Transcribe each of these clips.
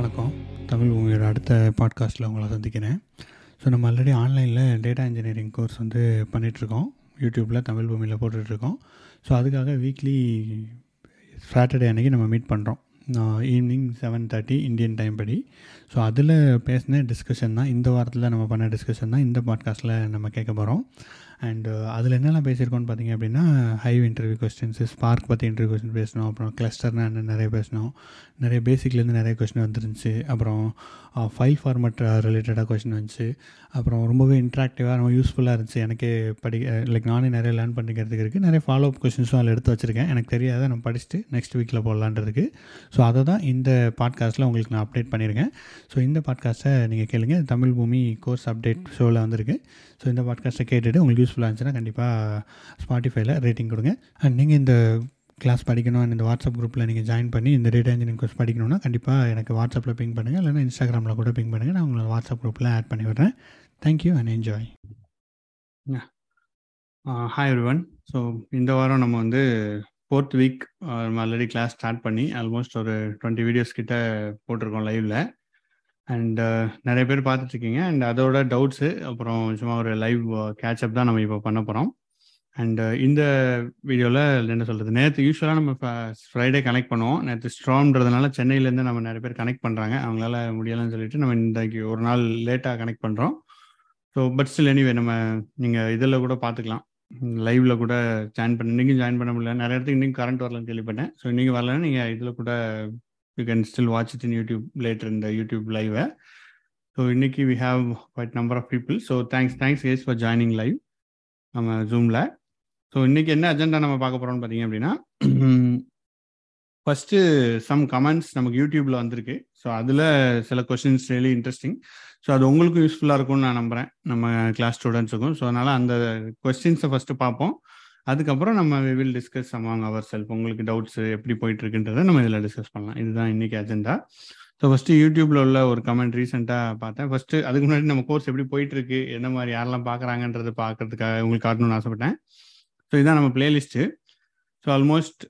வணக்கம். தமிழ் உங்களோட அடுத்த பாட்காஸ்ட்டில் உங்களை சந்திக்கிறேன். ஸோ நம்ம ஆல்ரெடி ஆன்லைனில் டேட்டா இன்ஜினியரிங் கோர்ஸ் வந்து பண்ணிகிட்ருக்கோம் யூடியூப்பில் தமிழ் பூமியில் போட்டுட்ருக்கோம் ஸோ அதுக்காக வீக்லி சாட்டர்டே அன்றைக்கி நம்ம மீட் பண்ணுறோம் evening seven thirty Indian time படி. ஸோ அதில் பேசின டிஸ்கஷன் தான் இந்த வாரத்தில் நம்ம பண்ண டிஸ்கஷன் தான் இந்த பாட்காஸ்ட்டில் நம்ம கேட்க போகிறோம் அண்டு uh, அதில் என்னெல்லாம் பேசியிருக்கோன்னு பார்த்தீங்க அப்படின்னா ஹைவ் இன்டர்வியூ கொஸ்டின்ஸு ஸ்பார்க் பற்றி இன்டர்வியூ கொஸ்டின் பேசணும் அப்புறம் கிளஸ்டர்னா என்ன நிறைய பேசணும் நிறைய பேசிக்லேருந்து நிறைய கொஸ்டின் வந்துருந்துச்சு. அப்புறம் ஃபைல் ஃபார்மெட் ரிலேட்டடாக கொஷின் வந்துச்சு. அப்புறம் ரொம்பவே இன்ட்ராக்டிவாக ரொம்ப யூஸ்ஃபுல்லாக இருந்துச்சு. எனக்கே படி லைக் நானே நிறைய லேர்ன் பண்ணிக்கிறதுக்கு இருக்குது நிறைய ஃபாலோ அப் கொஷின்ஸும் அதில் எடுத்து வச்சுருக்கேன். எனக்கு தெரியாத நான் படிச்சுட்டு நெக்ஸ்ட் வீக்கில் போடலான்றதுக்கு. ஸோ அதை தான் இந்த பாட்காஸ்ட்டில் உங்களுக்கு நான் அப்டேட் பண்ணியிருக்கேன் ஸோ இந்த பாட்காஸ்ட்டை நீங்கள் கேளுங்க. தமிழ் பூமி கோர்ஸ் அப்டேட் ஷோவில் வந்திருக்கு. ஸோ இந்த பாட்காஸ்ட்டை கேட்டுட்டு உங்களுக்கு யூஸ்ஃபுல்லாக இருந்துச்சுன்னா கண்டிப்பாக ஸ்பாட்டிஃபைல ரேட்டிங் கொடுங்க. அண்ட் நீங்கள் இந்த கிளாஸ் படிக்கணும் இந்த வாட்ஸ்அப் குரூப்பில் நீங்கள் ஜாயின் பண்ணி இந்த டேட்டா இன்ஜினியரிங் கோர்ஸ் படிக்கணும்னா கண்டிப்பாக எனக்கு வாட்ஸ்அப்பில் பிங் பண்ணுங்கள் இல்லைனா இன்ஸ்டாகிராமில் கூட பிங் பண்ணுங்கள் நான் உங்களை வாட்ஸ்அப் குரூப்பில் ஆட் பண்ணி விடுறேன். Thank you and enjoy hi everyone so இந்த வாரம் நம்ம வந்து ஃபோர்த் வீக் uh, நம்ம ஆல்ரெடி கிளாஸ் ஸ்டார்ட் பண்ணி ஆல்மோஸ்ட் ஒரு டுவெண்ட்டி வீடியோஸ் கிட்ட போட்டிருக்கோம் லைவில் அண்ட் uh, நிறைய பேர் பார்த்துட்ருக்கீங்க அண்ட் அதோட டவுட்ஸு அப்புறம் சும்மா ஒரு லைவ் கேட்சப் uh, தான் நம்ம இப்போ பண்ண போகிறோம் அண்ட் uh, இந்த வீடியோவில் என்ன சொல்கிறது நேற்று யூஸ்வலாக நம்ம ஃப்ரைடே கனெக்ட் பண்ணுவோம். நேற்று ஸ்ட்ராம்ன்றதுனால சென்னையிலேருந்து நம்ம நிறைய பேர் கனெக்ட் பண்ணுறாங்க அவங்களால முடியலைன்னு சொல்லிட்டு நம்ம இன்றைக்கு ஒரு நாள் லேட்டாக கனெக்ட் பண்ணுறோம் ஸோ பட் ஸ்டில் எனிவே நம்ம நீங்கள் இதில் கூட பார்த்துக்கலாம். லைவ்ல கூட ஜாயின் பண்ண இன்றைக்கும் ஜாயின் பண்ண முடியல. நிறைய இடத்துக்கு இன்றைக்கும் கரண்ட் வரலன்னு கேள்விப்பட்டேன். ஸோ இன்றைக்கி வரலன்னா நீங்கள் இதில் கூட you can still watch it in YouTube later இந்த யூடியூப் லைவை ஸோ இன்னைக்கு we have quite number of people so thanks thanks as for joining live நம்ம ஜூமில் ஸோ இன்னைக்கு என்ன அஜெண்டா நம்ம பார்க்க போறோம்னு பார்த்தீங்க அப்படின்னா ஃபர்ஸ்ட் சம் கமெண்ட்ஸ் நமக்கு யூடியூப்ல வந்திருக்கு. ஸோ அதுல சில கொஷின்ஸ் ரியலி இன்ட்ரெஸ்டிங் ஸோ அது உங்களுக்கும் யூஸ்ஃபுல்லாக இருக்கும்னு நான் நம்புறேன். நம்ம கிளாஸ் ஸ்டூடெண்ட்ஸுக்கும் ஸோ அதனால அந்த கொஸ்டின்ஸை ஃபர்ஸ்ட் பார்ப்போம். அதுக்கப்புறம் நம்ம we will discuss among our self உங்களுக்கு டவுட்ஸ் எப்படி போயிட்டு இருக்குன்றதை நம்ம இதில் டிஸ்கஸ் பண்ணலாம். இதுதான் இன்னைக்கு அஜெண்டா ஸோ ஃபஸ்ட்டு யூடியூப்ல உள்ள ஒரு கமெண்ட் ரீசெண்டாக பார்த்தேன். ஃபஸ்ட்டு அதுக்கு முன்னாடி நம்ம கோர்ஸ் எப்படி போயிட்டு இருக்கு என்ன மாதிரி யாரெல்லாம் பார்க்குறாங்கன்றது பார்க்கறதுக்காக உங்களுக்கு காட்டணும்னு ஆசைப்பட்டேன். ஸோ இதுதான் நம்ம playlist so almost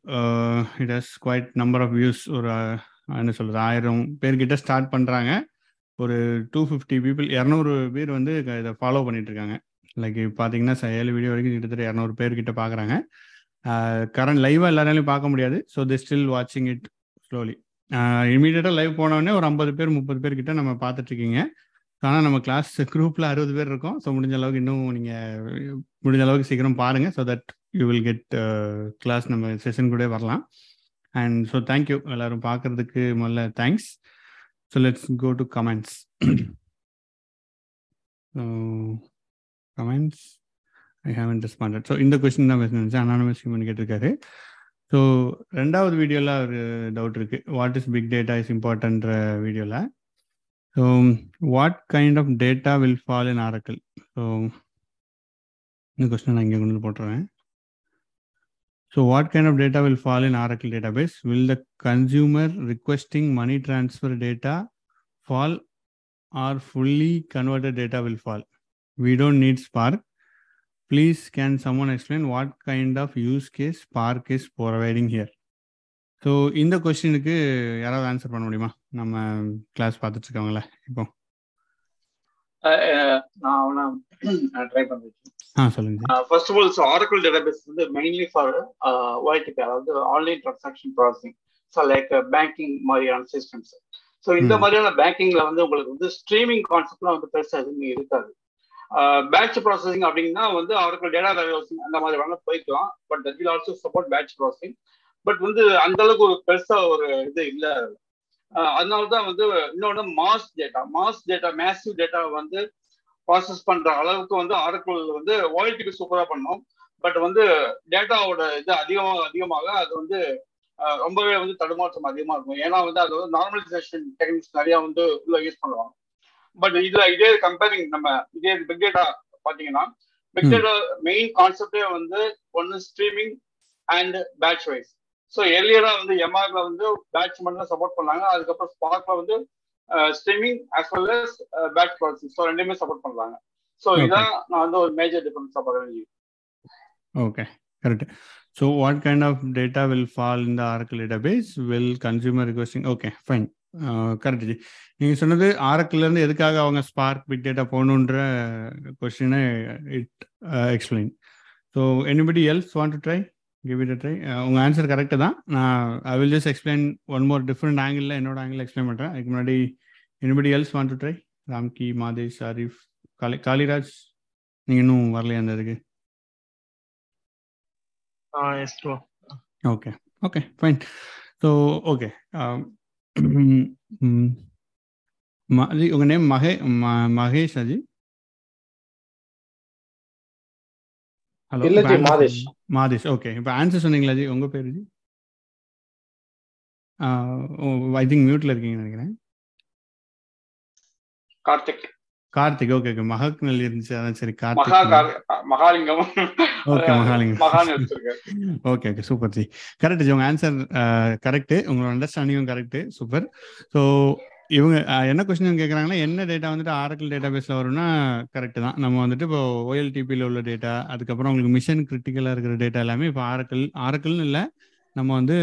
it has quite number of views ஒரு uh, என்ன சொல்கிறது ஆயிரம் பேர்கிட்ட ஸ்டார்ட் பண்ணுறாங்க ஒரு டூ ஃபிஃப்டி பீப்புள் இரநூறு பேர் வந்து இதை ஃபாலோ பண்ணிட்டு இருக்காங்க லைக் பார்த்தீங்கன்னா ஏழு வீடியோ வரைக்கும் கிட்டத்தட்ட இரநூறு பேர்கிட்ட பார்க்குறாங்க கரண்ட் லைவாக எல்லாராலையும் பார்க்க முடியாது. ஸோ தி ஸ்டில் வாட்சிங் இட் ஸ்லோலி இமீடியட்டாக லைவ் போனோடனே ஒரு ஐம்பது பேர் முப்பது பேர்கிட்ட நம்ம பார்த்துட்ருக்கீங்க ஆனால் நம்ம கிளாஸ் குரூப்பில் அறுபது பேர் இருக்கோம். ஸோ முடிஞ்ச அளவுக்கு இன்னும் நீங்கள் முடிஞ்ச அளவுக்கு சீக்கிரம் பாருங்கள் so that you will get class நம்ம செஷன் கூட வரலாம். அண்ட் ஸோ தேங்க்யூ எல்லோரும் பார்க்குறதுக்கு முதல்ல thanks so let's go to comments comments I haven't responded so இந்த கொஸ்டின் தான் பேசணும் அனானமஸ் ஹியூமன் கேட்டிருக்காரு. ஸோ ரெண்டாவது வீடியோவில் ஒரு டவுட் இருக்குது what is big data is இம்பார்ட்டன்ற வீடியோவில் So, what kind of data will fall in Oracle? So, the question I'm going to So, what kind of data will fall in Oracle database? Will the consumer requesting money transfer data fall or fully converted data will fall? We don't need Spark. Please, can someone explain what kind of use case Spark is providing here? So இந்த கொஸ்டினுக்கு யாராவது answer பண்ண முடியுமா? நம்ம class பார்த்துட்டு இருக்காங்களே இப்போ நான் ட்ரை சொல்லுங்க first of all Oracle database வந்து மெயின்லி ஃபார் ஒய்டிபி அதாவது online transaction processing so like banking மாதிரியான சிஸ்டம்ஸ் ஸோ இந்த மாதிரியான பேங்கிங்ல வந்து உங்களுக்கு வந்து ஸ்ட்ரீமிங் கான்செப்ட்லாம் வந்து பெருசாக எதுவுமே இருக்காது. பேட்ச் ப்ராசஸிங் அப்படின்னா வந்து ஆரக்கிள் டேட்டா வேர்ஹவுசிங் அந்த மாதிரி வேணா போய்க்கலாம். But that will also support batch processing but வந்து அந்த அளவுக்கு ஒரு பெருசா ஒரு இது இல்லை. அதனால தான் வந்து இன்னொன்று mass data mass data massive data வந்து ப்ராசஸ் பண்ற அளவுக்கு வந்து ஆரக்குள் வந்து ஓஎல்டிபி சூப்பரா பண்ணும். பட் வந்து டேட்டாவோட இது அதிகமாக அதிகமாக அது வந்து ரொம்பவே வந்து தடுமாற்றம் அதிகமா இருக்கும். ஏன்னா வந்து அது வந்து நார்மலைசேஷன் டெக்னிக்ஸ் நிறைய வந்து உள்ள யூஸ் பண்ணுவாங்க. பட் இதுல இதே கம்பேரிங் நம்ம இதே பிக் டேட்டா பாத்தீங்கன்னா பிக் டேட்டா மெயின் கான்செப்டே வந்து ஒன்னு streaming and batch wise so எர்லியரா வந்து எம்ஆர்ல வந்து மட்டும் சப்போர்ட் பண்ணாங்க. அதுக்கப்புறம் ஸ்பார்க்ல வந்து streaming as well as batch processing so ரெண்டுமே சப்போர்ட் பண்றாங்க. ஸோ இதான் நான் வந்து ஒரு மேஜர் டிஃபரன்ஸாக பார்க்குறேன் okay correct so what kind of data will fall in the Oracle database will consumer requesting okay fine correct ji. நீங்கள் சொன்னது ஆரக்கிலேருந்து எதுக்காக அவங்க ஸ்பார்க் பிக் டேட்டா போகணுன்ற கொஸ்டினை it explain so anybody else want to try give it try உங்கள் answer correct தான். நான் I will just explain one more different ஆங்கிளில் என்னோட ஆங்கிள் எக்ஸ்பிளைன் பண்ணுறேன் அதுக்கு முன்னாடி anybody else want to try Ramki Mathesh Arif Kali Kaliraj நீங்கள் இன்னும் வரலையா அந்த இதுக்கு? Okay okay fine so okay உங்க நேம் மகே மகேஷ் அஜி ஹலோ இல்ல மாதேஷ். மாதேஷ் ஓகே இப்போ ஆன்சர் சொன்னீங்களா ஜி? உங்க பேர் ஜி? ஐ திங்க் மியூட்ல இருக்கீங்கன்னு நினைக்கிறேன். கார்த்திக். கார்த்திக் ஓகே ஓகே மகக்னல் இருந்துச்சு அதான் சரி Karthik. Car- Mahalingam. Okay Mahalingam. Okay okay super ji. Correct ji உங்க ஆன்சர் கரெக்ட் உங்களோட அண்டர்ஸ்டாண்டிங்கும் கரெக்ட் சூப்பர் ஸோ இவங்க என்ன கொஸ்டின் கேட்குறாங்கன்னா என்ன டேட்டா வந்துட்டு ஆரக்கிள் டேட்டா பேஸில் வரும்னா கரெக்ட் தான். நம்ம வந்துட்டு இப்போ ஓஎல்டிபியில் உள்ள டேட்டா அதுக்கப்புறம் உங்களுக்கு மிஷன் கிரிட்டிக்கலாக இருக்கிற டேட்டா எல்லாமே இப்போ ஆரக்கிள் ஆரக்கிள்னு இல்லை நம்ம வந்து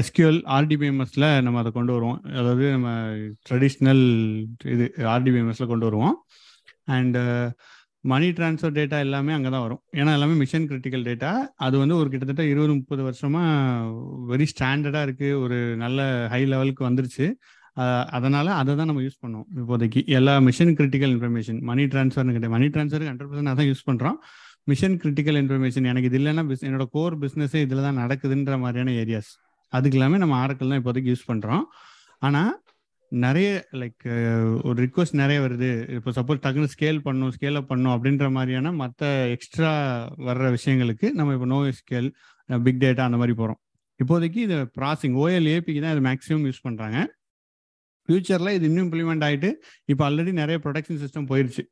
எஸ்கியூஎல் ஆர்டிபிஎம்எஸில் நம்ம அதை கொண்டு வருவோம். அதாவது நம்ம ட்ரெடிஷ்னல் இது ஆர்டிபிஎம்எஸில் கொண்டு வருவோம். அண்டு மணி ட்ரான்ஸ்ஃபர் டேட்டா எல்லாமே அங்கே தான் வரும். ஏன்னா எல்லாமே மிஷன் கிரிட்டிக்கல் டேட்டா அது வந்து ஒரு கிட்டத்தட்ட இருபது முப்பது வருஷமா வெரி ஸ்டாண்டர்டாக இருக்கு. ஒரு நல்ல ஹை லெவலுக்கு வந்துருச்சு. அதனால் அதனால அதை தான் நம்ம யூஸ் பண்ணோம் இப்போதைக்கு. எல்லா மிஷன் கிரிட்டிக்கல் இன்ஃபர்மேஷன் மணி ட்ரான்ஸ்ஃபர்னு கிடையாது மணி டிரான்ஸ்ஃபருக்கு ஹண்ட்ரட் பர்சன்ட் அதான் யூஸ் பண்ணுறோம் மிஷன் கிரிட்டிக்கல் இன்ஃபர்மேஷன் எனக்கு இது இல்லைன்னா என்னோட கோர் பிஸ்னஸே இதில் தான் நடக்குதுன்ற மாதிரியான ஏரியாஸ் அதுக்கு எல்லாமே நம்ம ஆரக்கிள் தான் இப்போதைக்கு யூஸ் பண்ணுறோம் ஆனால் நிறைய லைக் ஒரு ரிக்வஸ்ட் நிறைய வருது. இப்போ சப்போஸ் டக்குன்னு ஸ்கேல் பண்ணும் ஸ்கேல் அப் பண்ணும் அப்படின்ற மாதிரியான மற்ற எக்ஸ்ட்ரா வர்ற விஷயங்களுக்கு நம்ம இப்போ நோ ஸ்கேல் பிக் டேட்டா அந்த மாதிரி போகிறோம் இப்போதைக்கு இது ப்ராசிங் ஓஎல் ஏபிக்கு தான் இது மேக்ஸிமம் யூஸ் பண்ணுறாங்க ஃபியூச்சரில் இது இன்னும் இம்ப்ளிமெண்ட் ஆகிட்டு இப்போ ஆல்ரெடி நிறைய ப்ரொடக்ஷன் சிஸ்டம் போயிருச்சு.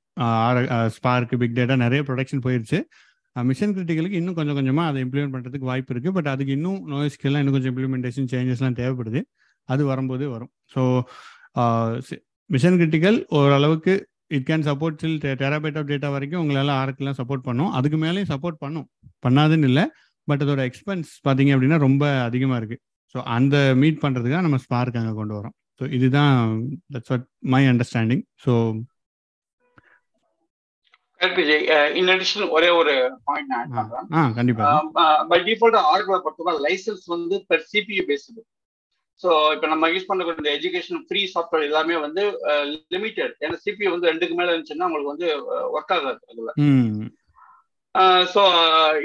ஸ்பார்க் பிக் டேட்டா நிறைய ப்ரொடக்ஷன் போயிருச்சு. மிஷன் கிரிட்டிகளுக்கு இன்னும் கொஞ்சம் கொஞ்சமாக அதை இம்ப்ளிமெண்ட் பண்ணுறதுக்கு வாய்ப்பு இருக்குது பட் அதுக்கு இன்னும் நோய்ஸ்க்கெல்லாம் இன்னும் கொஞ்சம் இம்ப்ளிமெண்டேஷன் சேஞ்சஸ்லாம் தேவைப்படுது. அது வரும்போது வரும். ஸோ மிஷன் கிரிட்டிக்கல் ஓரளவுக்கு it can support till terabyte of data வரைக்கும் உங்களால் ஆர்க்கெல்லாம் சப்போர்ட் பண்ணும். அதுக்கு மேலேயும் சப்போர்ட் பண்ணும். பண்ணாதுன்னு இல்லை. பட் அதோட எக்ஸ்பென்ஸ் பார்த்தீங்க அப்படின்னா ரொம்ப அதிகமாக இருக்குது ஸோ அந்த மீட் பண்ணுறதுக்காக நம்ம ஸ்பார்க் அங்கே கொண்டு வரோம். ஸோ இதுதான் that's what my understanding so in addition ஒரே ஒரு பாயிண்ட் ஆட் பண்றேன். ஆ கண்டிப்பாக பை டிஃபால்ட் ஆர்குல பொறுத்தவரை லைசன்ஸ் வந்து பெர் சிபியூ பேஸ்டு ஸோ இப்போ நம்ம யூஸ் பண்ணக்கூடிய எஜுகேஷன் ஃப்ரீ சாஃப்ட்வேர் எல்லாமே வந்து லிமிட்டெட் ஏன்னா சிபியூ வந்து ரெண்டுக்கு மேல இருந்துச்சுன்னா உங்களுக்கு வந்து ஒர்க் ஆகாது அதுல. ஸோ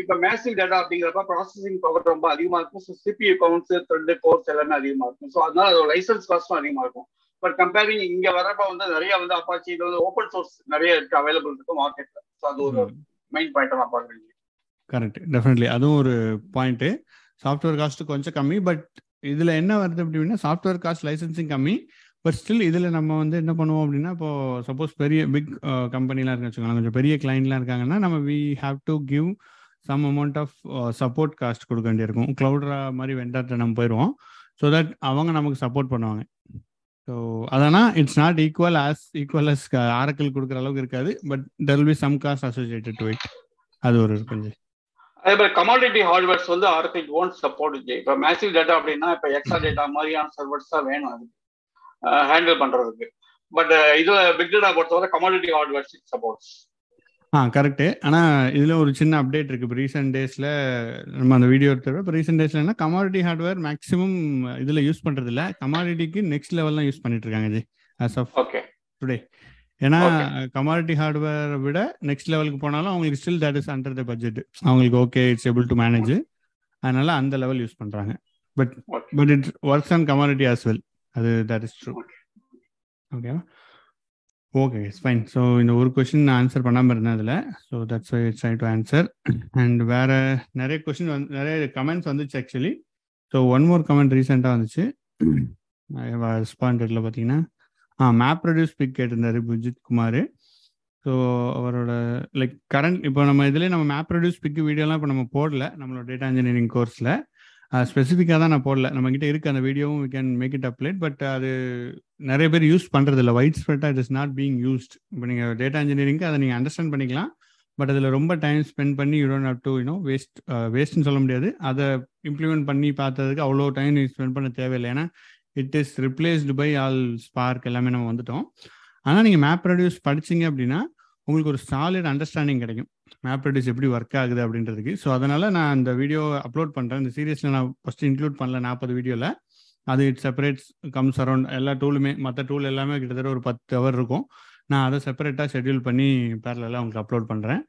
இப்போ மேசிவ் டேட்டா அப்படிங்கிறப்ப ப்ராசஸிங் பவர் ரொம்ப அதிகமா இருக்கும். So CPU counts thread cores எல்லாமே அதிகமா இருக்கும். ஸோ அதனால அதோட லைசன்ஸ் காஸ்ட்டும் அதிகமா இருக்கும். பட் கம்பேரிங் இங்க வரப்ப வந்து நிறைய வந்து அப்பாச்சி இது வந்து ஓப்பன் சோர்ஸ் நிறைய இருக்கு அவைலபிள் இருக்கு மார்க்கெட்ல ஸோ அது ஒரு மெயின் பாயிண்ட் நான் பாக்குறேன் கரெக்ட் டெஃபினெட்லி அதுவும் ஒரு பாயிண்ட்டு சாஃப்ட்வேர் காஸ்ட் கொஞ்சம் கம்மி பட் இதில் என்ன வருது அப்படின்னா சாஃப்ட்வேர் காஸ்ட் லைசன்சிங் கம்மி பட் ஸ்டில் இதில் நம்ம வந்து என்ன பண்ணுவோம் அப்படின்னா இப்போ சப்போஸ் பெரிய பிக் கம்பெனிலாம் இருக்கு வச்சுக்கோங்களேன். கொஞ்சம் பெரிய கிளைண்ட்லாம் இருக்காங்கன்னா நம்ம we have to give some amount of support cost கொடுக்க வேண்டியிருக்கும். க்ளவுட்ரா மாதிரி வெண்டார்ட்ட நம்ம போயிடுவோம். ஸோ தட் அவங்க நமக்கு சப்போர்ட் பண்ணுவாங்க. ஸோ அதனால் it's not equal as equal as Oracle கொடுக்குற அளவுக்கு இருக்காது but there will be some cost associated to it அது ஒரு கொஞ்சம் அதே மாதிரி கமாடிட்டி ஹார்ட்வேர்ஸ் வந்து ஆர்பிட் ஓன் சப்போர்ட் விஜய் இப்போ மேசிவ் டேட்டா அப்படின்னா இப்போ எக்ஸா டேட்டா மாதிரியான சர்வர்ஸ் தான் வேணும் அது ஹேண்டில் பண்றதுக்கு. பட் இதுல பிக் டேட்டா பொறுத்தவரை commodity hardwares supports ah correct ஆனால் இதில் ஒரு சின்ன அப்டேட் இருக்குது இப்போ ரீசெண்ட் டேஸில் நம்ம அந்த வீடியோ எடுத்துருவோம் இப்போ ரீசெண்ட் டேஸில் என்ன கமாடிட்டி ஹார்ட்வேர் மேக்ஸிமம் இதில் யூஸ் பண்ணுறது இல்லை கமாடிட்டிக்கு நெக்ஸ்ட் லெவல்லாம் யூஸ் பண்ணிட்டு இருக்காங்க ji as of okay today ஏன்னா. கமாடிட்டி ஹார்ட்வேரை விட நெக்ஸ்ட் லெவலுக்கு போனாலும் அவங்களுக்கு still that is under the budget அவங்களுக்கு okay it's able to manage அதனால அந்த லெவல் யூஸ் பண்ணுறாங்க but. But it works on commodity as well அது தட் இஸ் ட்ரூ ஓகேவா ஓகே ஃபைன் ஸோ இந்த ஒரு கொஷின் நான் ஆன்சர் பண்ணாமல் இருந்தேன் அதில். So that's why try to answer and வேற நிறைய கொஷின் வந்து நிறைய கமெண்ட்ஸ் வந்துச்சு actually so one more comment ரீசெண்டாக வந்துச்சு. ரெஸ்பாண்டட்ல பார்த்தீங்கன்னா ஆ மேப் ப்ரொடியூஸ் பிக் கேட்டிருந்தாரு புஜித் குமார். ஸோ அவரோட லைக் கரண்ட் இப்போ நம்ம இதுலேயே நம்ம மேப் ப்ரொடியூஸ் பிக் வீடியோலாம் இப்போ நம்ம போடல நம்மளோட டேட்டா இன்ஜினியரிங் கோர்ஸில் ஸ்பெசிஃபிக்காக தான் நான் போடல. நம்மக்கிட்ட இருக்க அந்த வீடியோவும் we can make it upload but அது நிறைய பேர் யூஸ் பண்ணுறது இல்லை wide ஸ்ப்ரெட்டாக it is not being used இப்போ நீங்கள் டேட்டா இன்ஜினியரிங்க்கு அதை நீங்கள் அண்டர்ஸ்டாண்ட் பண்ணிக்கலாம். பட் அதில் ரொம்ப டைம் ஸ்பெண்ட் பண்ணி you don't have to you know waste வேஸ்ட்னு சொல்ல முடியாது. அதை இம்ப்ளிமெண்ட் பண்ணி பார்த்ததுக்கு அவ்வளோ டைம் ஸ்பெண்ட் பண்ண தேவையில்லை. ஏன்னா it is replaced by all Spark எல்லாமே நம்ம வந்துட்டோம். ஆனால் நீங்கள் மேப் ரெடியூஸ் படிச்சீங்க அப்படின்னா உங்களுக்கு ஒரு சாலிட் அண்டர்ஸ்டாண்டிங் கிடைக்கும். மேப் ரெடியூஸ் எப்படி ஒர்க் ஆகுது அப்படின்றதுக்கு. ஸோ அதனால் நான் அந்த வீடியோ அப்லோட் பண்ணுறேன் இந்த சீரியஸில் நான் ஃபஸ்ட்டு இன்க்ளூட் பண்ணல நாற்பது வீடியோவில் அது இட் செப்பரேட்ஸ் கம்ஸ் அரௌண்ட் எல்லா டூலுமே மற்ற டூல் எல்லாமே கிட்டத்தட்ட ஒரு பத்து ஹவர் இருக்கும். நான் அதை செப்பரேட்டாக ஷெட்யூல் பண்ணி பேரலாம் உங்களுக்கு அப்லோட் பண்ணுறேன்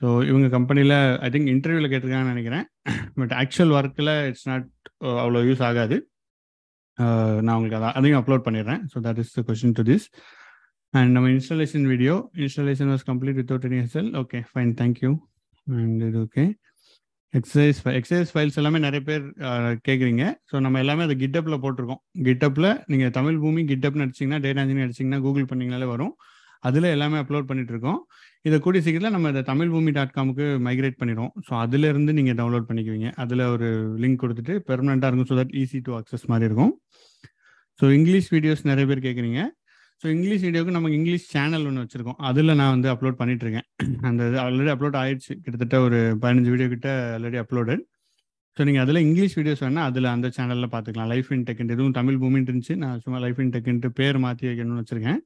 ஸோ இவங்க கம்பெனியில் ஐ திங்க் இன்டர்வியூவில் கேட்டிருக்காங்கன்னு நினைக்கிறேன். பட் ஆக்சுவல் ஒர்க்கில் இட்ஸ் நாட் அவ்வளோ யூஸ் ஆகாது. நான் உங்களுக்கு அதான் அதையும் அப்லோட் பண்ணிடுறேன். So that is the question to this and நம்ம installation video installation was complete without any hassle okay fine thank you and இது ஓகே எக்ஸசைஸ் எக்ஸசைஸ் ஃபைல்ஸ் எல்லாமே நிறைய பேர் கேட்குறீங்க ஸோ நம்ம எல்லாமே அதை கிட்டப்பில் போட்டிருக்கோம். கிட்டப்பில் நீங்கள் தமிழ் பூமி கிட்டப்னு அடிச்சிங்கன்னா டேட்டா இன்ஜினியர் அடிச்சிங்கன்னா கூகுள் பண்ணிங்கனாலே வரும். அதில் எல்லாமே அப்லோட் பண்ணிட்டு இருக்கோம் இதை கூடிய சீக்கிரத்தில் நம்ம இந்த தமிழ் பூமி டாட் காமுக்கு மைக்ரேட் பண்ணிடுவோம் ஸோ அதுலேருந்து நீங்கள் டவுன்லோட் பண்ணிக்குவீங்க. அதில் ஒரு லிங்க் கொடுத்துட்டு பெர்மனெண்ட்டாக இருக்கும் so that easy to access மாதிரி இருக்கும். ஸோ இங்கிலீஷ் வீடியோஸ் நிறைய பேர் கேட்குறீங்க ஸோ இங்கிலீஷ் வீடியோக்கு நமக்கு இங்கிலீஷ் சேனல் ஒன்று வச்சுருக்கோம். அதில் நான் வந்து அப்லோட் பண்ணிட்டுருக்கேன். அந்த இது ஆல்ரெடி அப்லோட் ஆயிடுச்சு. கிட்டத்தட்ட ஒரு பதினஞ்சு வீடியோ கிட்ட ஆல்ரெடி அப்லோடட் ஸோ நீங்கள் அதில் இங்கிலீஷ் வீடியோஸ் வேணால் அதில் அந்த சேனலில் பார்த்துக்கலாம் லைஃப் இன் டெக்ன்ட் எதுவும் தமிழ் பூமின்னு இருந்துச்சு. நான் சும்மா லைஃப் இன் டெக்ன்ட்டு பேர் மாற்றி வைக்கணும்னு வச்சுருக்கேன்.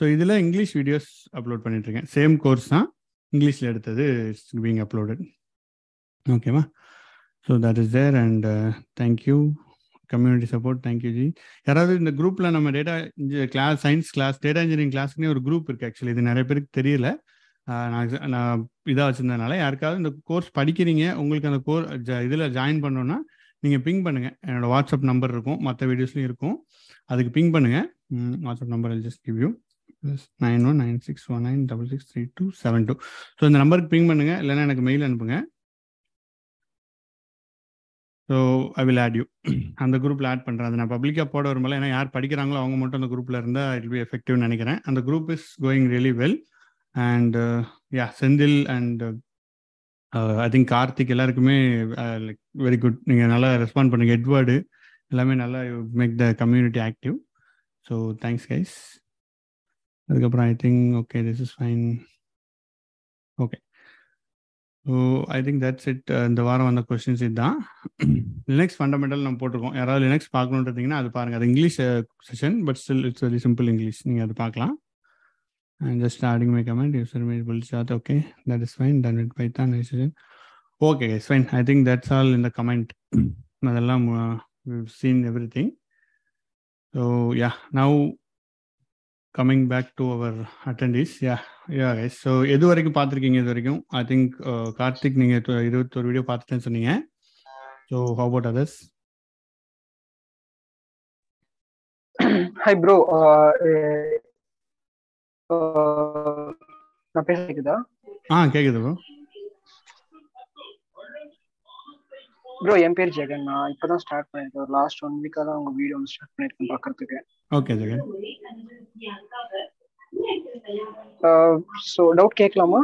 ஸோ இதில் இங்கிலீஷ் வீடியோஸ் அப்லோட் பண்ணிட்டுருக்கேன். சேம் கோர்ஸ் தான் இங்கிலீஷில் எடுத்தது இட்ஸ் பீங் அப்லோடட் ஓகேவா so that is there and thank you community support thank you ji யாராவது இந்த குரூப்பில் நம்ம data class science class data engineering கிளாஸ்க்குனே ஒரு குரூப் இருக்குது ஆக்சுவலி இது நிறைய பேருக்கு தெரியல. நான் நான் இதாக வச்சுருந்ததுனால யாருக்காவது இந்த கோர்ஸ் படிக்கிறீங்க உங்களுக்கு அந்த கோர் இதில் ஜாயின் பண்ணோன்னா நீங்கள் பிங் பண்ணுங்கள் என்னோடய வாட்ஸ்அப் நம்பர் இருக்கும் மற்ற வீடியோஸ்லையும் இருக்கும். அதுக்கு பிங் பண்ணுங்கள் WhatsApp number just give you nine one nine six one nine double six three two seven two so இந்த நம்பருக்கு பிங் பண்ணுங்கள் இல்லைன்னா எனக்கு மெயில் அனுப்புங்க. So I will add you அந்த குரூப்பில் ஆட் பண்ணுறேன் அதை நான் பப்ளிக்காக போட வரும்போது ஏன்னா யார் படிக்கிறாங்களோ அவங்க மட்டும் அந்த குரூப்பில் இருந்தால் இட் பி எஃபெக்டிவ்னு நினைக்கிறேன். அந்த group is going really well and yeah Senthil and I think Karthik எல்லாருக்குமே லைக் வெரி குட் நீங்கள் நல்லா ரெஸ்பாண்ட் பண்ணுங்க. எட்வர்டு எல்லாமே நல்லா make the community active so thanks guys அதுக்கப்புறம் I think okay this is fine okay so I think that's it இந்த வாரம் வந்த கொஸ்டின்ஸ் இதுதான். லினக்ஸ் ஃபண்டமெண்டல் நம்ம போட்டிருக்கோம். யாராவது லினக்ஸ் பார்க்கணுன்றீங்கன்னா அது பாருங்கள் அது English session but still it's very simple English நீங்கள் அது பார்க்கலாம். And just adding my comment user me புல் சாத் okay that is fine done with Python session okay is fine I think that's all இந்த comment அதெல்லாம் seen everything so yeah now coming back to our attendees yeah yeah guys so எது வரைக்கும் பார்த்துருக்கீங்க? இது வரைக்கும் ஐ think Karthik நீங்கள் இருபத்தொரு video பார்த்துட்டேன்னு சொன்னீங்க. So how about others hi bro நான் பேச கேக்குதா? ஆ கேக்குது ப்ரோ ப்ரோ என் பேர் ஜெகன். நான் இப்பதான் ஸ்டார்ட் பண்ணிருக்கேன் ஒரு லாஸ்ட் ஒன் வீக்கா தான் உங்க வீடியோ வந்து ஸ்டார்ட் பண்ணிருக்கேன் பாக்குறதுக்கு. ஓகே ஜெகன். ஸோ டவுட் கேட்கலாமா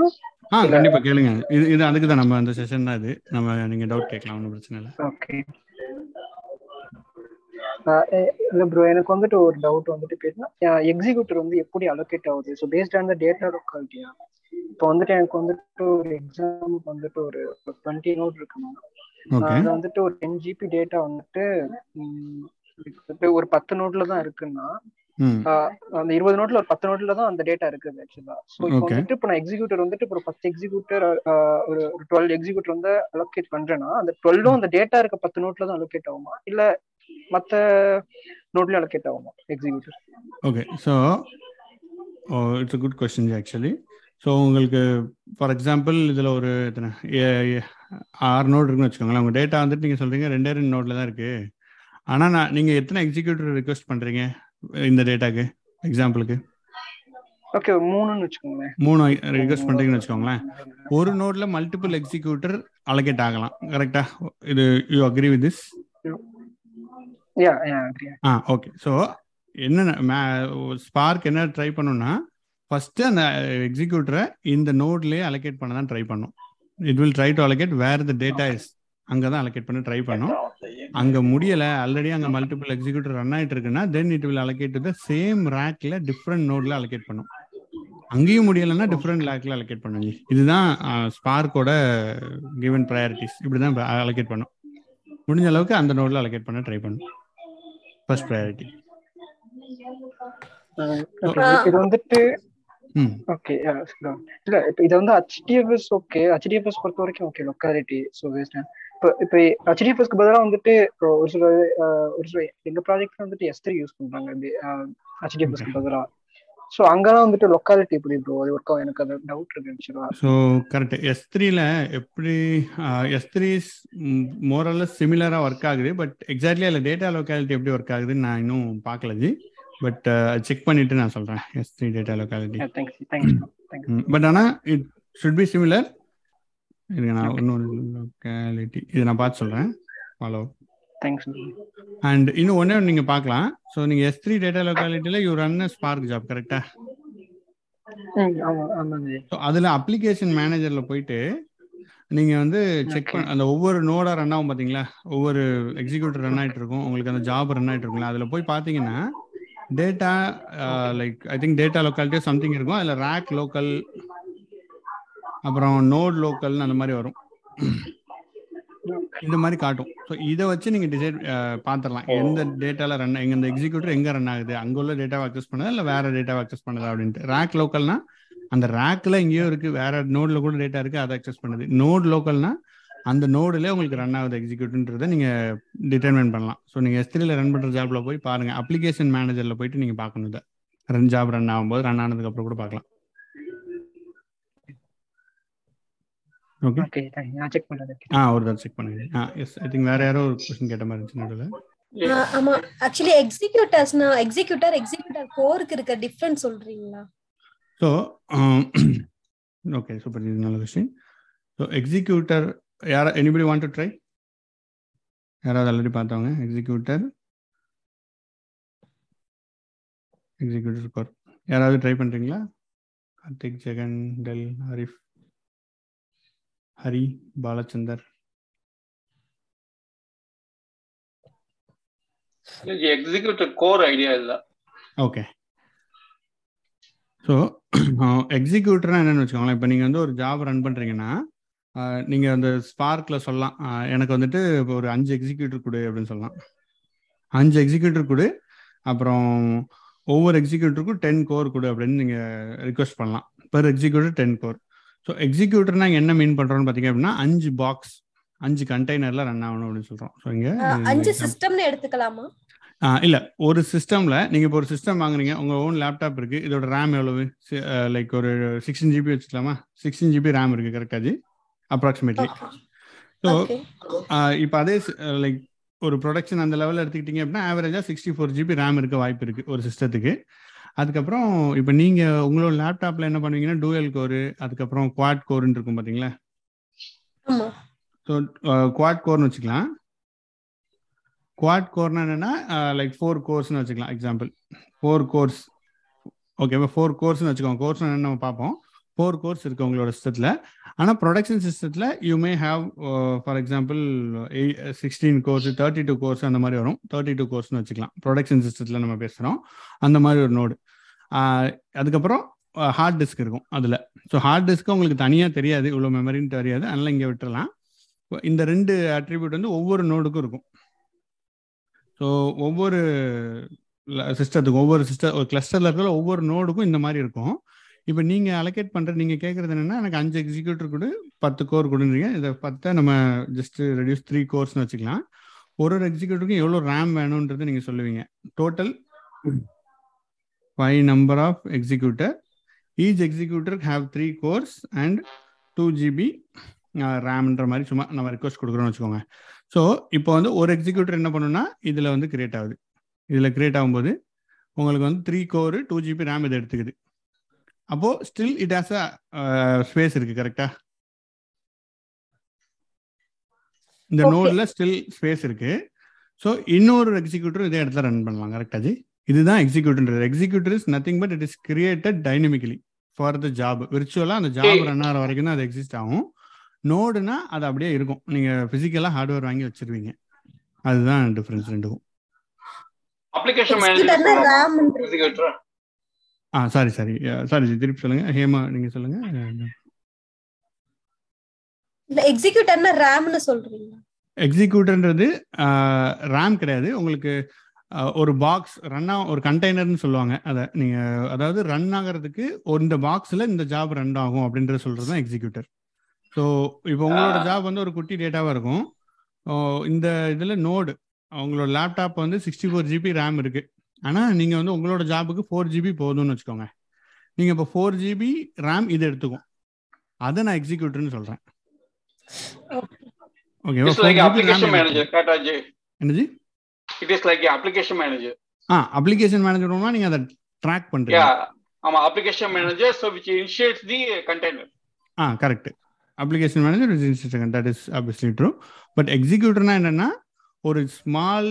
ஆ கண்டிப்பா கேளுங்க. இது இது அதுக்கு தான் நம்ம அந்த செஷன் தான் இது. நம்ம நீங்க டவுட் கேட்கலாம் ஒன்றும் பிரச்சனை இல்லை. ஓகே இல்லை ப்ரோ எனக்கு வந்துட்டு ஒரு டவுட் வந்துட்டு கேட்டா எக்ஸிக்யூட்டர் வந்து எப்படி அலோகேட் ஆகுது? So based on the data லொக்காலிட்டியா இப்போ வந்துட்டு எனக்கு வந்துட்டு ஒரு எக்ஸாமுக்கு வந்துட்டு ஒரு டுவெண்ட்டி நோட் இருக்கணும் அது வந்துட்டு ஒரு டென் ஜிபி டேட்டா வந்துட்டு ஒரு பத்து நோட்ல தான் இருக்குன்னா அந்த இருபது நோட்ல ஒரு பத்து நோட்ல தான் அந்த டேட்டா இருக்குது ஆக்சுவலா ஸோ இப்போ வந்துட்டு இப்போ நான் எக்ஸிக்யூட்டர் வந்துட்டு ஒரு பத்து எக்ஸிக்யூட்டர் ஒரு டுவெல் எக்ஸிக்யூட்டர் வந்து அலோகேட் பண்றேன்னா அந்த டுவெல்லும் அந்த டேட்டா இருக்க பத்து நோட்ல தான் அலோகேட் ஆகுமா? இல்ல மத்த நோட்லயும் அலோகேட் ஆகுமா executor okay. So it's good question actually so உங்களுக்கு ஃபார் எக்ஸாம்பிள் இதில் ஒரு ஆறு நோட் இருக்குன்னு வச்சுக்கோங்களேன். உங்கள் டேட்டா வந்துட்டு நீங்கள் சொல்கிறீங்க ரெண்டே ரெண்டு நோட்டில் தான் இருக்குது ஆனால் நான் நீங்கள் எத்தனை எக்ஸிக்யூட்டிவ் ரிக்வெஸ்ட் பண்ணுறீங்க இந்த டேட்டாக்கு எக்ஸாம்பிளுக்கு ஓகே மூணுன்னு வச்சுக்கோங்களேன். மூணு ரிக்வெஸ்ட் பண்ணுறீங்கன்னு வச்சுக்கோங்களேன். ஒரு நோட்ல மல்டிபிள் எக்ஸிக்யூட்டர் அலகேட் ஆகலாம். கரெக்டா இது you agree with this ah okay so என்ன ஸ்பார்க் என்ன ட்ரை பண்ணுன்னா ஃபர்ஸ்ட் அந்த எக்ஸிக்யூட்டரை இந்த நோட்லேயே அலகேட் பண்ண தான் ட்ரை பண்ணும். It will try to allocate where the data is அங்கே தான் அலகேட் பண்ண ட்ரை பண்ணும். அங்கே முடியலை ஆல்ரெடி அங்கே மல்டிபிள் எக்ஸிக்யூட்டர் ரன் ஆகிட்டு இருக்குன்னா then it will allocate the same ரேக்ல டிஃப்ரெண்ட் நோட்ல அலகேட் பண்ணும். அங்கேயும் முடியலைன்னா டிஃப்ரெண்ட் லேக்ல அலோகேட் பண்ணுங்க இதுதான் ஸ்பார்க்கோட கிவன் ப்ரையாரிட்டிஸ் இப்படி தான் அலோகேட் பண்ணும். முடிஞ்ச அளவுக்கு அந்த நோட்ல அலோகேட் பண்ண ட்ரை பண்ணும். ஃபர்ஸ்ட் ப்ரையாரிட்டி இது வந்துட்டு ஓகே இல்ல இப்போ இது வந்து ஹெச்டிஎஃப்எஸ் ஓகே ஹெச்டிஎஃப்எஸ் பொறுத்த வரைக்கும் ஓகே லொக்காலிட்டி ஸோ இப்போ இப்போ ஹெச்டிஎஃப்எஸ்க்கு பதிலாக வந்துட்டு ஒரு சில ஒரு சில எங்க ப்ராஜெக்ட்ல வந்துட்டு எஸ் த்ரீ யூஸ் பண்றாங்க ஹெச்டிஎஃப்எஸ்க்கு பதிலாக ஸோ அங்கெல்லாம் வந்துட்டு லொக்காலிட்டி எப்படி ப்ரோ அது ஒர்க் எனக்கு அது டவுட் இருக்கு ஸோ கரெக்ட் எஸ் த்ரீல எப்படி S three more or less சிமிலராக work ஆகுது பட் எக்ஸாக்ட்லி அதில் டேட்டா லொக்காலிட்டி எப்படி ஒர்க் ஆகுதுன்னு நான் இன்னும் பார்க்கல ஜி பட் செக் பண்ணிட்டு நான் சொல்கிறேன் S three data locality but ஆனால் இட் ஷுட் பி சிமிலர் இருங்க நான் இன்னொரு லொக்காலிட்டி இது நான் பார்த்து சொல்கிறேன் ஃபாலோ தேங்க்ஸ் அண்ட் இன்னும் ஒன்று நீங்கள் பார்க்கலாம். ஸோ நீங்கள் S three data லொக்காலிட்டியில் you run Spark job so அதில் அப்ளிகேஷன் மேனேஜரில் போயிட்டு நீங்கள் வந்து செக் பண்ண அந்த ஒவ்வொரு நோடாக ரன் ஆகும் பார்த்தீங்களா ஒவ்வொரு எக்ஸிக்யூட்டிவ் ரன் ஆகிட்டு இருக்கும். உங்களுக்கு அந்த ஜாப் ரன் ஆகிட்டு இருக்குங்களா அதில் போய் பார்த்தீங்கன்னா data like I think data locality something இருக்கும். அதில் ரேக் லோக்கல் அப்புறம் நோட் லோக்கல்னு அந்த மாதிரி வரும். இந்த மாதிரி காட்டும். ஸோ இதை வச்சு நீங்கள் டிசைட் பார்த்துடலாம் எந்த டேட்டாவில் ரன் எங்க இந்த எக்ஸிக்யூட்டர் எங்கே ரன் ஆகுது? அங்கே உள்ள டேட்டாவை அக்சஸ் பண்ணுதா? இல்லை வேற டேட்டாவை அக்சஸ் பண்ணுதா? அப்படின்ட்டு. ரேக் லோக்கல்னா அந்த ரேக்ல எங்கேயோ இருக்கு. வேற நோட்ல கூட டேட்டா இருக்கு. அதை அக்சஸ் பண்ணுது. நோட் லோக்கல்னா அந்த நோடுல உங்களுக்கு ரன் ஆகுது எக்ஸிக்யூட்ன்றதை நீங்க டிட்டர்மைன் பண்ணலாம். ஸோ நீங்க எஸ்திரியில் ரன் பண்ற ஜாப்ல போய் பாருங்க. அப்ளிகேஷன் மேனேஜர்ல போயிட்டு நீங்க பார்க்கணும் இதை. ரன் ஜாப் ரன் ஆகும்போது ரன் ஆனதுக்கு அப்புறம் கூட பார்க்கலாம். ஓகே நான் செக் பண்றேன் ஆ ஒரு தடவை செக் பண்ணுங்க. ஆ எஸ் ஐ திங்க் வேற யாரோ ஒரு கொஸ்டின் கேட்ட மாதிரி இருந்துச்சு நடுவில் ஆ, ஆமா. ஆக்சுவலி எக்ஸிக்யூட்டர்ஸ்னா எக்ஸிக்யூட்டர் எக்ஸிக்யூட்டர் கோருக்கு இருக்க டிஃபரன்ஸ் சொல்றீங்களா? ஸோ ஓகே சூப்பர் நல்ல கொஸ்டின் ஸோ எக்ஸிக்யூட்டர் யாரா எனிபடி வாண்ட் டு ட்ரை யாராவது ஆல்ரெடி பார்த்தவங்க எக்ஸிக்யூட்டர் எக்ஸிக்யூட்டர் கோர் யாராவது ட்ரை பண்ணுறீங்களா Karthik Jagan del ஹரிஃப் Hari Balachandar executive core idea இல்ல ஓகே ஸோ எக்ஸிக்யூட்டர்னா என்னன்னு வச்சுக்கோங்களேன் இப்போ நீங்கள் வந்து ஒரு ஜாப் ரன் பண்ணுறீங்கன்னா நீங்கள் அந்த ஸ்பார்க்கில் சொல்லலாம். எனக்கு வந்துட்டு இப்போ ஒரு அஞ்சு எக்ஸிக்யூட்டர் கொடு அப்படின்னு சொல்லலாம். அஞ்சு எக்ஸிக்யூட்டர் கொடு. அப்புறம் ஒவ்வொரு எக்ஸிக்யூட்டருக்கும் டென் கோர் கொடு அப்படின்னு நீங்கள் ரிக்வெஸ்ட் பண்ணலாம். Per executor ten core so எக்ஸிக்யூட்டர்னா என்ன மீன் பண்ணுறோன்னு பார்த்தீங்க அப்படின்னா அஞ்சு பாக்ஸ் அஞ்சு கண்டெய்னரில் ரன் ஆகணும் அப்படின்னு சொல்கிறோம் ஸோ இங்கே அஞ்சு சிஸ்டம்னு எடுத்துக்கலாமா? இல்ல. ஒரு சிஸ்டம்ல நீங்க இப்போ ஒரு சிஸ்டம் வாங்குறீங்க. உங்க ஓன் லேப்டாப் இருக்கு. இதோட ரேம் எவ்வளவு? லைக் ஒரு சிக்ஸ்டீன் ஜிபி வச்சுக்கலாமா? சிக்ஸ்டீன் ஜிபி ரேம் இருக்கு கரெக்டா ஜி? அப்ராக்சிமேட்லி ஸோ இப்போ அதே லைக் ஒரு ப்ரொடக்ஷன் அந்த லெவலில் எடுத்துக்கிட்டீங்க அப்படின்னா ஆவரேஜா சிக்ஸ்டி ஃபோர் ஜிபி ரேம் இருக்க வாய்ப்பு இருக்கு ஒரு சிஸ்டத்துக்கு அதுக்கப்புறம் இப்போ நீங்க உங்களோட லேப்டாப்ல என்ன பண்ணுவீங்கன்னா டூயல் கோரு அதுக்கப்புறம் குவாட் கோர்னு இருக்கும் பாத்தீங்களா? ஆமா. ஸோ குவாட் கோர்னு வச்சுக்கலாம். குவாட் கோர்னா என்னன்னா லைக் ஃபோர் கோர்ஸ்னு வச்சுக்கலாம் எக்ஸாம்பிள் ஃபோர் கோர்ஸ் ஓகேவா ஃபோர் கோர்ஸ்னு வச்சுக்கோங்க. கோர்ஸ் என்னன்னு நம்ம பார்ப்போம். ஃபோர் கோர்ஸ் இருக்கு உங்களோட சிஸ்டத்தில் ஆனால் ப்ரொடக்ஷன் சிஸ்டத்தில் you may have for example sixteen cores thirty two cores அந்த மாதிரி வரும். தேர்ட்டி டூ கோர்ஸ்னு வச்சுக்கலாம். ப்ரொடக்ஷன் சிஸ்டத்தில் நம்ம பேசுகிறோம் அந்த மாதிரி ஒரு நோடு அதுக்கப்புறம் uh, ஹார்ட் டிஸ்க் இருக்கும் அதில். ஸோ ஹார்ட் டிஸ்க்கு உங்களுக்கு தனியாக தெரியாது. இவ்வளோ மெமரின்னு தெரியாது. அதனால் இங்கே விட்டுறலாம். இந்த ரெண்டு அட்ரிபியூட் வந்து ஒவ்வொரு நோடுக்கும் இருக்கும். ஸோ ஒவ்வொரு சிஸ்டத்துக்கும் ஒவ்வொரு சிஸ்டம் ஒரு கிளஸ்டரில் இருக்கிற ஒவ்வொரு நோடுக்கும் இந்த மாதிரி இருக்கும். இப்போ நீங்கள் அலோகேட் பண்ணுற நீங்கள் கேட்குறது என்னென்னா எனக்கு அஞ்சு எக்ஸிக்யூட்டர் கொடு பத்து கோர் கொடுன்றீங்க இதை பத்தை நம்ம ஜஸ்ட் ரெடியூஸ் த்ரீ கோர்ஸ்னு வச்சுக்கலாம். ஒரு ஒரு எக்ஸிக்யூட்டருக்கும் எவ்வளோ ரேம் வேணுன்றது நீங்கள் சொல்லுவீங்க. Total five number of executor each executor have three cores and two GB ரேம்ன்ற மாதிரி சும்மா நம்ம ரிக்வஸ்ட் கொடுக்குறோம்னு வச்சுக்கோங்க. ஸோ இப்போ வந்து ஒரு எக்ஸிக்யூட்டர் என்ன பண்ணுன்னா இதில் வந்து கிரியேட் ஆகுது. இதில் கிரியேட் ஆகும்போது உங்களுக்கு வந்து three core two GB RAM இதை எடுத்துக்குது. அப்போது still it has a space இருக்குது கரெக்டா இந்த. நோடில் ஸ்டில் ஸ்பேஸ் இருக்கு. ஸோ இன்னொரு எக்ஸிக்யூட்டர் இதே இடத்துல ரன் பண்ணலாம் கரெக்டா ஜி? இதுதான் executor executor is nothing but it is created dynamically for the job விர்ச்சுவலாக அந்த ஜாப். ரன் ஆகிற வரைக்கும் தான் அது எக்ஸிஸ்ட் ஆகும். நோடுனா அது அப்படியே இருக்கும். நீங்க பிசிக்கலா ஹார்ட்வேர் வாங்கி வச்சிருவீங்க. அதுதான் டிஃபரன்ஸ் ரெண்டுக்கும். Application manager ah sorry sorry sorry திருப்பி சொல்லுங்க. ஹேமா நீங்க சொல்லுங்க. இல்ல எக்ஸிக்யூட்டர்னா ரேம்னு சொல்றீங்க எக்ஸிக்யூட்டர்ன்றது ரேம் கிடையாது. உங்களுக்கு ஒரு பாக்ஸ் ரன்னா ஒரு கண்டெய்னர்னு சொல்லுவாங்க. அதை நீங்க அதாவது ரன் ஆகிறதுக்கு ஒரு இந்த பாக்ஸ்ல இந்த ஜாப் ரன் ஆகும் அப்படின்றத சொல்றது தான் எக்ஸிக்யூட்டர் ஸோ இப்போ உங்களோட. ஜாப் வந்து ஒரு குட்டி டேட்டாவா இருக்கும். இந்த இதுல நோடு உங்களோட லேப்டாப் வந்து சிக்ஸ்டி ஃபோர் ஜிபி ரேம் இருக்கு. ஆனா நீங்க வந்து உங்களோட ஜாபுக்கு ஃபோர் ஜிபி போதும்னு வச்சுக்கோங்க. நீங்க இப்போ ஃபோர் ஜிபி ரேம் இது எடுத்துக்கும். அதை நான் எக்ஸிக்யூட்டர்னு ஜி என்னது? It is like application manager ah application மேனேஜர்னா நீங்க அதை ட்ராக் பண்றீங்க. ஆமா application manager so which initiates the container ah correct application manager that is obviously true but எக்ஸிக்யூட்டர்னா என்னன்னா ஒரு ஸ்மால்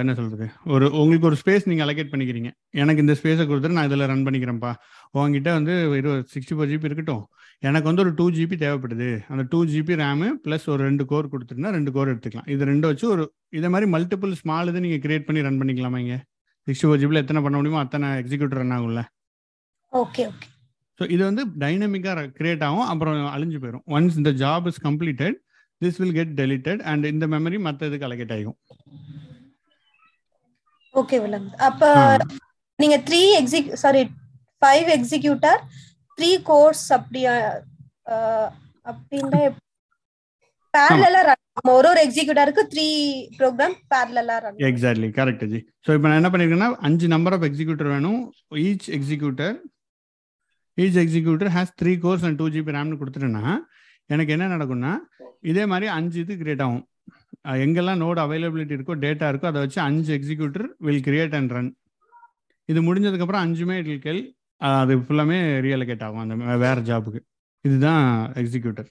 என்ன சொல்றது? ஒரு உங்களுக்கு ஒரு ஸ்பேஸ் நீங்க அலோகேட் பண்ணிக்கிறீங்க. எனக்கு இந்த ஸ்பேஸை கொடுத்துட்டு நான் இதில் ரன் பண்ணிக்கிறேன்ப்பா உங்ககிட்ட வந்து இருபது சிக்ஸ்டி ஃபோர் ஜிபி இருக்கட்டும். எனக்கு வந்து ஒரு டூ ஜிபி தேவைப்படுது. அந்த டூ ஜிபி ரேமு ப்ளஸ் ஒரு ரெண்டு கோர் கொடுத்துருந்தா ரெண்டு கோர் எடுத்துக்கலாம். இது ரெண்டு வச்சு ஒரு இதே மாதிரி மல்டிபிள் ஸ்மால் இது நீங்கள் கிரியேட் பண்ணி ரன் பண்ணிக்கலாமா இங்கே? சிக்ஸ்டி ஃபோர் ஜிபியில் எத்தனை பண்ண முடியுமோ அத்தனை எக்ஸிக்யூட்டர் ரன் ஆகும்ல? ஓகே ஓகே ஸோ இது வந்து டைனமிக்காக கிரியேட் ஆகும். அப்புறம் அழிஞ்சு போயிடும் ஒன்ஸ் இந்த job is completed this will get deleted and இந்த மெமரி மற்ற இதுக்கு அலகேட் ஆகும் ஓகே விலங்கு அப்ப நீங்க three exec sorry five executor three cores அப்படியா அஹ், அப்படின்னா பேரலா ரன் ஒரு ஒரு எக்ஸிக்யூட்டருக்கு three program பேரலா run exactly correct ji so இப்போ நான் என்ன பண்ணியிருக்கேன்னா அஞ்சு நம்பர் ஆஃப் எக்ஸிக்யூட்டர் வேணும். Each executor each executor has three cores and two GB ரேம்னு கொடுத்துட்டேன்னா எனக்கு என்ன நடக்கும்னா இதே மாதிரி அஞ்சு இது கிரியேட் ஆகும். எங்கெல்லாம் நோட் அவைலபிலிட்டி இருக்கோ டேட்டா இருக்கோ அதை வச்சு அஞ்சு executor will create and run இது முடிஞ்சதுக்கப்புறம் அஞ்சுமே இட் வில் கெல் அது ஃபுல்லாமே ரியலகேட் ஆகும் அந்த வேற ஜாபுக்கு இதுதான் எக்ஸிக்யூட்டர்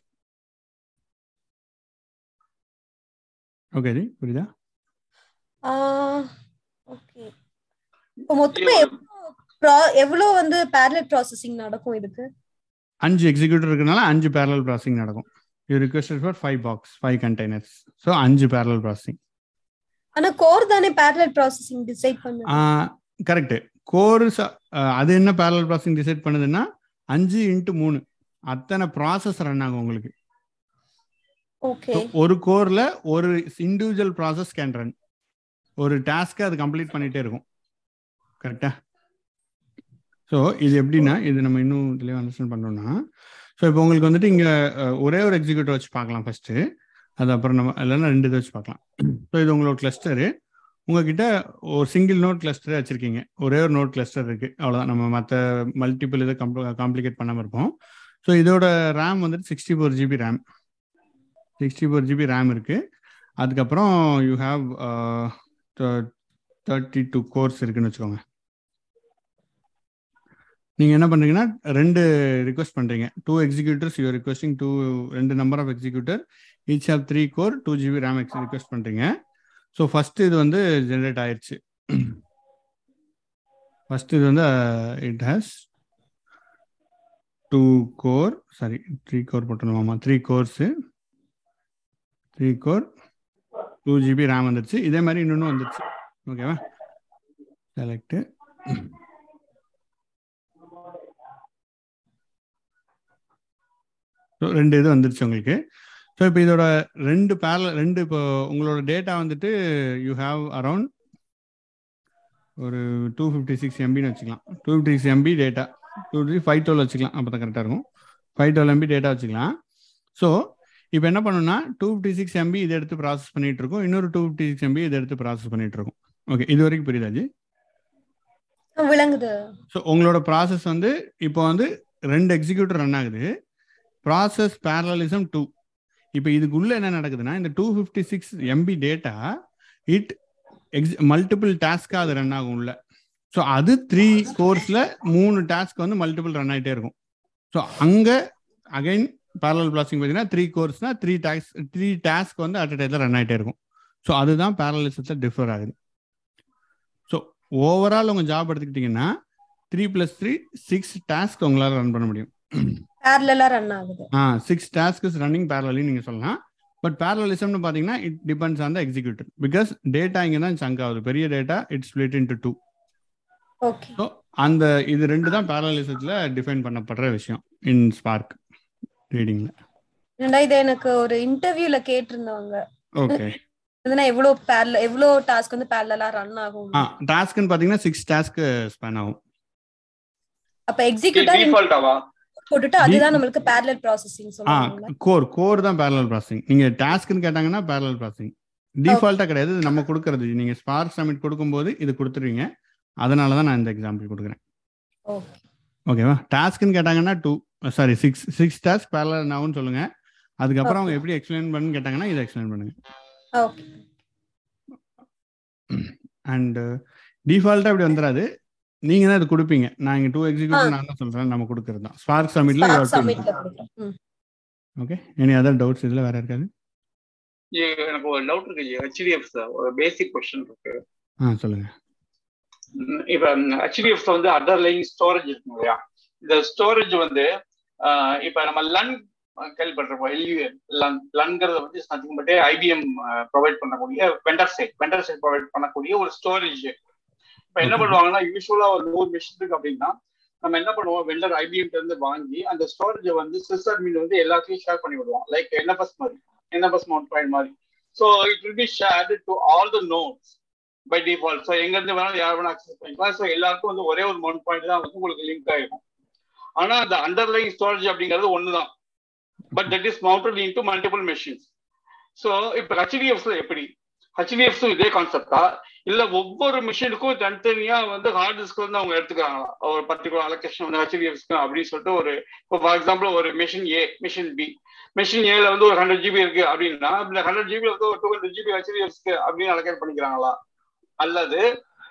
ஓகே ஜி புரியுதா? ஓகே இப்போ மொத்தமா எவ்வளவு வந்து பேரலல் ப்ராசஸிங் நடக்கும் இதுக்கு? அஞ்சு எக்ஸிக்யூட்டர் இருக்கனால அஞ்சு பேரலல் ப்ராசஸிங் நடக்கும். You requested for five box five containers so அஞ்சு பேரலல் ப்ராசஸிங் ஆனா கோர் தானே பேரலல் ப்ராசஸிங் டிசைட் பண்ணுது? கரெக்ட் கோர்ஸ் அது என்ன பேரலல் ப்ராசஸிங் டிசைட் பண்ணுதுன்னா அஞ்சு இன்ட்டு மூணு. அத்தனை ப்ராசஸ் ரன் ஆகும் உங்களுக்கு. ஒரு கோர்ல ஒரு இண்டிவிஜுவல் ப்ராசஸ் கேன் ரன் ஒரு டாஸ்க்கை அது கம்ப்ளீட் பண்ணிட்டே இருக்கும். கரெக்டா ஸோ இது எப்படின்னா இது நம்ம இன்னும் தெளிவாக அண்டர்ஸ்டாண்ட் பண்ணோம்னா ஸோ இப்போ உங்களுக்கு வந்துட்டு இங்கே ஒரே ஒரு எக்ஸிக்யூட்டிவ் வச்சு பார்க்கலாம் ஃபர்ஸ்ட் அது அப்புறம் நம்ம இல்லைன்னா ரெண்டு இதை வச்சு பார்க்கலாம். ஸோ இது உங்களோட கிளஸ்டரு உங்ககிட்ட ஒரு சிங்கிள் நோட் கிளஸ்டரே வச்சிருக்கீங்க. ஒரே ஒரு நோட் கிளஸ்டர் இருக்கு. அவ்வளோதான் நம்ம மற்ற மல்டிபிள் இதை காம்ப்ளிகேட் பண்ணாமல் இருப்போம். ஸோ இதோட ரேம் வந்துட்டு sixty four GB RAM sixty four GB RAM இருக்கு. அதுக்கப்புறம் you have thirty two cores இருக்குன்னு வச்சுக்கோங்க. நீங்க என்ன பண்றீங்கன்னா ரெண்டு ரிக்வஸ்ட் பண்றீங்க. Two executors you requesting two ரெண்டு number of executor each of three core two GB RAM X request பண்றீங்க. ஸோ ஃபர்ஸ்ட் இது வந்து ஜென்ரேட் ஆயிடுச்சு ஃபர்ஸ்ட் இது வந்து it has two core sorry three core போட்டணுமாமா three cores three core two GB RAM வந்துருச்சு. இதே மாதிரி இன்னொன்று வந்துருச்சு. ஓகேவா செலக்ட் ரெண்டு இது வந்துருச்சு உங்களுக்கு. ஸோ இப்போ இதோட ரெண்டு பேரல ரெண்டு இப்போ உங்களோட டேட்டா வந்துட்டு யூ ஹாவ் அரவுண்ட் ஒரு டூ ஃபிஃப்டி சிக்ஸ் எம்பின்னு வச்சுக்கலாம். Two fifty six MB data two fifty five twelve வச்சுக்கலாம். அப்போ தான் கரெக்டாக இருக்கும். ஃபைவ் டுவெல் எம்பி டேட்டா வச்சுக்கலாம். ஸோ இப்போ என்ன பண்ணணும்னா டூ ஃபிஃப்டி சிக்ஸ் எம்பி இதை எடுத்து ப்ராசஸ் பண்ணிட்டு இருக்கோம். இன்னொரு டூ ஃபிஃப்டி சிக்ஸ் எம்பி இதை எடுத்து ப்ராசஸ் பண்ணிட்டு இருக்கோம். ஓகே இது வரைக்கும் புரியுதா ஜி? விளங்குது. ஸோ உங்களோட ப்ராசஸ் வந்து இப்போ வந்து ரெண்டு எக்ஸிக்யூட்டர் ரன் ஆகுது. ப்ராசஸ் பேரலிசம் டூ இப்போ இதுக்குள்ள என்ன நடக்குதுன்னா இந்த two fifty six MB data it X multiple டாஸ்க்காக அது ரன் ஆகும் உள்ள. ஸோ அது த்ரீ கோர்ஸில் மூணு டாஸ்க் வந்து மல்டிபிள் ரன் ஆகிட்டே இருக்கும். ஸோ அங்கே அகைன் பேரலல் ப்ராசிங் பார்த்தீங்கன்னா த்ரீ கோர்ஸ்னா த்ரீ டாக்ஸ் த்ரீ டாஸ்க் வந்து அட் அ டைத்தில் ரன் ஆகிட்டே இருக்கும். ஸோ அதுதான் பேரலிசத்தில் டிஃபர் ஆகுது. ஸோ ஓவரால் உங்கள் ஜாப் எடுத்துக்கிட்டிங்கன்னா three plus three six task உங்களால் ரன் பண்ண முடியும். பேரலா ரன் ஆகுது. ஆ six task is running parallelly நீங்கள் சொல்லலாம். பட் பேரலிசம்னு பார்த்தீங்கன்னா it depends on the executive because data இங்கே தான் சங்க் ஆகுது. பெரிய data it's split into two okay so அந்த இது ரெண்டு தான் பேரலிசத்தில் டிஃபைன் பண்ணப்படுற விஷயம் இன் ஸ்பார்க் ரீடிங்ல இது எனக்கு ஒரு இன்டர்வியூல கேட்டிருந்தவங்க. ஓகே இதுனா எவ்வளவு பேரல எவ்வளவு டாஸ்க் வந்து பேரலா ரன் ஆகும்? டாஸ்க்னு பார்த்தீங்கன்னா சிக்ஸ் டாஸ்க்கு ஸ்பேன் ஆகும். அப்ப எக்ஸிக்யூட்டர் போட்டுட்டு அதுதான் நம்மளுக்கு பேரலல் ப்ராசஸிங் சொல்லுவாங்க கோர் கோர் தான் பேரலல் ப்ராசஸிங் நீங்கள் டாஸ்க்னு கேட்டாங்கன்னா பேரலல் ப்ராசஸிங் டிஃபால்ட்டாக கிடையாது. நம்ம கொடுக்கறது. நீங்கள் ஸ்பார்க் சப்மிட் கொடுக்கும்போது இது கொடுத்துருவீங்க. அதனால தான் நான் இந்த எக்ஸாம்பிள் கொடுக்குறேன். ஓகே ஓகேவா டாஸ்க்னு கேட்டாங்கன்னா two sorry six six task parallel நாவும் சொல்லுங்க. அதுக்கப்புறம் அவங்க எப்படி எக்ஸ்பிளைன் பண்ணு கேட்டாங்கன்னா இதை எக்ஸ்பிளைன் பண்ணுங்க. அண்ட் டிஃபால்ட்டாக இப்படி வந்துடாது நீங்க தான் இது கொடுப்பீங்க. நான் இங்கே டூ எக்ஸிக்யூட்டிவ் நான் தான் சொல்றேன். நம்ம கொடுக்கறது? தான் ஸ்பார்க் ம். ஓகே எனி அதர் டவுட்ஸ் இதுல வேற இருக்காது எனக்கு ஒரு டவுட் இருக்கு. ஹெச்டிஎஃப் ஒரு பேசிக் கொஸ்டின் இருக்கு. ஆ சொல்லுங்க. இப்ப ஹெச்டிஎஃப் வந்து அண்டர்லைங் ஸ்டோரேஜ் இருக்கும் இல்லையா? இந்த ஸ்டோரேஜ் வந்து இப்ப நம்ம லன் கேள்விப்பட்டிருப்போம். எல்யூஎன் லன் லன்ங்கிறது வந்து நத்திங் பட் ஐபிஎம் ப்ரொவைட் பண்ணக்கூடிய vendor side vendor side provide பண்ணக்கூடிய ஒரு ஸ்டோரேஜ் இப்ப என்ன. பண்ணுவாங்கன்னா யூஸ்வலா ஒரு நூறு மிஷின் இருக்கு அப்படின்னா நம்ம என்ன பண்ணுவோம்? வெண்டர் ஐபிஎம் இருந்து வாங்கி அந்த ஸ்டோரேஜை வந்து சிஸ் அட்மின் வந்து எல்லாத்தையும் ஷேர் பண்ணி விடுவோம். லைக் என்எஃப்எஸ் மாதிரி? என்எஃப்எஸ் மவுண்ட் பாயிண்ட் மாதிரி? So it will be shared to all the nodes by default so எங்க இருந்து வேணாலும் யார் வேணாலும் அக்சஸ் பண்ணிக்கலாம். ஸோ எல்லாருக்கும் வந்து ஒரே ஒரு மவுண்ட் பாயிண்ட் தான் வந்து உங்களுக்கு லிங்க் ஆயிருக்கும் ஆனா அந்த அண்டர்லைங் ஸ்டோரேஜ் அப்படிங்கிறது ஒண்ணுதான். But that is mounted into multiple machines so இப்போ ஹெச்டிஎஃப்ஸ்ல எப்படி? ஹெச்டிஎஃப்ஸ் இதே கான்செப்டா இல்ல ஒவ்வொரு மிஷினுக்கும் தனித்தனியா வந்து ஹார்ட் டிஸ்க் வந்து அவங்க எடுத்துக்கிறாங்களா ஒரு பர்டிகுலர் அலோகேஷன் வந்து ஹெச்டிஎஃப்ஸ்க்கு அப்படின்னு சொல்லிட்டு ஒரு இப்போ ஃபார் எக்ஸாம்பிள் ஒரு machine A machine B machine ஏல வந்து ஒரு ஹண்ட்ரட் ஜிபி இருக்கு அப்படின்னா இந்த ஹண்ட்ரட் ஜிபி வந்து ஒரு டூ ஹண்ட்ரட் ஜிபி ஹெச்டிஎஃப்ஸ்க்கு அப்படின்னு அலோகேட் பண்ணிக்கிறாங்களா? அல்லது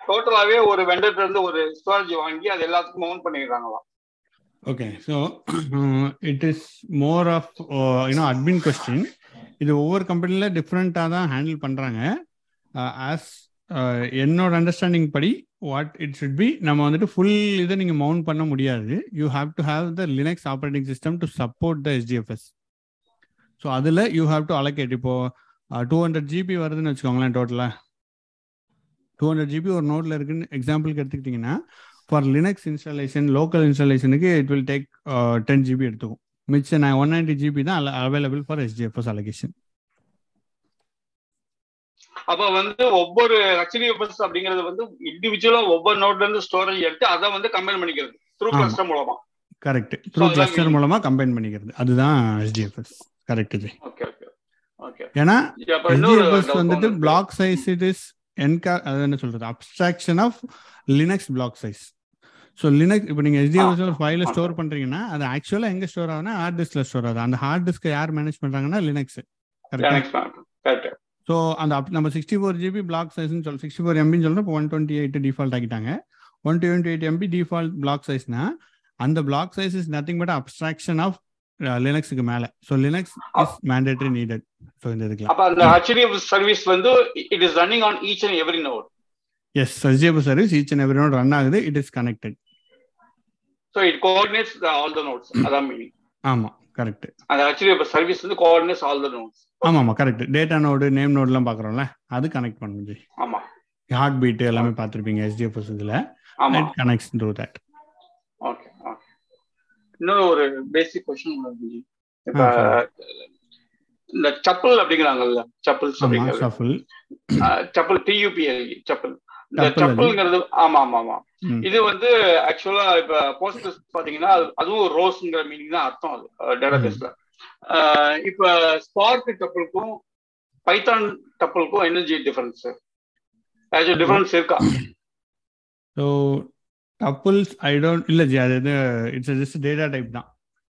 டோட்டலாவே ஒரு வெண்டர்ல இருந்து ஒரு ஸ்டோரேஜ் வாங்கி அது எல்லாத்துக்கும் mount பண்ணிடுறாங்களா okay so it is more of you know admin question இது ஒவ்வொரு கம்பெனியில் டிஃப்ரெண்ட்டாக தான் ஹேண்டில் பண்ணுறாங்க ஆஸ் என்னோட அண்டர்ஸ்டாண்டிங் படி வாட் இட் ஷுட் பி நம்ம வந்துட்டு ஃபுல் இதை நீங்கள் மவுண்ட் பண்ண முடியாது. You have to have the Linux operating system to support the SDFS so அதில் யூ ஹாவ் டு அலோகேட் இப்போ டூ ஹண்ட்ரட் ஜிபி வருதுன்னு வச்சுக்கோங்களேன் டோட்டலாக டூ ஹண்ட்ரட் ஜிபி ஒரு நோட்டில் இருக்குன்னு எக்ஸாம்பிளுக்கு எடுத்துக்கிட்டிங்கன்னா for Linux installation local இன்ஸ்டாலேஷனுக்கு it will take ten GB எடுத்துக்கும். மிச்சம் நான் ஒன் நைன்டி ஜிபி தான் அவைலபிள் ஃபார் எஸ்டிஎஃப்எஸ் அலோகேஷன் அப்ப வந்து ஒவ்வொரு ஹெச்டிஎஃப்எஸ் அப்படிங்கிறது வந்து இண்டிவிஜுவலா ஒவ்வொரு நோட்ல இருந்து ஸ்டோரேஜ் எடுத்து அதை வந்து கம்பைன் பண்ணிக்கிறது. த்ரூ. கிளஸ்டர் மூலமா. Correct through cluster. மூலமா கம்பைன் பண்ணிக்கிறது. அதுதான் எஸ்டிஎஃப்எஸ் கரெக்ட் ஓகே ஏன்னா doubt வந்துட்டு பிளாக் சைஸ் இட் இஸ் என்கா அது என்ன சொல்றது? Abstraction of Linux block size so Linux இப்போ நீங்கள் எஸ்டிஎஃப்எஸ் ஒரு ஃபைல. ஸ்டோர் பண்றீங்கன்னா அது ஆக்சுவலாக எங்கே ஸ்டோர் ஆகுதுன்னா ஹார்ட் டிஸ்க்ல ஸ்டோர் ஆகுது. அந்த ஹார்ட் டிஸ்க்கை யார் மேனேஜ் பண்றாங்கன்னா லினக்ஸ் கரெக்டா கரெக்ட் ஸோ அந்த up- நம்ம சிக்ஸ்டி ஃபோர் ஜிபி பிளாக் சைஸ்னு சொல்லி சிக்ஸ்டி ஃபோர் எம்பின்னு சொல்றோம் இப்போ ஒன் டுவெண்ட்டி எயிட் டிஃபால்ட் ஆக்கிட்டாங்க. One twenty eight MB default block சைஸ்னா அந்த block size is nothing but abstraction of லினக்ஸுக்கு மேலே. So Linux is mandatory needed so இந்த இதுக்குலாம். அப்ப அந்த ஹெச்டிஎஃப் சர்வீஸ் வந்து it is running on each and every node S SGF service each and every node run ஆகுது it is connected so it coordinates all the nodes அதான் meaning ஆமாம் correct அந்த HDF service வந்து coordinates all the nodes ஆமாம் ஆமாம் correct data node name நோடுலாம் பார்க்குறோம்ல அது கனெக்ட் பண்ணும் ஜி ஆமா. ஹார்ட் பீட் எல்லாமே பார்த்துருப்பீங்க எஸ்டிஎஃப்எஸ் இதில். ஆமா. It connects through that okay okay இன்னொரு ஒரு பேசிக் இப்ப ஆ, இந்த சப்பல் அப்படிங்கிறாங்கல்ல அப்படிங்கிறது ஷஃபிள் சப்பல் டியூபிஎல் சப்பல் இந்த. சப்பல்ங்கிறது ஆமா ஆமா ஆமா. இது வந்து ஆக்சுவலா இப்ப போஸ்ட் பாத்தீங்கன்னா அது- அதுவும் ரோஸ்ங்கிற மீனிங் தான் அர்த்தம் அது டேட்டாபேஸ்ல இப்ப ஸ்பார்க் டப்பலுக்கும் பைத்தான் டப்பலுக்கும் எனர்ஜி டிஃபரன்ஸ் ஏதாச்சும் டிஃபரன்ஸ் இருக்கா? ஸோ டப்புள்ஸ் ஐ டோன்ட் இல்லை ஜி அது இட்ஸ் ஜஸ்ட் டேட்டா டைப் தான்.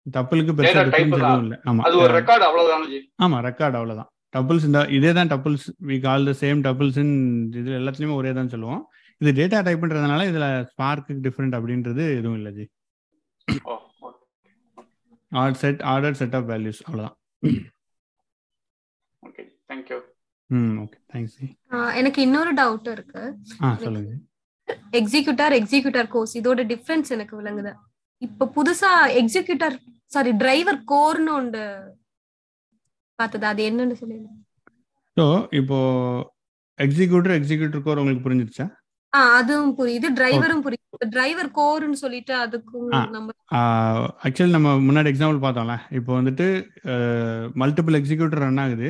டப்புளுக்கு type டிஃபரன்ஸ். எதுவும் இல்லை. ஆமாம் அது ஒரு ரெக்கார்டு அவ்வளவுதானே ஜி? ஆமாம் ரெக்கார்ட் அவ்வளோதான் டப்புள்ஸ் இந்த இதே தான் tuples we call the same tuples இது எல்லாத்துலேயுமே ஒரே தான் சொல்லுவோம். இது டேட்டா டைப்ன்றதுனால இதில் ஸ்பார்க்கு டிஃப்ரெண்ட் அப்படின்றது எதுவும் இல்லை ji. Add set order set of values அவ்வளோதான் okay thank you hmm okay thanks எனக்கு இன்னொரு டவுட் இருக்கு. ஆ சொல்லுங்க எக்ஸிக்யூட்டர் எக்ஸிக்யூட்டர் கோர்ஸ் இதோட டிஃபரன்ஸ் எனக்கு விளங்குது. இப்ப புதுசா எக்ஸிக்யூட்டர் சாரி டிரைவர் கோர்னு ஒன்று பார்த்தது? அது என்னன்னு சொல்லுங்க. ஸோ இப்போ எக்ஸிக்யூட்டர் எக்ஸிக்யூட்டர் கோர் உங்களுக்கு புரிஞ்சிருச்சா? ஆ அதுவும் புரியுது. டிரைவரும் புரியுது டிரைவர் கோர்னு சொல்லிட்டு அதுக்கும். நம்ம ஆக்சுவலி நம்ம முன்னாடி எக்ஸாம்பிள் பார்த்தோம்ல. இப்போ வந்துட்டு மல்டிபிள் எக்ஸிக்யூட்டர் ரன் ஆகுது.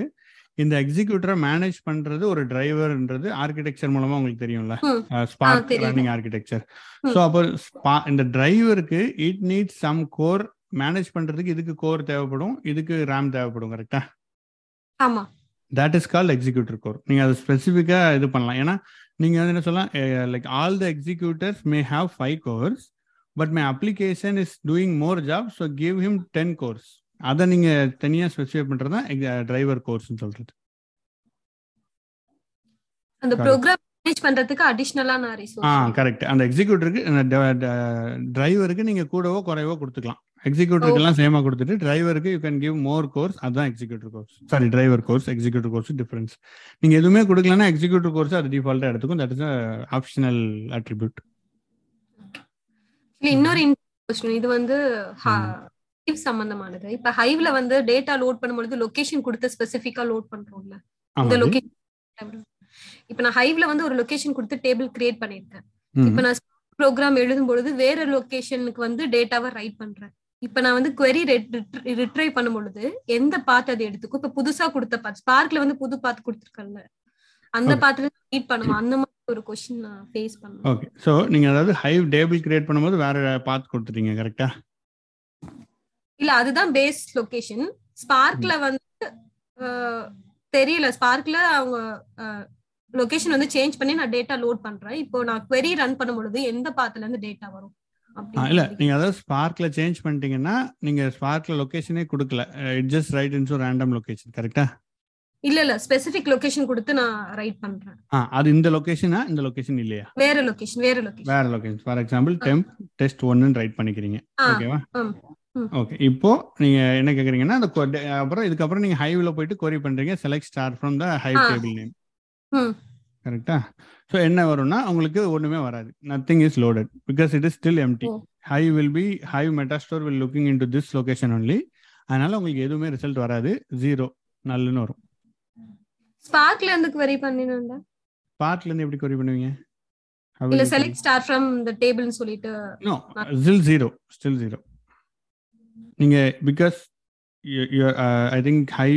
இந்த எக்ஸிக்யூட்டரை மேனேஜ் பண்றது ஒரு டிரைவர்ன்றது ஆர்கிடெக்சர் மூலமா உங்களுக்கு தெரியும்ல. ஸ்பார்க். Running architecture. ஸோ அப்போ இந்த டிரைவருக்கு it need some core manage பண்றதுக்கு இதுக்கு கோர் தேவைப்படும். இதுக்கு ரேம் தேவைப்படும் கரெக்டா ஆமா. That is called executor core நீங்க அது ஸ்பெசிஃபிக்கா இது பண்ணலாம். ஏன்னா நீங்க வந்து என்ன சொல்லலாம் like all the executors may have five cores but my application is doing more job so give him ten cores அதை நீங்க தனியா ஸ்பெசிஃபை பண்றது தான் டிரைவர் கோர்ஸ்னு சொல்றது. அந்த. ப்ரோக்ராம் மேனேஜ் பண்றதுக்கு அடிஷனலா நான் ஆ ரிசோர்ஸ் கரெக்ட் அந்த எக்ஸிக்யூட்டருக்கு டிரைவருக்கு நீங்க கூடவோ குறைவோ கொடுத்துக்கலாம். எக்ஸிக்யூட்டருக்கு எல்லாம் சேமா கொடுத்துட்டு டிரைவருக்கு you can give more cores அதுதான் executor cores sorry driver cores executor cores difference நீங்க எதுவுமே கொடுக்கலன்னா எக்ஸிக்யூட்டர் கோர்ஸ் அது டிஃபால்ட்டா எடுத்துக்கும். தட் இஸ் ஆப்ஷனல் அட்ரிபியூட் இன்னொரு கொஸ்டின் இது வந்து ஹைவ் சம்பந்தமானது. இப்ப ஹைவ்ல வந்து டேட்டா லோட் பண்ணும்பொழுது லொகேஷன் கொடுத்து ஸ்பெசிஃபிக்கா லோட் பண்றோம்ல. இந்த லொகேஷன் இப்ப நான் ஹைவ்ல வந்து ஒரு லொகேஷன் கொடுத்து டேபிள் கிரியேட் பண்ணிருக்கேன். இப்ப நான் ப்ரோக்ராம் எழுதும் பொழுது வேற லொகேஷனுக்கு வந்து டேட்டாவை ரைட் பண்றேன். இப்ப நான் வந்து query ரிட்ரை பண்ணும் பொழுது எந்த பாத் அது எடுத்துக்கும் இப்ப புதுசா கொடுத்த பாத் ஸ்பார்க்ல வந்து புது பாத் கொடுத்துருக்கல அந்த. பாத்துல ரீட் பண்ணுமா? அந்த மாதிரி ஒரு கொஸ்டின் நான் ஃபேஸ் பண்ணேன் ஓகே ஸோ நீங்க அதாவது ஹைவ் டேபிள் கிரியேட் பண்ணும்போது வேற பாத் கொடுத்துட்டீங்க கரெக்டா இல்ல அதுதான் பேஸ் லொகேஷன் ஸ்பார்க்ல வந்து தெரியல. ஸ்பார்க்ல அவங்க லொகேஷன் வந்து சேஞ்ச் பண்ணி நான் டேட்டா லோட் பண்றேன். இப்போ நான் query ரன் பண்ணும் பொழுது எந்த பாத்துல இருந்து டேட்டா வரும்? இல்ல நீங்க அதாவது ஸ்பார்க்ல சேஞ்ச் பண்ணிட்டீங்கன்னா நீங்க ஸ்பார்க்ல லொகேஷனே கொடுக்கல. It just write இன்சோ random location கரெக்டா இல்ல இல்ல ஸ்பெசிபிக் லொகேஷன் கொடுத்து நான் ரைட் பண்றேன். ஆ அது இந்த லொகேஷனா இந்த லொகேஷன் இல்லையா? வேற லொகேஷன் வேற லொகேஷன் வேற location for example temp test ஒன்னு ரைட் பண்ணிக்கிறீங்க. ஓகேவா. ஓகே இப்போ நீங்க என்ன கேக்குறீங்கன்னா அந்த அப்புறம் இதுக்கப்புறம் நீங்க ஹைவ்ல போயிட்டு கொரி பண்றீங்க. Select star from the ah. Table name hmm. So என்ன வரும்னா உங்களுக்கு ஒண்ணுமே வராது. Nothing is loaded because it is still empty. Hive will be Hive metastore will looking in to this location only அதனால உங்களுக்கு எதுவுமே ரிசல்ட் வராது. ஜீரோ நல்லுன்னு வரும். ஸ்பார்க்ல இருந்து query பண்ணினா பார்ட்ல இருந்து எப்படி கொரி பண்ணுவீங்க? இல்ல query? Select star from the டேபிள்னு சொல்லிட்டு no still zero still zero நீங்க பிகாஸ் ஐ திங்க் ஹை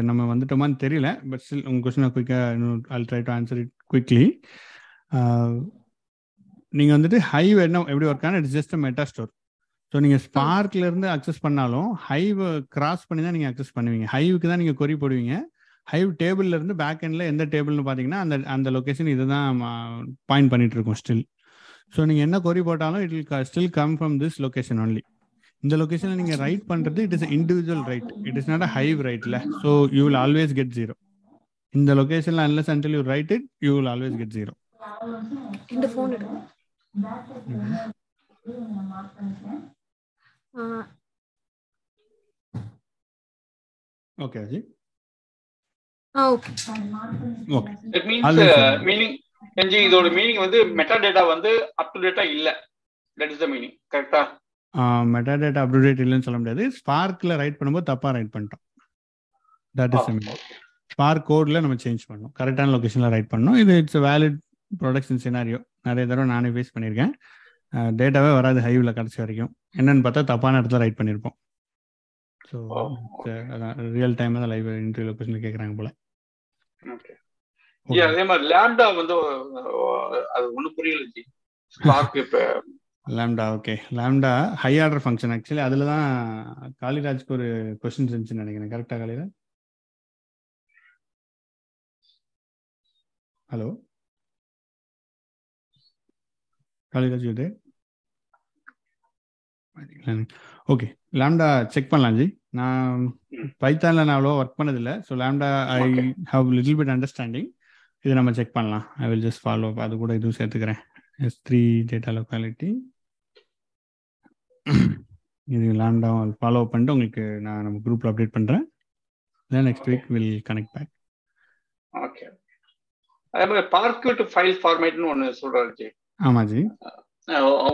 நம்ம வந்துட்டோமான்னு தெரியல பட் ஸ்டில் உங்கள் கொஸ்டினை குயிக்காக I'll try to answer it quickly நீங்கள் வந்துட்டு ஹை என்ன எப்படி ஒர்க் ஆனால் it's just meta store so நீங்கள் ஸ்பார்க்ல இருந்து அக்சஸ் பண்ணாலும் ஹைவ் கிராஸ் பண்ணி தான் நீங்கள் அக்சஸ் பண்ணுவீங்க. ஹைவுக்கு தான் நீங்கள் கொரி போடுவீங்க. ஹைவ் டேபிள்ல இருந்து பேக் எண்டில் எந்த டேபிள்னு பார்த்தீங்கன்னா அந்த அந்த லொக்கேஷன் இதுதான் பாயிண்ட் பண்ணிட்டு இருக்கோம் ஸ்டில் ஸோ நீங்கள் என்ன கொரி போட்டாலும் it will still come from this location only இந்த லொகேஷன்ல நீங்க ரைட் பண்றது it is individual right it is not a hive ரைட்ல so you will always get zero இந்த லொகேஷன்ல unless until you write it you will always get zero இந்த phone எடுங்க. Ah, okay அஜி ஆ okay okay it means. Meaning NG இதோட meaning வந்து meta data வந்து up to data இல்ல. That is the meaning கரெக்டா meta data update இல்லைன்னு சொல்ல முடியாது. ஸ்பார்க்ல ரைட் பண்ணும்போது தப்பா ரைட் பண்ணிட்டோம். தட் இஸ் ஸ்பார்க் கோட்ல நம்ம சேஞ்ச் பண்ணோம். கரெக்டான லொகேஷன்ல ரைட் பண்ணோம். இது இட்ஸ் வேலிட் ப்ரொடக்ஷன் சினாரியோ நிறைய தடவை நானே ஃபேஸ் பண்ணியிருக்கேன். டேட்டாவே வராது ஹைவ்ல கடைசி வரைக்கும். என்னன்னு பார்த்தா தப்பான இடத்துல ரைட் பண்ணியிருப்போம். ஸோ ரியல் டைம் தான் லைவ் இன்டர்வியூ லொகேஷன் கேட்குறாங்க போல. அதே மாதிரி லேம்டா வந்து அது ஒண்ணும் புரியல ஸ்பார்க் இப்ப lambda okay. Lambda high order function actually அதில் தான் காளிராஜ்க்கு ஒரு கொஸ்டின்ஸ் இருந்துச்சுன்னு நினைக்கிறேன். கரெக்டாக காளிராஜ் ஹலோ காளிராஜ் இது ஓகே லேம்டா செக் பண்ணலாம் ஜி. நான் பைத்தானில் நான் அவ்வளோ ஒர்க் பண்ணதில்லை. So lambda I. Have little bit understanding இது நம்ம செக் பண்ணலாம். ஐ வில் ஜஸ்ட் ஃபாலோ அது கூட இதுவும் சேர்த்துக்கிறேன். எஸ் த்ரீ டேட்டா லொக்காலிட்டி இது லேம்டா ஃபாலோ பண்ணிட்டு உங்களுக்கு நான் நம்ம குரூப்பில் அப்டேட் பண்ணுறேன் then next week will connect back okay அதே மாதிரி பார்க்யூட் ஃபைல் ஃபார்மேட்னு ஒன்னு சொல்றாரு ஜி. ஆமாம் ji.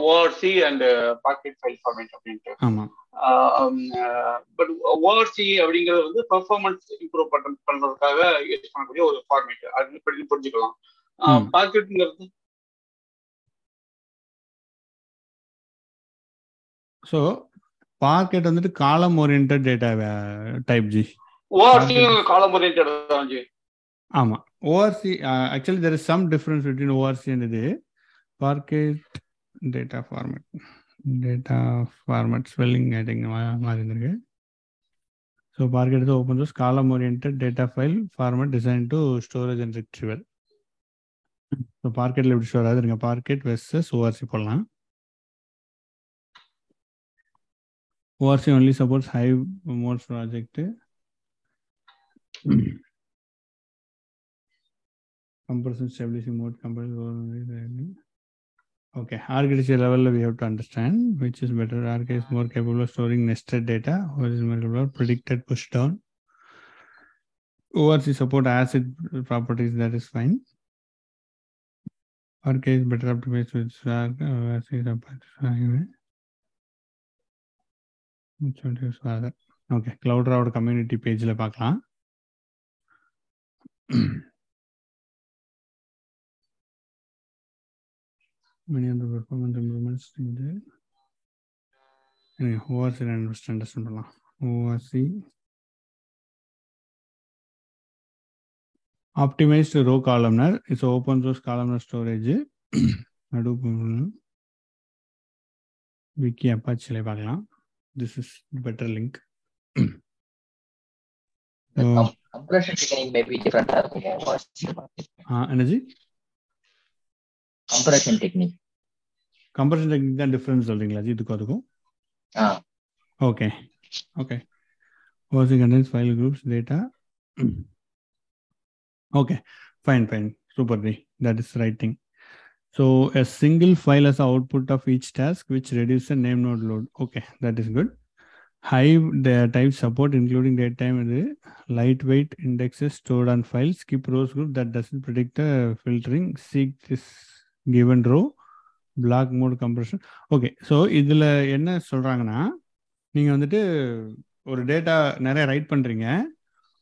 ORC and parquet file format அப்படின்ட்டு. ஆமாம் பட் ஓஆர்சி அப்படிங்கிறது வந்து பெர்ஃபார்மன்ஸ் இம்ப்ரூவ் பண்றதுக்காக யூஸ் பண்ணக்கூடிய ஒரு ஃபார்மேட் அது படி புரிஞ்சுக்கலாம். ம். ஸோ பார்க்கெட் வந்துட்டு column oriented data type ji ORC column oriented தான் ஜி ஆமாம் ORC actually there is some difference between ORC and இது. Parquet data format data format spelling I think மாதிரி இருந்திருக்கு so parquet is open source column oriented data file format design to storage and retrieval so பார்க்கெட்டில் எப்படி store ஆகுது இருங்க parquet versus ORC போடலாம். ORC only supports Hive mode project. compression stability mode, compression Okay, architecture level we have to understand which is better. R K is more capable of storing nested data, horizontal capable of predicted push down. ORC support acid properties, that is fine. R K is better optimized with better. Route community page ல பார்க்கலாம் many of the performance improvements in the anyway, ORC and understand understand பண்ணலாம் ORC optimized row columnar is open source columnar storage Hadoop wiki apache ல பார்க்கலாம் this is better link The So, com- compression technique may be different. ஆ இருக்கும். ஆ, என்னது Compression technique. Comparison technique தான் difference சொல்றீங்களா G இதுக்கும் அதுக்கும் ஆ, Okay. Okay. ORC contains file groups, data. okay. Fine, fine. Super. Dee. That is the right thing. So a single file as output of each task, which reduces the name node load. Okay, that is good. Hive the type support, including date time and the lightweight indexes stored on files. Skip rows group that doesn't predict the filtering. Seek this given row. Block mode compression. Okay so இதில் என்ன சொல்கிறாங்கன்னா நீங்கள் வந்துட்டு ஒரு data நிறைய right பண்ணுறீங்க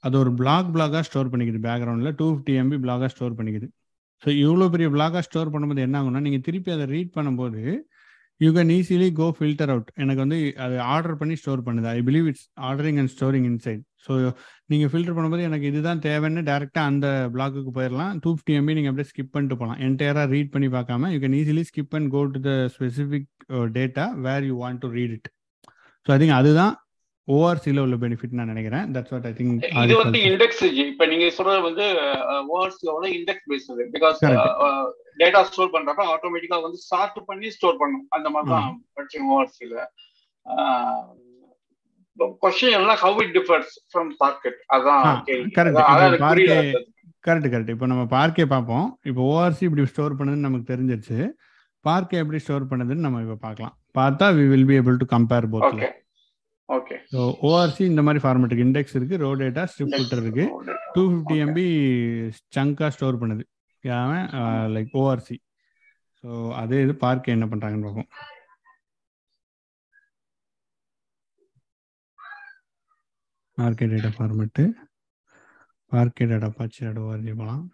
அது ஒரு பிளாக் பிளாகாக ஸ்டோர் பண்ணிக்குது பேக்ரவுண்டில் டூ ஃபிஃப்டி எம்பி பிளாகாக ஸ்டோர் பண்ணிக்குது ஸோ இவ்வளோ பெரிய பிளாகாக ஸ்டோர் பண்ணும்போது என்ன ஆகும்னா நீங்கள் திருப்பி அதை ரீட் பண்ணும்போது you can easily go filter out எனக்கு வந்து அது ஆர்டர் பண்ணி ஸ்டோர் பண்ணுது. I believe it's ordering and storing inside so நீங்கள் ஃபில்டர் பண்ணும்போது எனக்கு இதுதான் தேவைன்னு டேரெக்டாக அந்த பிளாக்குக்கு போயிடலாம் டூ ஃபிஃப்டி எம்பி நீங்கள் அப்படியே ஸ்கிப் பண்ணிட்டு போகலாம். என்டையராக ரீட் பண்ணி பார்க்காம you can easily skip and go to the specific data where you want to read it so I think அதுதான் ஓஆர்சியில் உள்ள பெனிஃபிட் நான் நினைக்கிறேன். தட்ஸ் வாட் ஐ திங்க் இது வந்து இண்டெக்ஸ் இப்ப நீங்க சொல்றது வந்து வேர்ட்ஸ்ல index based because. Data store பண்றப்ப ஆட்டோமேட்டிக்கா வந்து சார்ட் பண்ணி ஸ்டோர் பண்ணும். அந்த மாதிரி தான் படிச்சோம் ஓஆர்சில கொஸ்டின் எல்லாம் how it differs from parquet அதான் பார்க்கே- கரெக்ட் கரெக்ட் இப்போ நம்ம பார்க்கே பார்ப்போம். இப்போ ஓஆர்சி இப்படி ஸ்டோர் பண்ணுதுன்னு நமக்கு தெரிஞ்சிருச்சு. பார்க்கே எப்படி ஸ்டோர் பண்ணுதுன்னு நம்ம இப்போ பார்க்கலாம். பார்த்தா we will be able to compare okay okay so ORC இந்த மாதிரி ஃபார்மேட்டுக்கு இண்டெக்ஸ் இருக்கு ரோ டேட்டா ஸ்ட்ரிப் ஃபில்டர் இருக்கு. டூ ஃபிஃப்டி எம்பி சங்கா ஸ்டோர் பண்ணுது. லைக் ஓஆர்சி ஸோ அதே இது பார்க்க என்ன பண்றாங்கன்னு பார்ப்போம். Parquet data format parquet data Apache ORG போகலாம்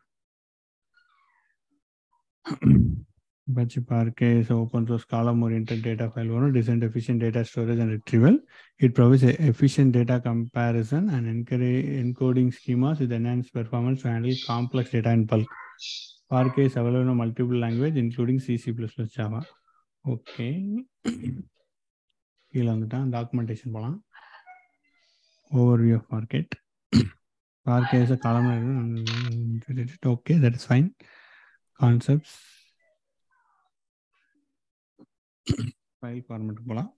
Apache Parquet is an open source column oriented data file owner designed efficient data storage and retrieval. It provides a efficient data comparison and encourage encoding schemas with enhanced performance to handle complex data in bulk. Parquet is available in multiple language including C, C++, Java. Okay. கீழே வந்துட்டான் documentation போகலாம் overview of market Parquet is a column okay that is fine concepts file format போகலாம்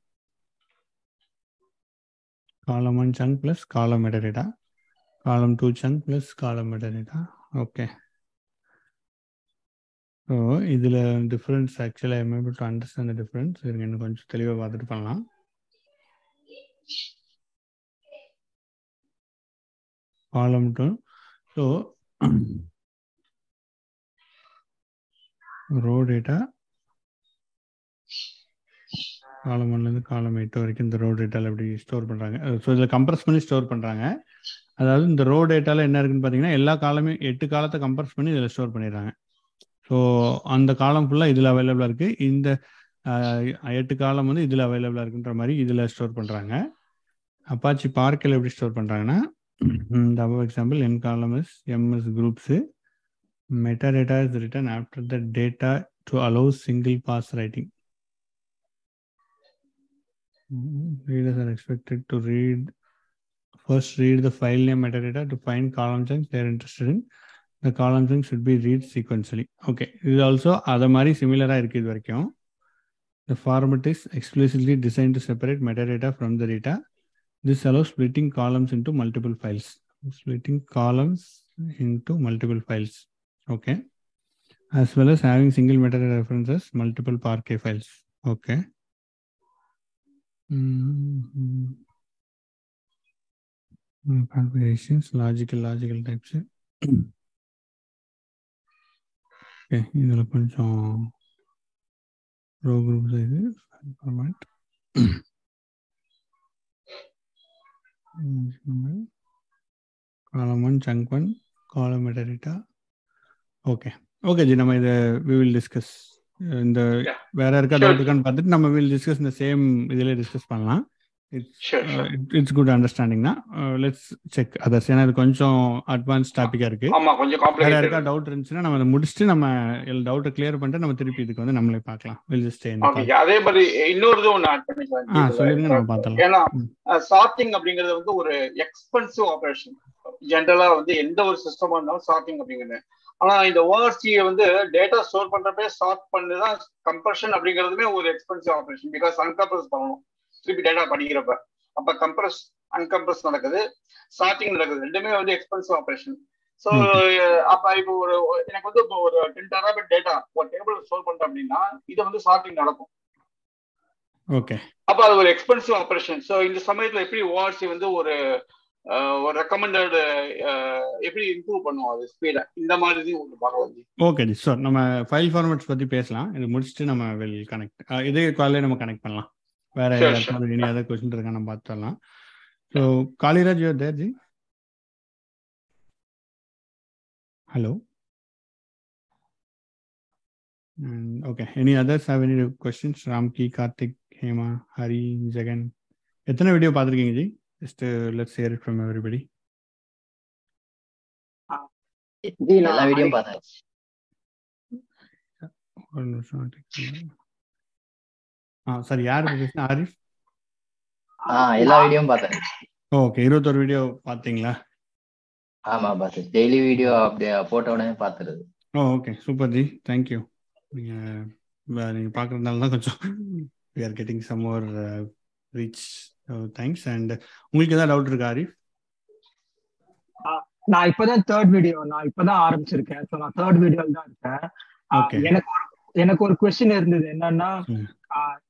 column one chunk plus column metadata column two chunk plus column metadata okay so இதில் difference ஆக்சுவலாக I'm able to understand the difference இருங்க இன்னும் கொஞ்சம் தெளிவாக பார்த்துட்டு பண்ணலாம். காலம் டூ ஸோ ரோ டேட்டா காலம் ஒன்லேருந்து காலம் எட்டு வரைக்கும் இந்த ரோ டேட்டாவில் எப்படி ஸ்டோர் பண்ணுறாங்க ஸோ இதில் கம்ப்ரஸ் பண்ணி ஸ்டோர் பண்ணுறாங்க அதாவது இந்த ரோ டேட்டாவில் என்ன இருக்குன்னு பார்த்தீங்கன்னா எல்லா காலமே எட்டு காலத்தை கம்ப்ரஸ் பண்ணி இதில் ஸ்டோர் பண்ணிடுறாங்க. ஸோ அந்த காலம் ஃபுல்லாக இதில் அவைலபிளாக இருக்குது இந்த எட்டு காலம் வந்து இதில் அவைலபிளாக இருக்குன்ற மாதிரி இதில் ஸ்டோர் பண்ணுறாங்க அப்பாச்சி பார்க்கில் எப்படி ஸ்டோர் பண்ணுறாங்கன்னா இந்த above example N column is MS groups meta data is written after the data to single single pass writing Readers are expected to read first read the file name metadata to find column chunks they are interested in. The column chunks should be read sequentially. Okay, இது also அதே மாதிரி சிமிலராக இருக்குது இது வரைக்கும் The format is explicitly designed to separate metadata from the data. This allows splitting columns into multiple files. Splitting columns into multiple files. Okay. As well as having single metadata references, multiple Parquet files. Okay. Mhm. Mm, Configurations, logical, logical types. okay, இதில் கொஞ்சம் row group size, file format. column one, chunk one, column metadata. Okay okay ji நம்ம இந்த. வேற இருக்கா. Doubt இருக்கான்னு பார்த்துட்டு நம்ம will discuss இந்த சேம் இதில் டிஸ்கஸ் பண்ணலாம். Sure. இட்ஸ் குட் அண்டர்ஸ்டாண்டிங் தான் லெட்ஸ் செக் அதர்ஸ் ஏன்னா இது கொஞ்சம் அட்வான்ஸ் டாப்பிக்காக இருக்கு. வேற யாருக்கா டவுட் இருந்துச்சுன்னா நம்ம அதை முடிச்சுட்டு நம்ம டவுட்டை கிளியர் பண்ணிட்டு நம்ம திருப்பி இதுக்கு வந்து நம்மளே பார்க்கலாம். வில் ஜஸ்ட் அதே மாதிரி இன்னொரு இது ஒன்று ஆட் ஆ பண்ணிக்கலாம் சொல்லிருங்க நம்ம பார்த்தலாம் ஏன்னா. சார்ட்டிங் அப்படிங்கிறது வந்து ஒரு எக்ஸ்பென்சிவ் ஆபரேஷன் ஜென்ரலா வந்து எந்த ஒரு சிஸ்டமா இருந்தாலும் சார்ட்டிங் அப்படிங்கிறது. ஆனா இந்த ஓஆர்சியை வந்து டேட்டா ஸ்டோர் பண்றப்பே சார்ட் பண்ணிதான் கம்ப்ரஷன் அப்படிங்கிறதுமே ஒரு எக்ஸ்பென்சிவ் ஆபரேஷன் பிகாஸ் அன்கம்ப்ரஸ் பண்ணணும். திருப்பி டேட்டா படிக்கிறப்ப. அப்ப கம்ப்ரஸ் அன்கம்ப்ரஸ் நடக்குது. சார்ட்டிங் நடக்குது. ரெண்டுமே வந்து எக்ஸ்பென்சிவ் ஆபரேஷன் ஸோ அப்ப இப்போ ஒரு எனக்கு வந்து இப்போ ஒரு டென் டெராபிட் டேட்டா ஒரு டேபிள் ஸ்டோர் பண்றேன் அப்படின்னா இது வந்து சார்ட்டிங் நடக்கும். ஓகே அப்ப அது ஒரு எக்ஸ்பென்சிவ் ஆபரேஷன் ஸோ இந்த சமயத்துல எப்படி ஓஆர்சி வந்து ஒரு ஒரு ரெக்கமெண்டட் எப்படி இம்ப்ரூவ் பண்ணுவோம் அது? ஸ்பீடை இந்த மாதிரி ஒரு பகவதி ஓகே ஜி சார் நம்ம ஃபைல் ஃபார்மேட்ஸ் பற்றி பேசலாம். இது முடிச்சுட்டு நம்ம வில் கனெக்ட் இதே காலையில நம்ம கனெக்ட் பண்ணலாம். வேற யாருக்காவது இனி ஏதாவது கொஸ்டின் இருக்கா நம்ம பார்த்துடலாம். So Kaliraj you're there ji hello okay any others have any questions Ramki Karthik Hema Hari Jagan எத்தனை வீடியோ பார்த்துருக்கீங்க ji just let's hear it from everybody எல்லா வீடியோ பார்த்தாச்சு ஒரு நிமிஷம் take பண்ணு. ஆ சார் யார் பேசுனா ஆரிஃப் ஆ எல்லா வீடியோவும் பார்த்தேன் ஓகே இருபத்தொரு வீடியோ பார்த்தீங்களா ஆமா பார்த்தேன் டெய்லி வீடியோ அப்படியே போட்ட உடனே பார்த்துருது ஓ okay super ji thank you நீங்கள் நீங்கள் பார்க்குறதுனால தான் கொஞ்சம் we are getting some more reach thanks and உங்களுக்கு ஏதாவது டவுட் இருக்கா ஆரிஃப் நான் இப்பதான் தேர்ட் வீடியோ நான் இப்பதான் ஆரம்பிச்சிருக்கேன். ஸோ நான் தேர்ட் வீடியோல தான் இருக்கேன். எனக்கு ஒரு எனக்கு ஒரு கொஸ்டின் இருந்தது. என்னன்னா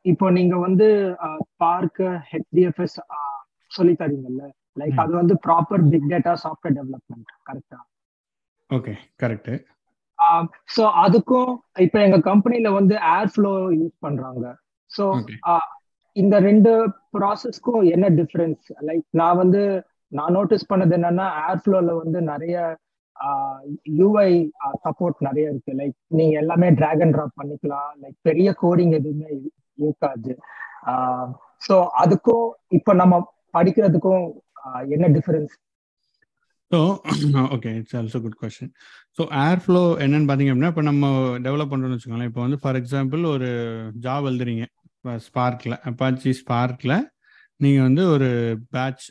இப்போ நீங்க வந்து பார்க்க ஹெச்டிஎஃப்எஸ் சொல்லி தரீங்கல்ல. லைக். அது வந்து proper big data software development கரெக்டா ஓகே கரெக்டு ஸோ அதுக்கும் இப்போ எங்க கம்பெனில வந்து ஏர் ஃப்ளோ யூஸ் பண்றாங்க ஸோ இந்த ரெண்டு ப்ராசஸ்க்கும் என்ன டிஃபரன்ஸ் லைக் நான் வந்து நான் நோட்டீஸ் பண்ணது என்னன்னா ஏர் ஃப்ளோல வந்து நிறைய யூஐ சப்போர்ட் நிறைய இருக்கு. லைக் நீங்க எல்லாமே டிராக் அண்ட் ட்ராப் பண்ணிக்கலாம். லைக் பெரிய கோடிங் எதுவுமே இருக்காது. ஸோ அதுக்கும் இப்போ நம்ம படிக்கிறதுக்கும் என்ன difference so okay it's also good question so Airflow என்னன்னு பார்த்தீங்க அப்படின்னா இப்போ நம்ம டெவலப் பண்ணுறோம்னு வச்சுக்கோங்களேன். இப்போ வந்து ஃபார் எக்ஸாம்பிள் ஒரு ஜாப் எழுதுறீங்க. ஸ்பார்க்கில் அப்பாச்சி ஸ்பார்க்கில் நீங்கள் வந்து ஒரு பேட்ச்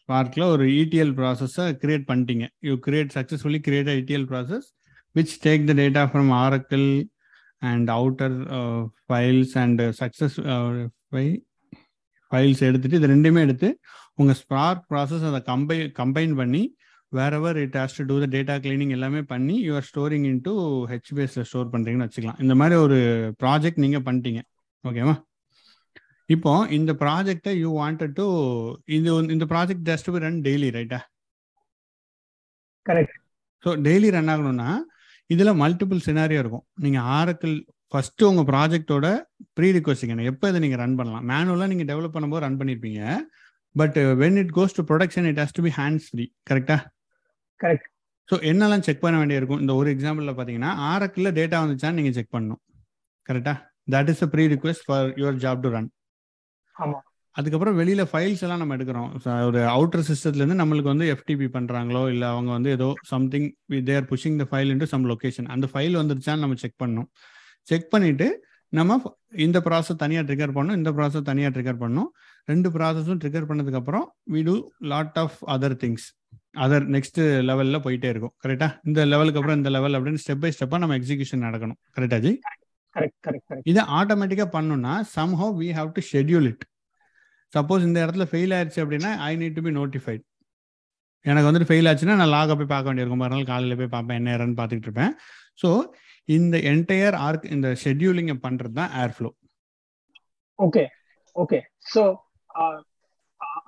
ஸ்பார்க்கில் ஒரு இடிஎல் ப்ராசஸை கிரியேட் பண்ணிட்டீங்க. You create successfully create ETL process which take the data from Oracle and outer files and success files எடுத்துட்டு இது ரெண்டுமே எடுத்து உங்கள் ஸ்பார்க் ப்ராசஸ் அதை கம்பை கம்பைன் பண்ணி wherever it has to do the data cleaning எல்லாமே பண்ணி யூஆர் ஸ்டோரிங் இன்டூ ஹெச்பிஎஸ்ல ஸ்டோர் பண்ணுறீங்கன்னு வச்சுக்கலாம். இந்த மாதிரி ஒரு ப்ராஜெக்ட் நீங்கள் பண்ணிட்டீங்க. ஓகேவா இப்போ இந்த ப்ராஜெக்டை யூ வாண்டட் டு இது இந்த project just be run daily ரைட்டா கரெக்ட் ஸோ டெய்லி ரன் ஆகணும்னா இதில் மல்டிபிள் சினாரியோ இருக்கும். நீங்கள் ஆரக்கிள் ஃபஸ்ட்டு உங்கள் ப்ராஜெக்டோட ப்ரீ ரிக்வஸ்டிங் எப்போ இதை நீங்கள் ரன் பண்ணலாம்? மேனுவலாக நீங்கள் டெவலப் பண்ணும்போது ரன் பண்ணியிருப்பீங்க but when it goes to production it has to be hands free கரெக்டா கரெக்ட் ஸோ என்னெல்லாம் செக் பண்ண வேண்டியிருக்கும்? இந்த ஒரு எக்ஸாம்பிளில் பார்த்தீங்கன்னா ஆரக்கில் டேட்டா வந்துச்சான்னு நீங்கள் செக் பண்ணணும். கரெக்டா that is a pre request for your job to run அதுக்கப்புறம் வெளியில ஃபைல்ஸ் எல்லாம் நம்ம எடுக்கிறோம். ஒரு அவுட்டர் சிஸ்டத்துலேருந்து நம்மளுக்கு வந்து எஃப்டிபி பண்றாங்களோ இல்லை அவங்க வந்து ஏதோ something there pushing the file into some location அந்த ஃபைல் வந்துருச்சான்னு நம்ம செக் பண்ணணும். செக் பண்ணிட்டு நம்ம இந்த ப்ராசஸ் தனியாக ட்ரிகர் பண்ணணும் இந்த ப்ராசஸ் தனியாக ட்ரிகர் பண்ணணும். ரெண்டு ப்ராசஸும் ட்ரிகர் பண்ணதுக்கப்புறம் we do lot of other things other next லெவலில் போயிட்டே இருக்கும். கரெக்டா இந்த லெவலுக்கு அப்புறம் இந்த லெவல் அப்படின்னு ஸ்டெப் பை ஸ்டெப்பாக நம்ம எக்ஸிகியூஷன் நடக்கணும். கரெக்டா ஜி? கரெக்ட் கரெக்ட் கரெக்ட் இதை ஆட்டோமேட்டிக்காக பண்ணணும்னா somehow we have to schedule it suppose இந்த இடத்துல ஃபெயில் ஆயிடுச்சு அப்படின்னா I need to be notified எனக்கு வந்துட்டு ஃபெயில் ஆச்சுன்னா நான் லாக போய் பார்க்க வேண்டியிருக்கும். மறுநாள் காலையில் போய் பார்ப்பேன் என்ன ஏறன்னு பார்த்துக்கிட்டு இருப்பேன். ஸோ இந்த என்டையர் ஆர்க் இந்த ஷெட்யூலிங்கை பண்ணுறது தான் Airflow okay okay so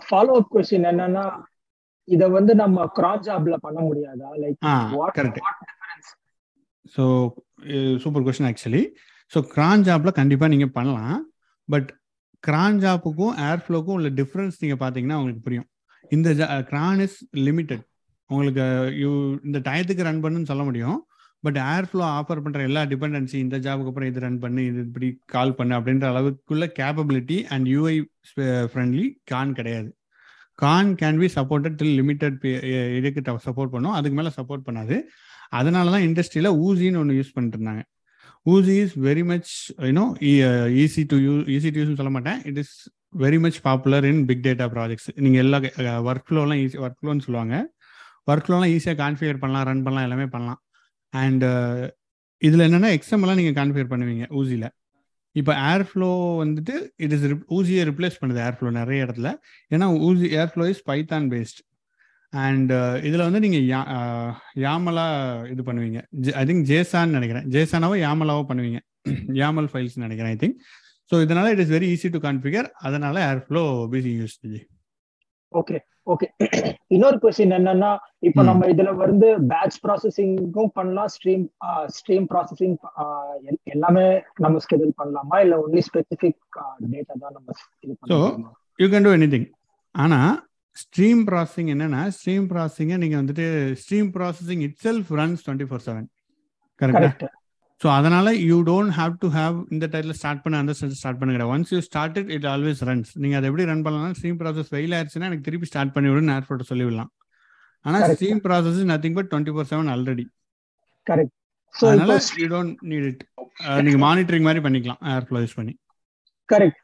follow up question என்னன்னா இத வந்து நம்ம கிராஸ் ஜாப்ல பண்ண முடியாதா? Like what correct so super question actually so cron ஜாப்பில் கண்டிப்பாக நீங்கள் பண்ணலாம். பட் கிரான் ஜாப்புக்கும் ஏர் ஃப்ளோக்கும் உள்ள டிஃப்ரென்ஸ் நீங்கள் பார்த்தீங்கன்னா உங்களுக்கு புரியும். இந்த கிரான் இஸ் லிமிட்டெட் உங்களுக்கு யூ இந்த டயத்துக்கு ரன் பண்ணுன்னு சொல்ல முடியும். பட் ஏர் ஃப்ளோ ஆஃபர் பண்ணுற எல்லா டிபெண்டன்சி இந்த ஜாபுக்கு அப்புறம் இது ரன் பண்ணு இது இப்படி கால் பண்ணு அப்படின்ற அளவுக்குள்ள capability and UI friendly cron கிடையாது. Cron can be supported till limited இதுக்கு சப்போர்ட் பண்ணும். அதுக்கு மேலே சப்போர்ட் பண்ணாது. அதனால தான் இண்டஸ்ட்ரியில் ஊசின்னு ஒன்று யூஸ் பண்ணிட்டு இருந்தாங்க. Oozie is very much you know easy to use easy to யூஸ்னு சொல்ல மாட்டேன். It is very much popular in big data projects நீங்கள் எல்லா ஒர்க் ஃப்ளோலாம் ஈஸி ஒர்க் ஃப்ளோன்னு சொல்லுவாங்க. ஒர்க் ஃப்ளோலாம் ஈஸியாக கான்ஃபிகர் பண்ணலாம் ரன் பண்ணலாம் எல்லாமே பண்ணலாம். அண்ட் uh, இதில் என்னென்னா எக்ஸாம்லாம் நீங்கள் கான்ஃபிகர் பண்ணுவீங்க ஊசியில் இப்போ ஏர் ஃப்ளோ வந்துட்டு இட் இஸ் ஊசியை ரிப்ளேஸ் பண்ணுது ஏர் ஃப்ளோ நிறைய இடத்துல. ஏன்னா Oozie Airflow is Python based and இதில் வந்து நீங்கள் யா யாமலா இது பண்ணுவீங்க. ஐ திங்க் ஜேசான்னு நினைக்கிறேன். ஜேசானாவோ யாமலாவோ பண்ணுவீங்க. யாமல் ஃபைல்ஸ் நினைக்கிறேன் ஐ திங்க் ஸோ இதனால it is very easy to configure அதனால Airflow busy use okay okay இன்னொரு கொஸ்டின் என்னன்னா இப்போ. நம்ம இதுல வந்து பேட்ச் ப்ராசஸிங்கும் பண்ணலாம். ஸ்ட்ரீம் ஸ்ட்ரீம் ப்ராசஸிங் எல்லாமே நம்ம ஸ்கெடியூல் பண்ணலாமா? இல்ல ஒன்லி ஸ்பெசிபிக் டேட்டா தான் நம்ம பண்ணலாமா? You can do anything ஆனால் ஸ்ட்ரீம் ப்ராசஸிங் என்னன்னா ஸ்ட்ரீம் ப்ராசஸிங்கை நீங்கள் வந்துட்டு stream processing itself runs twenty four seven கரெக்டா ஸோ அதனால you don't have to have இந்த டைத்தில் ஸ்டார்ட் பண்ண அந்த ஸ்டார்ட் பண்ணுங்க once you start it it always runs நீங்கள் அதை எப்படி ரன் பண்ணலாம் ஸ்ட்ரீம் ப்ராசஸ் ஃபெயில் ஆயிடுச்சுன்னா எனக்கு திருப்பி ஸ்டார்ட் பண்ணி விடுன்னு ஏர்போர்ட் சொல்லிவிடலாம். ஆனால். Stream process nothing but twenty four seven already correct அதனால யூ டோன்ட் நீட் இட் நீங்க மானிட்டரிங் மாதிரி பண்ணிக்கலாம். ஏர் ஃப்ளோ யூஸ் பண்ணி. கரெக்ட்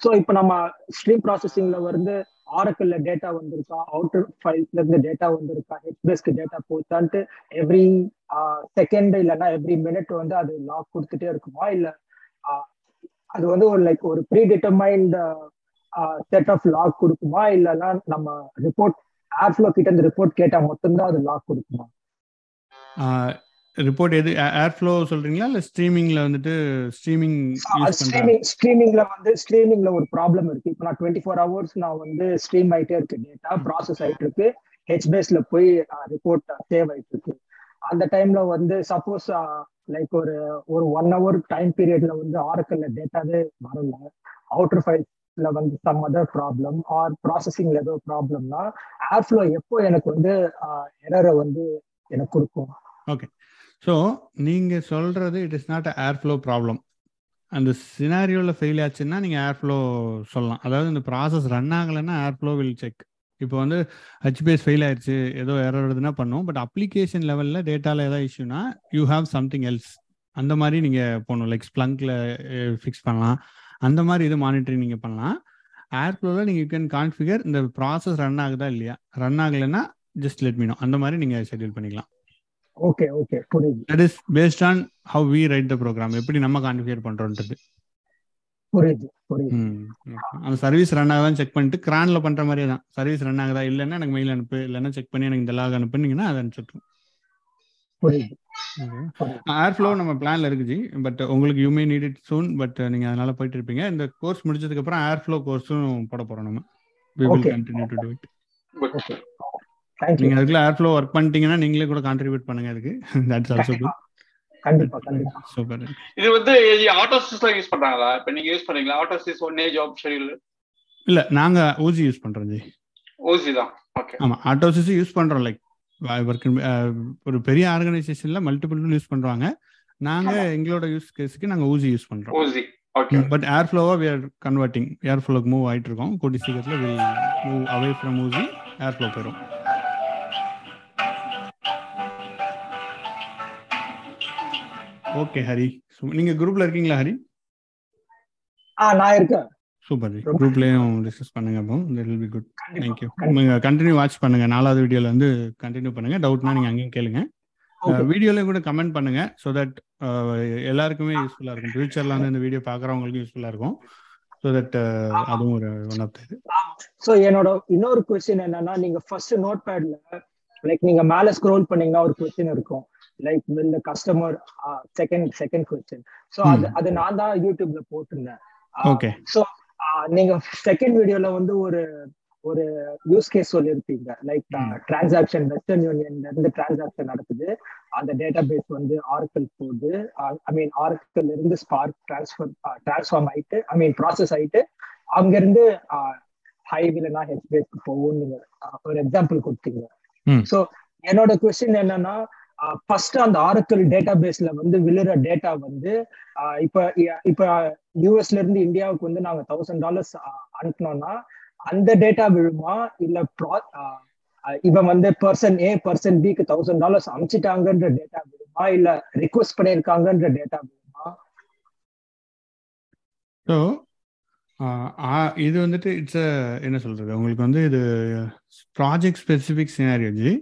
ஸோ இப்போ நம்ம ஸ்ட்ரீம் ப்ராசஸிங்ல வந்து ஆரக்கிள்ல டேட்டா வந்திருக்கா? அவுட்டர் ஃபைல்ஸ்ல இருந்து டேட்டா வந்திருக்கா? ஹெச்பிஎஸ்க்கு டேட்டா போச்சான்ட்டு எவ்ரி செகண்ட் இல்லைன்னா எவ்ரி மினிட் வந்து அது லாக் கொடுத்துட்டே இருக்குமா? இல்ல ஆஹ், அது வந்து ஒரு லைக் ஒரு predetermined set of log கொடுக்குமா? இல்லைன்னா நம்ம ரிப்போர்ட் ஏர்ஃப்ளோ கிட்ட இருந்து ரிப்போர்ட் கேட்டா மட்டும்தான் அது லாக் கொடுக்குமா? ரிப்போர்ட் எது ஏர் ஃப்ளோ சொல்றீங்களா? இல்ல ஸ்ட்ரீமிங்ல வந்துட்டு ஸ்ட்ரீமிங் ஸ்ட்ரீமிங் ஸ்ட்ரீமிங்ல வந்து ஸ்ட்ரீமிங்ல ஒரு ப்ராப்ளம் இருக்கு. இப்போ நான் டுவெண்ட்டி ஃபோர் ஹவர்ஸ் நான் வந்து ஸ்ட்ரீம் ஆயிட்டே இருக்கு. டேட்டா ப்ராசஸ் ஆயிட்டு இருக்கு. ஹெச்பேஸ்ல போய் ரிப்போர்ட் சேவ் ஆயிட்டு இருக்கு. அந்த டைம்ல வந்து சப்போஸ் லைக் ஒரு ஒரு ஒன் ஹவர் டைம் பீரியட்ல வந்து ஆரக்கல்ல டேட்டாவே வரல. அவுட்டர் ஃபைல்ஸ்ல வந்து சம் அதர் ப்ராப்ளம் ஆர் ப்ராசஸிங்ல ஏதோ ப்ராப்ளம்னா ஏர்ஃப்ளோ எப்போ எனக்கு வந்து எரரை வந்து எனக்கு கொடுக்கும்? ஸோ நீங்கள் சொல்கிறது it is not Airflow problem அந்த சினாரியோவில் ஃபெயில் ஆச்சுன்னா நீங்கள் ஏர் ஃப்ளோ சொல்லலாம். அதாவது இந்த ப்ராசஸ் ரன் ஆகலைன்னா ஏர் ஃப்ளோ வில் செக் இப்போ வந்து ஹெச்பிஎஸ் ஃபெயில் ஆயிடுச்சு ஏதோ எரர் வருதுன்னா பண்ணுவோம். பட் அப்ளிகேஷன் லெவலில் டேட்டாவில் ஏதாவது இஷ்யூனா யூ ஹாவ் சம்திங் எல்ஸ் அந்த மாதிரி நீங்கள் போகணும். லைக் ஸ்ப்ளங்கில் ஃபிக்ஸ் பண்ணலாம். அந்த மாதிரி இது மானிட்டரிங் நீங்கள் பண்ணலாம். ஏர் ஃப்ளோவில் நீங்கள் யூ கேன் கான்ஃபிகர் இந்த ப்ராசஸ் ரன் ஆகுதா இல்லையா? ரன் ஆகலைன்னா ஜஸ்ட் லெட் மீனோ அந்த மாதிரி நீங்கள் ஷெட்யூல் பண்ணிக்கலாம். ஓகே ஓகே புரியுது. That is based on how we write the program எப்படி நம்ம கான்ஃபிகர் பண்றோன்றது. புரியுது புரியுது. அந்த சர்வீஸ் ரன் ஆகுதான் செக் பண்ணிட்டு கிரான்ல பண்ற மாதிரியே தான். சர்வீஸ் ரன் ஆகுதா இல்லைன்னா எனக்கு மெயில் அனுப்பு இல்லைன்னா செக் பண்ணி எனக்கு இந்த லாக் அனுப்புனீங்கன்னா அதை அனுப்பிச்சுட்ரும் புரியுது. ஏர் ஃப்ளோ நம்ம பிளான்ல இருக்கு ஜி பட் உங்களுக்கு you may need it soon but நீங்க அதனால போயிட்டு இருப்பீங்க. இந்த கோர்ஸ் முடிச்சதுக்கு அப்புறம் ஏர் ஃப்ளோ கோர்ஸும் போட போறோம் நம்ம. Continue to do it. Okay thank you நீங்க அதுக்குள்ள ஏர் ஃப்ளோ ஒர்க் பண்ணிட்டீங்கன்னா நீங்களே கூட கான்ட்ரிபியூட் பண்ணுங்க அதுக்கு. தட்ஸ் ஆல்சோ குட் கண்டிப்பா கண்டிப்பா. சூப்பர் இது வந்து ஆட்டோசிஸ்ல யூஸ் பண்றாங்களா? இப்ப நீங்க யூஸ் பண்றீங்களா? Autosys one a job schedule இல்ல நாங்க ஊசி யூஸ் பண்றோம் ஜி. ஓசி தான். ஓகே ஆமா ஆட்டோசிஸ் யூஸ் பண்றோம் லைக் ஒர்க் ஒரு பெரிய ஆர்கனைசேஷன்ல மல்டிபிள் யூஸ் பண்றாங்க. நாங்க எங்களோட யூஸ் கேஸுக்கு நாங்க ஊசி யூஸ் பண்றோம். ஊசி ஓகே பட் ஏர் ஃப்ளோவா வி ஆர் கன்வெர்ட்டிங் ஏர் ஃப்ளோக்கு மூவ் ஆயிட்டு இருக்கோம். கூடி சீக்கிரத்தில் will move away from Oozie Airflow போயிடும் ஓகே ஹரி நீங்க குரூப்ல இருக்கீங்களா ஹரி ஆ நான் இருக்கேன். சூப்பர் குரூப்லயும் டிஸ்கஸ் பண்ணுங்க அப்போ. That will be good thank you நீங்க கண்டினியூ வாட்ச் பண்ணுங்க. நாலாவது வீடியோல வந்து கண்டினியூ பண்ணுங்க. டவுட்னா நீங்க அங்கேயும் கேளுங்க. Okay. வீடியோல கூட கமெண்ட் பண்ணுங்க ஸோ தட் எல்லாருக்குமே யூஸ்ஃபுல்லா இருக்கும். ஃபியூச்சர்ல வந்து இந்த வீடியோ பாக்குறவங்களுக்கும் யூஸ்ஃபுல்லா இருக்கும். ஸோ தட் அதுவும் ஒரு ஒன் ஆஃப் இது. சோ என்னோட இன்னொரு கொஸ்டின் என்னன்னா நீங்க ஃபர்ஸ்ட் நோட் பேட்ல லைக் நீங்க மேல ஸ்க்ரோல் பண்ணீங்கன்னா ஒரு கொஸ்டின் இருக்கும். Like will customer second second question so அது அது நான் தான் யூடியூப்ல போட்டிருந்தேன். ஓகே சோ நீங்க செகண்ட் வீடியோல வந்து ஒரு ஒரு யூஸ் கேஸ் சொல்லியிருப்பீங்க. லைக் டிரான்சாக்ஷன் வெஸ்டர்ன் யூனியன்ல இருந்து டிரான்சாக்ஷன் நடக்குது. அந்த டேட்டா பேஸ் வந்து ஆர்கல் போகுது. ஐ மீன் ஆர்கல் இருந்து ஸ்பார்க் டிரான்ஸ்ஃபர் டிரான்ஸ்ஃபார்ம் ஆயிட்டு ஐ மீன் ப்ராசஸ் ஆயிட்டு அங்க இருந்து ஹைவிலனா ஹெச்பிஎஸ்க்கு போகும் நீங்க ஒரு எக்ஸாம்பிள் கொடுத்தீங்க. ம். ஸோ என்னோட கொஸ்டின் என்னன்னா ஃபர்ஸ்ட் அந்த ஆரக்கல் டேட்டா பேஸ்ல வந்து விழுற டேட்டா வந்து இப்ப இப்ப யூஎஸ்ல இருந்து இந்தியாவுக்கு வந்து நாங்க தௌசண்ட் டாலர்ஸ் அனுப்பினோம்னா அந்த டேட்டா விழுமா? இல்ல ப்ரா இவன் வந்து பர்சன் ஏ பர்சன் பிக்கு தௌசண்ட் டாலர்ஸ் அனுப்பிச்சிட்டாங்கன்ற டேட்டா விழுமா? இல்ல ரிக்வஸ்ட் பண்ணிருக்காங்கன்ற டேட்டா விழுமா? ஸோ இது வந்துட்டு இட்ஸ் என்ன சொல்றது? உங்களுக்கு வந்து இது ப்ராஜெக்ட் ஸ்பெசிஃபிக் சினாரியோஜி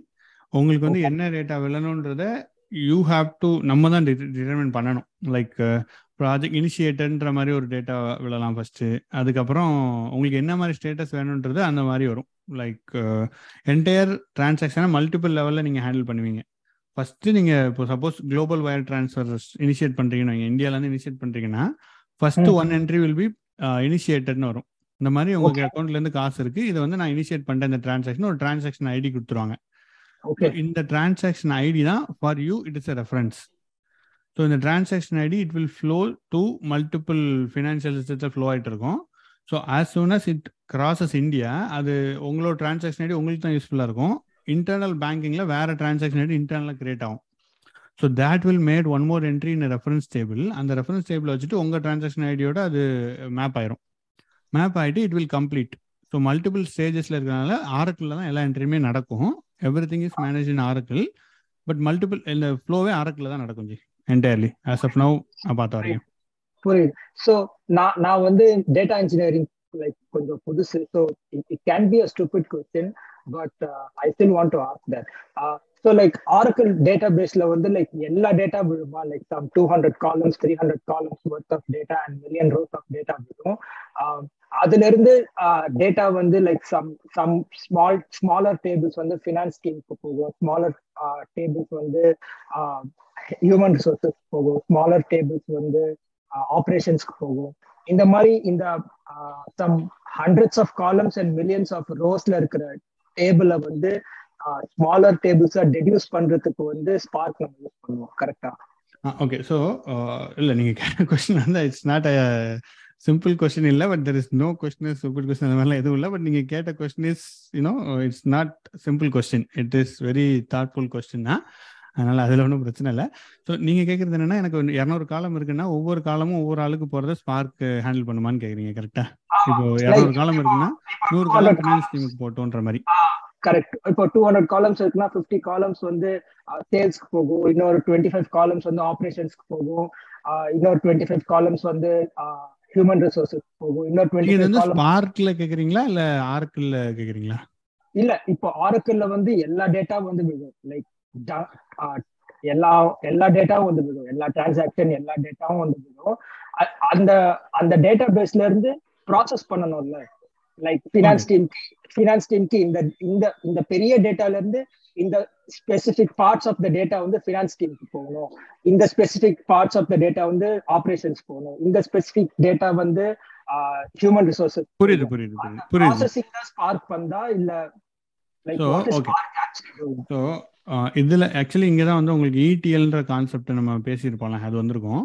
உங்களுக்கு வந்து என்ன டேட்டா விழணுன்றத யூ ஹாவ் டு நம்ம தான் டிட்டர்மின் பண்ணணும். லைக் ப்ராஜெக்ட் இனிஷியேட்டர்ன்ற மாதிரி ஒரு டேட்டா விழலாம் ஃபர்ஸ்ட் அதுக்கப்புறம் உங்களுக்கு என்ன மாதிரி ஸ்டேட்டஸ் வேணுன்றது அந்த மாதிரி வரும். லைக் என்டையர் டிரான்சாக்ஷனை மல்டிபிள் லெவலில் நீங்கள் ஹேண்டில் பண்ணுவீங்க. ஃபர்ஸ்ட் நீங்கள் இப்போ suppose global wire transfer initiate பண்ணுறீங்கன்னு வைங்க. இந்தியாவிலேருந்து இனிஷியேட் பண்ணுறீங்கன்னா first one entry will be இனிஷியேட்டர்னு வரும். இந்த மாதிரி உங்களுக்கு அக்கௌண்ட்லேருந்து காசு இருக்கு. இதை வந்து நான் இனிஷியேட் பண்ணிட்டேன். இந்த டிரான்சாக்ஷன் ஒரு டிரான்சாக்ஷன் ஐடி கொடுத்துருவாங்க. இந்த டிரான்சாக்ஷன் ஐடி தான் for you it is a reference so இந்த transaction ID it will flow to multiple financial சிஸ்டத்தில் ஃப்ளோ ஆகிட்டு இருக்கும். So as soon as it crosses India அது உங்களோட டிரான்சாக்ஷன் ஐடி உங்களுக்கு தான் யூஸ்ஃபுல்லாக இருக்கும். இன்டர்னல் பேங்கிங்கில் வேற டிரான்சாக்ஷன் ஐடி இன்டர்னலாக கிரியேட் ஆகும். So that will made one more entry in reference table அந்த ரெஃபரன்ஸ் டேபிள் வச்சுட்டு உங்கள் டிரான்சாக்ஷன் ஐடியோட அது மேப் ஆயிரும். மேப் ஆகிட்டு it will complete so multiple ஸ்டேஜஸில் இருக்கிறனால ஆரக்கில் தான் எல்லா என்ட்ரியுமே நடக்கும். Everything is manage in Oracle but multiple இந்த ஃப்ளோவே ஆரக்கிள் தான் நடக்கும் G. Entirely as of now பார்த்த வரையும். புரியுது. ஸோ நான் நான் வந்து டேட்டா இன்ஜினியரிங் லைக் கொஞ்சம் புதுசு. So it can be a stupid question but I still want to ask that so like Oracle data பேஸ்ல வந்து லைக் எல்லா data விழுமா? Like some two hundred columns three hundred columns worth of data and million rows of data விழும். அதுல இருந்து data வந்து like some some small smaller tables வந்து finance ஸ்கீம்க்கு போகும். ஸ்மாலர் டேபிள்ஸ் வந்து ஹியூமன் ரிசோர்சஸ் போகும். ஸ்மாலர் டேபிள்ஸ் வந்து ஆப்ரேஷன்ஸ்க்கு போகும். இந்த மாதிரி இந்த some hundreds of columns and millions of ரோஸ்ல இருக்கிற டேபிளை வந்து ஸ்மாலர் டேபிள்ஸா டெடியூஸ் பண்றதுக்கு வந்து ஸ்பார்க் நம்ம யூஸ் பண்ணுவோம் கரெக்டா ஓகே ஸோ இல்லை நீங்கள் கொஸ்டின் வந்து it's not a simple question இல்லை but there is no question simple question அந்த மாதிரிலாம் எதுவும் இல்லை. பட் நீங்கள் கேட்ட question is you know it's not simple question it is very thoughtful question தான். அதனால அதில் ஒன்றும் பிரச்சனை இல்லை. ஸோ நீங்கள் கேட்குறது என்னன்னா எனக்கு இரநூறு காலம் இருக்குன்னா ஒவ்வொரு காலமும் ஒவ்வொரு ஆளுக்கு போகிறத ஸ்பார்க் ஹேண்டில் பண்ணுமான்னு கேட்குறீங்க கரெக்டா இப்போ இரநூறு காலம் இருக்குன்னா நூறு காலம் டீமுக்கு போட்டோன்ற மாதிரி. கரெக்ட் இப்போ டூ ஹண்ட்ரட் காலம்ஸ் இருக்குன்னா ஃபிஃப்டி காலம்ஸ் வந்து சேல்ஸ்க்கு போகும். இன்னொரு டுவெண்ட்டி ஃபைவ் காலம்ஸ் வந்து ஆப்ரேஷன்ஸ்க்கு போகும். இன்னொரு டுவெண்ட்டி ஃபைவ் காலம்ஸ் வந்து ஹியூமன் ரிசோர்ஸஸ் போகும். இன்னொரு இது வந்து டுவெண்ட்டி ஸ்பார்க்ல கேக்குறீங்களா? இல்ல ஆர்க்கில் கேக்குறீங்களா? இல்ல இப்போ ஆரக்கிள்ல வந்து எல்லா டேட்டா வந்து விழும். லைக் எல்லா எல்லா டேட்டாவும் வந்து விழும். எல்லா டிரான்சாக்ஷன் எல்லா டேட்டாவும் வந்து விழும். அந்த அந்த டேட்டா பேஸ்ல இருந்து ப்ராசஸ் பண்ணணும்ல. லைக் ஃபினான்ஸ் டீம்க்கு ஃபினான்ஸ் டீம்க்கு இந்த இந்த இந்த பெரிய டேட்டால இருந்து இந்த specific parts of the data வந்து ஃபினான்ஸ் டீமுக்கு போகணும். இந்த specific parts of the data வந்து ஆப்ரேஷன்ஸ் போகணும். இந்த ஸ்பெசிபிக் டேட்டா வந்து ஹியூமன் ரிசோர்சஸ் புரியுது புரியுது புரியுது ப்ராசஸிங் தான் ஸ்பார்க் பண்ணா இல்ல லைக் இதில் ஆக்சுவலி இங்கே தான் வந்து உங்களுக்கு இடிஎல்ன்ற கான்செப்ட் நம்ம பேசியிருப்போம்ல அது வந்திருக்கும்.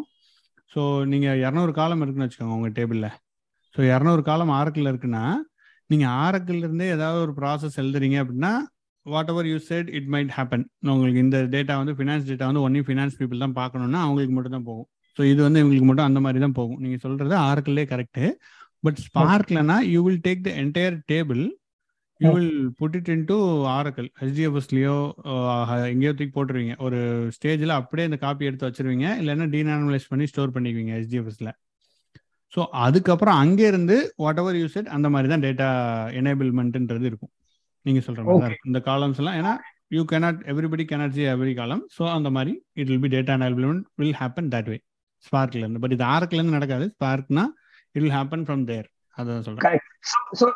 ஸோ நீங்கள் இரநூறு காலம் இருக்குன்னு வச்சுக்கோங்க உங்கள் டேபிளில் ஸோ இரநூறு காலம் ஆரக்கில் இருக்குன்னா நீங்கள் ஆரக்கில் இருந்தே ஏதாவது ஒரு ப்ராசஸ் எழுதுறீங்க அப்படின்னா whatever you said it might happen உங்களுக்கு இந்த டேட்டா வந்து ஃபினான்ஸ் டேட்டா வந்து ஒன்லி ஃபினான்ஸ் பீப்புள் தான் பார்க்கணுன்னா அவங்களுக்கு மட்டும் தான் போகும். ஸோ இது வந்து இவங்களுக்கு மட்டும் அந்த மாதிரி தான் போகும். நீங்கள் சொல்கிறது ஆர்க்கிள்லே correct but ஸ்பார்க்லனா you will take the entire table you will put it into Oracle ஹெச்டிஎஃப்எஸ்லையோ எங்கேயோ தூக்கி போட்டுருவீங்க. ஒரு ஸ்டேஜில் அப்படியே இந்த காப்பி எடுத்து வச்சிருவீங்க. இல்லைன்னா டீனானலைஸ் பண்ணி ஸ்டோர் பண்ணிக்குவீங்க ஹெச்டிஎஃப்எஸ்ல ஸோ அதுக்கப்புறம் அங்கே இருந்து வாட் எவர் யூ செட் அந்த மாதிரி தான் டேட்டா எனேபிள்மெண்ட்ன்றது இருக்கும். நீங்க சொல்ற மாதிரி இந்த காலம்ஸ் எல்லாம் ஏன்னா you cannot everybody cannot see every column so அந்த மாதிரி it will be data enablement will happen that way ஸ்பார்க்ல இருந்து. பட் இது ஆர்க்ல இருந்து நடக்காது. ஸ்பார்க்னா it will happen from there அதான் சொல்றேன். ஸோ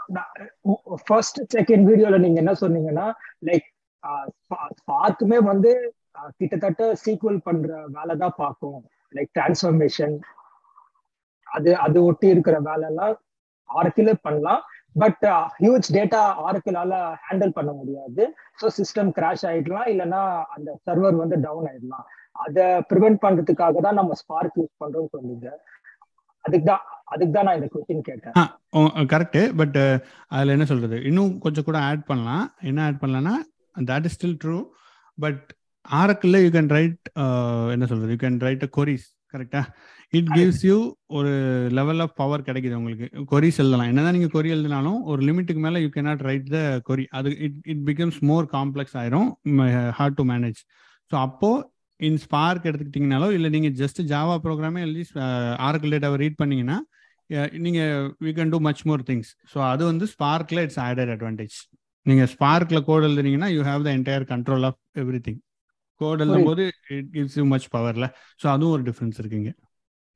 ஃபர்ஸ்ட் செகண்ட் வீடியோல நீங்க என்ன சொன்னீங்கன்னா லைக் ஸ்பார்க்குமே வந்து கிட்டத்தட்ட சீக்வல் பண்ற வேலை தான் பார்க்கும். லைக் டிரான்ஸ்ஃபர்மேஷன் அது அது ஒட்டி இருக்கிற வேலை எல்லாம் ஆரக்கில பண்ணலாம் பட் ஹியூஜ் டேட்டா ஆரக்கிளால ஹேண்டில் பண்ண முடியாது. ஸோ சிஸ்டம் கிராஷ் ஆயிடலாம். இல்லைன்னா அந்த சர்வர் வந்து டவுன் ஆயிடலாம். அதை ப்ரிவென்ட் பண்றதுக்காக தான் நம்ம ஸ்பார்க் யூஸ் பண்றோம்னு சொல்லுங்க. அதுக்கு தான் அதுக்கு தான் நான் இந்த கொஸ்டின் கேட்டேன். கரெக்ட் பட் அதில் என்ன சொல்றது? இன்னும் கொஞ்சம் கூட ஆட் பண்ணலாம். என்ன ஆட் பண்ணலாம்னா that is still true but Oracle you can write என்ன சொல்றது? You can write a queries கரெக்டா இட் கிவ்ஸ் யூ ஒரு லெவல் ஆஃப் பவர் கிடைக்குது உங்களுக்கு. கொரிஸ் எழுதலாம். என்னதான் நீங்க கொரி எழுதினாலும் ஒரு லிமிட்டுக்கு மேல you cannot write the query அது it it becomes more complex ஆயிரும். ஹார்ட் டு மேனேஜ் ஸோ அப்போ இன் ஸ்பார்க் எடுத்துக்கிட்டிங்கனாலோ இல்லை நீங்கள் ஜஸ்ட் ஜாவா ப்ரோக்ராமே எழுதி ஆரக்கிள் டேட்டாவை ரீட் பண்ணீங்கன்னா நீங்கள் we can do much more things so அது வந்து ஸ்பார்க்கில் இட்ஸ் ஆடட் அட்வான்டேஜ் நீங்கள் ஸ்பார்க்கில் code எழுதுனீங்கன்னா you have the entire control of everything code எழுதும் போது இட் கிவ்ஸ் யூ மச் பவர்ல ஸோ அதுவும் ஒரு டிஃப்ரென்ஸ் இருக்குங்க.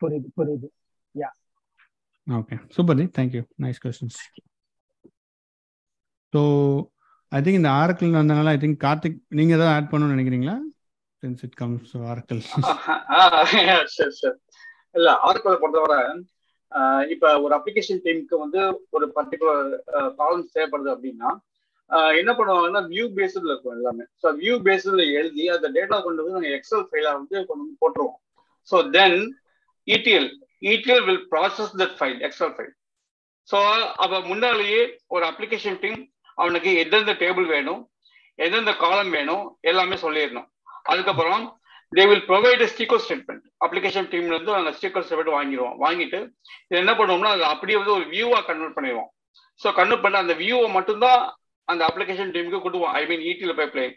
புரியுது புரியுது. Yeah okay super G thank you nice questions so I think இந்த ஆரக்கிள் வந்தனால ஐ திங்க் கார்த்திக் நீங்கள் ஏதாவது ஆட் பண்ணணும்னு நினைக்கிறீங்களா? சின்ஸ் இட் கம்ஸ் ஆரக்கிள் சரி சரி. இல்ல ஆரக்கிள் பொறுத்தவரை இப்ப ஒரு அப்ளிகேஷன் டீமுக்கு வந்து ஒரு பர்டிகுலர் ப்ராப்ளம் தேவைப்படுது அப்படின்னா என்ன பண்ணுவாங்கன்னா வியூ பேஸ்டில் இருக்கும் எல்லாமே. ஸோ வியூ பேஸ்டில் எழுதி அந்த டேட்டா கொண்டு வந்து நாங்கள் எக்ஸல் ஃபைலாக வந்து கொண்டு வந்து போட்டுருவோம். So then ETL ETL will process that file excel file so அப்போ முன்னாலேயே ஒரு அப்ளிகேஷன் டீம் அவனுக்கு எந்தெந்த டேபிள் வேணும் எந்தெந்த காலம் வேணும் எல்லாமே சொல்லிடணும். அதுக்கப்புறம் தே வில் ப்ரொவைட் ஸ்டீக்கல் ஸ்டேட்மெண்ட் அப்ளிகேஷன் டீம்ல இருந்து நாங்கள் ஸ்டீக்கல் ஸ்டேட்மெண்ட் வாங்கிடுவோம். வாங்கிட்டு இது என்ன பண்ணுவோம்னா அது அப்படியே வந்து ஒரு வியூவா கன்வெர்ட் பண்ணிடுவோம். ஸோ கன்வெர்ட் பண்ண அந்த வியூவை மட்டும்தான் அந்த அப்ளிகேஷன் டீமுக்கு கொடுவோம் I mean ETL pipeline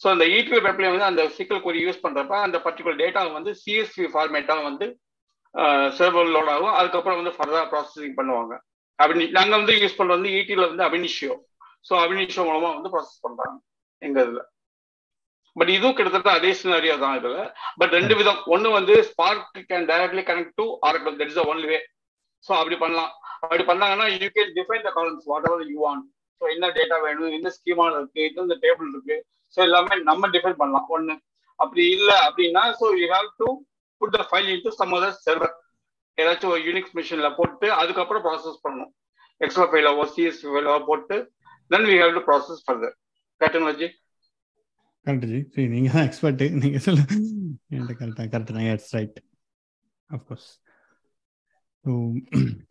so அந்த இடிஎல் பைப்லைன் வந்து அந்த சிக்கல் கொரி யூஸ் பண்றப்ப அந்த பர்டிகுலர் டேட்டா வந்து சிஎஸ்வி ஃபார்மேட்டாக வந்து சர்வர் லோட் ஆகும். அதுக்கப்புறம் வந்து ஃபர்தர் ப்ராசஸிங் பண்ணுவாங்க. அபினி நாங்கள் வந்து யூஸ் பண்ணுறது வந்து இடியில் வந்து அபினிஷியோ. ஸோ அபினிஷியோ மூலமா வந்து ப்ராசஸ் பண்றாங்க. எங்க இதுல. பட் இதுவும் கிட்டத்தட்ட அதே சினாரியோ தான் இதுல. பட் ரெண்டு விதம். ஒன்னு வந்து Spark can directly connect to Oracle that is only way so அப்படி பண்ணலாம். அப்படி பண்ணாங்கன்னா you can define the columns whatever you want so என்ன டேட்டா வேணும்? என்ன ஸ்கீமா இருக்கு? இந்த டேபிள் இருக்கு? ஸோ எல்லாமே நம்ம டிஃபைன் பண்ணலாம். ஒன்னு அப்படி இல்லை அப்படின்னா so you have to put the file into some other server ஏதாச்சும் ஒரு யூனிக்ஸ் மிஷின்ல போட்டு அதுக்கப்புறம் ப்ராசஸ் பண்ணணும் எக்ஸ்ட்ரா ஃபைலாவோ சிஎஸ்பி ஃபைலாவோ போட்டு then we have to process further technology correct G சரி நீங்க தான் எக்ஸ்பர்ட் நீங்க சொல்ல என்கிட்ட கரெக்டா கரெக்ட் தான் இட்ஸ் ரைட் அஃப்கோர்ஸ்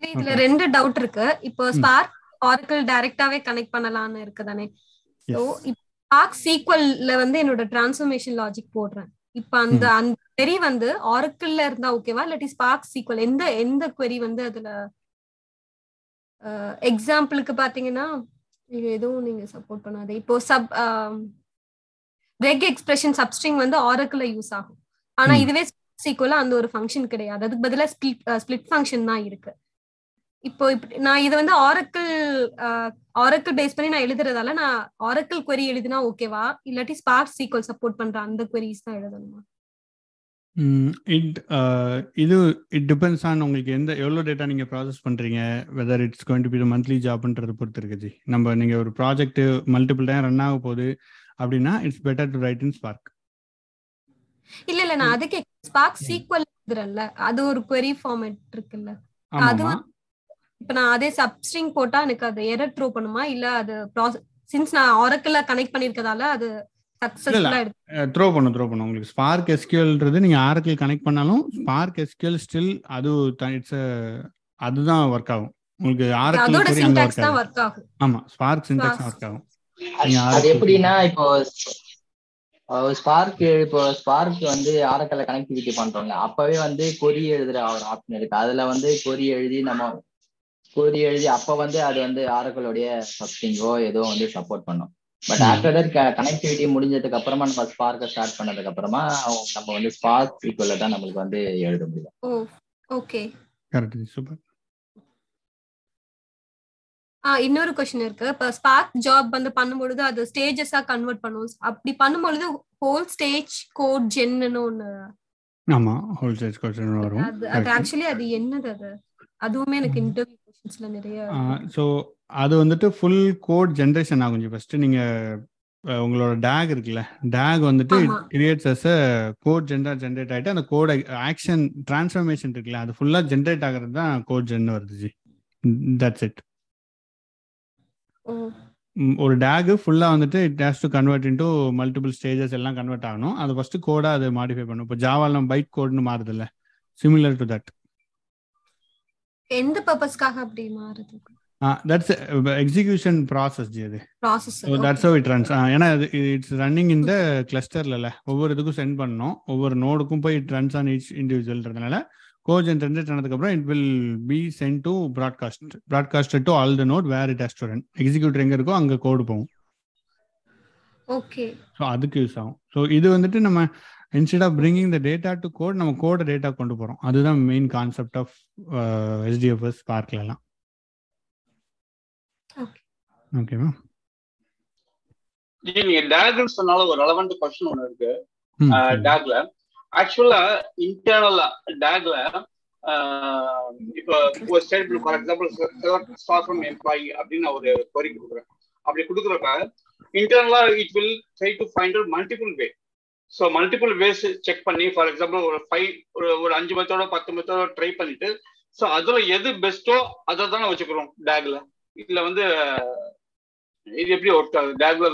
இதுல ரெண்டு டவுட் இருக்கு. இப்போ ஸ்பார்க் ஆர்க்கிள் டைரக்டாவே கனெக்ட் பண்ணலாம்னு இருக்கு தானே ஸோ ஸ்பார்க் சீக்வல்ல வந்து என்னோட டிரான்ஸ்ஃபர்மேஷன் லாஜிக் போடுறேன். இப்போ அந்த அந்த query வந்து ஆரக்கிள்ல இருந்தா ஓகேவா இல்லாட்டி ஸ்பார்க் சீக்வல் எந்த எந்த query வந்து அதுல எக்ஸாம்பிளுக்கு பாத்தீங்கன்னா இது எதுவும் நீங்க சப்போர்ட் பண்ணாது. இப்போ சப் ரெக் எக்ஸ்பிரஷன் சப்ஸ்ட்ரிங் வந்து ஆரக்கிள் யூஸ் ஆகும். ஆனா இதுவே சீக்வலா அந்த ஒரு ஃபங்க்ஷன் கிடையாது. அதுக்கு பதிலா ஸ்பிளிட் ஸ்பிளிட் ஃபங்க்ஷன் தான் இருக்கு. இப்போ நான் இதை வந்து ஆரக்கிள் ஆரக்கிள் பேஸ் பண்ணி நான் எழுதுறதால நான் ஆரக்கிள் query எழுதினா ஓகேவா இல்லாட்டி ஸ்பார்க் சீக்வல் சப்போர்ட் பண்ற அந்த queries தான் எழுதணுமா? இட் இது இட் டிபெண்ட்ஸ் ஆன் உங்களுக்கு எந்த எவ்வளோ டேட்டா நீங்கள் ப்ராசஸ் பண்ணுறீங்க whether it's going to be monthly ஜாப்ன்றது பொறுத்து இருக்குது நம்ம நீங்கள் ஒரு ப்ராஜெக்ட் மல்டிபிள் டைம் ரன் ஆக போகுது அப்படின்னா it's better to write in Spark இல்ல இல்ல நான் அதுக்கு ஸ்பார்க் சீக்வல் எழுதுறேன்ல. அது ஒரு query ஃபார்மேட் இருக்குல்ல. அது இப்ப நான் அதே சப்ஸ்ட்ரிங் போட்டா எனக்கு அது எரர் த்ரோ பண்ணுமா? இல்ல அது சின்ஸ் நான் ஆரக்கிள்ல கனெக்ட் பண்ணிருக்கதால அது த்ரோ பண்ணும் த்ரோ பண்ணும் உங்களுக்கு ஸ்பார்க் எஸ்கியூல்ன்றது நீங்கள் ஆரக்கிள் கனெக்ட் பண்ணாலும் ஸ்பார்க் எஸ்கியூல் ஸ்டில் அது இட்ஸ் அதுதான் ஒர்க் ஆகும். உங்களுக்கு ஆரக்கிள் ஒர்க் தான் ஆகும். ஆமாம் ஸ்பார்க் சின்டாக்ஸ். ஒர்க் ஆகும். நீங்க அது எப்படின்னா இப்போ ஸ்பார்க் இப்போ ஸ்பார்க் வந்து ஆரக்கல்ல கனெக்டிவிட்டி பண்றோம்ல அப்பவே வந்து கொரி எழுதுற ஒரு ஆப்ஷன் இருக்கு. அதுல வந்து கொரி எழுதி நம்ம கொரி எழுதி அப்ப வந்து அது வந்து ஆரக்கலோடைய சப்ஸ்டிங்கோ ஏதோ வந்து சப்போர்ட் பண்ணும். பட். ஆஃப்டர் தட் கனெக்டிவிட்டி முடிஞ்சதுக்கு அப்புறமா நம்ம ஸ்பார்க்கை ஸ்டார்ட் பண்ணதுக்கு அப்புறமா நம்ம வந்து ஸ்பார்க் ஈக்குவல தான் நம்மளுக்கு வந்து எழுத முடியும். Oh okay correct super ah இன்னொரு கொஸ்டின் இருக்கு. இப்ப ஸ்பார்க் ஜாப் வந்து பண்ணும்பொழுது அது ஸ்டேஜஸா கன்வெர்ட் பண்ணுவோம் அப்படி பண்ணும்பொழுது ஹோல் ஸ்டேஜ் கோட் ஜென்னு ஒண்ணு ஆமா ஹோல்சேல் கொஸ்டின் வரும். அது அது ஆக்சுவலி அது என்னது அது? அதுவுமே எனக்கு இன்டர்வியூ கொஸ்டின்ஸ்ல நிறைய ஸோ அது வந்துட்டு ஃபுல் கோட் ஜென்ரேஷன் ஆகும். ஃபர்ஸ்ட் நீங்க உங்களோட டேக் இருக்குல்ல டேக் வந்துட்டு. Creates as a code generate generate ஆயிட்டு அந்த கோட் ஆக்ஷன் டிரான்ஸ்ஃபர்மேஷன் இருக்குல்ல அது ஃபுல்லா ஜென்ரேட் ஆகிறது தான் கோட் ஜென் வருது ஜி. தட்ஸ் இட் ஒரு டேக் ஃபுல்லா வந்துட்டு it has to convert into multiple stages எல்லாம் கன்வெர்ட் ஆகணும். அது ஃபர்ஸ்ட் கோடா அது மாடிஃபை பண்ணும் இப்போ ஜாவால நம்ம பைட் கோட்னு மாறுது இல்ல சிமிலர் டு தட் எந்த பர்பஸ்க்காக அப்படி மாறுது? தட்ஸ் எக்ஸிகியூஷன் ப்ராசஸ் ஜி அது. Process so that's it runs ஏன்னா இட்ஸ் ரன்னிங் இந்த கிளஸ்டர்ல ஒவ்வொரு இதுக்கும் சென்ட் பண்ணணும். ஒவ்வொரு நோடுக்கும் போய் இட் ரன்ஸ் ஆன் ஈச் இண்டிவிஜுவல்ன்றதுனால கோஜன் ஜென்ரேட் ஆனதுக்கப்புறம் it will be sent to broadcast broadcast to all the node where it has to run executor எங்க இருக்கோ அங்கே கோடு போகும். ஓகே ஸோ அதுக்கு யூஸ் ஆகும். ஸோ இது வந்துட்டு நம்ம instead of bringing the data to code நம்ம கோட டேட்டா கொண்டு போகிறோம் அதுதான் main concept of HDFS Okay. ஓகேவா நீங்க டேக்னு சொன்னாலும் ஒரு ரெலவெண்ட் கொஸ்டின் ஒன்று இருக்கு. டேக்ல ஆக்சுவலா இன்டர்னலா டேக்ல இப்போ ஒரு state for example start from employee அப்படின்னு ஒரு கொரி கொடுக்குறேன். அப்படி கொடுக்குறப்ப இன்டர்னலா it will try to find out multiple way so multiple ways check பண்ணி ஃபார் எக்ஸாம்பிள் ஒரு ஃபைவ் ஒரு ஒரு அஞ்சு மெத்தோட பத்து மெத்தோட ட்ரை பண்ணிட்டு ஸோ அதுல எது பெஸ்ட்டோ அதை தானே வச்சுக்கிறோம் டேக்ல இதுல வந்து இது எப்படி ஒர்க் ஆகுது? டேக்ல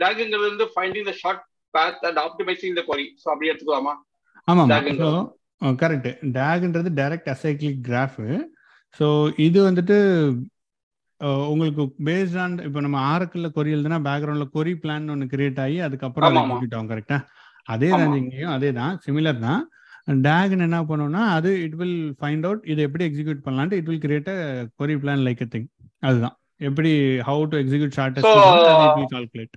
டேக்குங்கிறது வந்து finding the short path and optimizing the query so அப்படி எடுத்துக்கலாமா? ஆமாம் கரெக்ட் டேக்ன்றது டைரக்ட் அசைக்ளிக் கிராஃபு ஸோ இது வந்துட்டு உங்களுக்கு பேஸ்ட் ஆன் இப்போ நம்ம ஆரக்கில் கொரி எழுதுனா பேக்ரவுண்ட்ல கொரி பிளான் ஒன்று கிரியேட் ஆகி அதுக்கப்புறம். எக்ஸிக்யூட் கரெக்டா அதே. தான் இங்கேயும் அதே தான் சிமிலர் தான். டேக்னு என்ன பண்ணும்னா அது இட் வில் ஃபைண்ட் அவுட் இதை எப்படி எக்ஸிக்யூட் பண்ணலான்ட்டு it will create a query plan like a thing அதுதான். எப்படி how to execute will calculate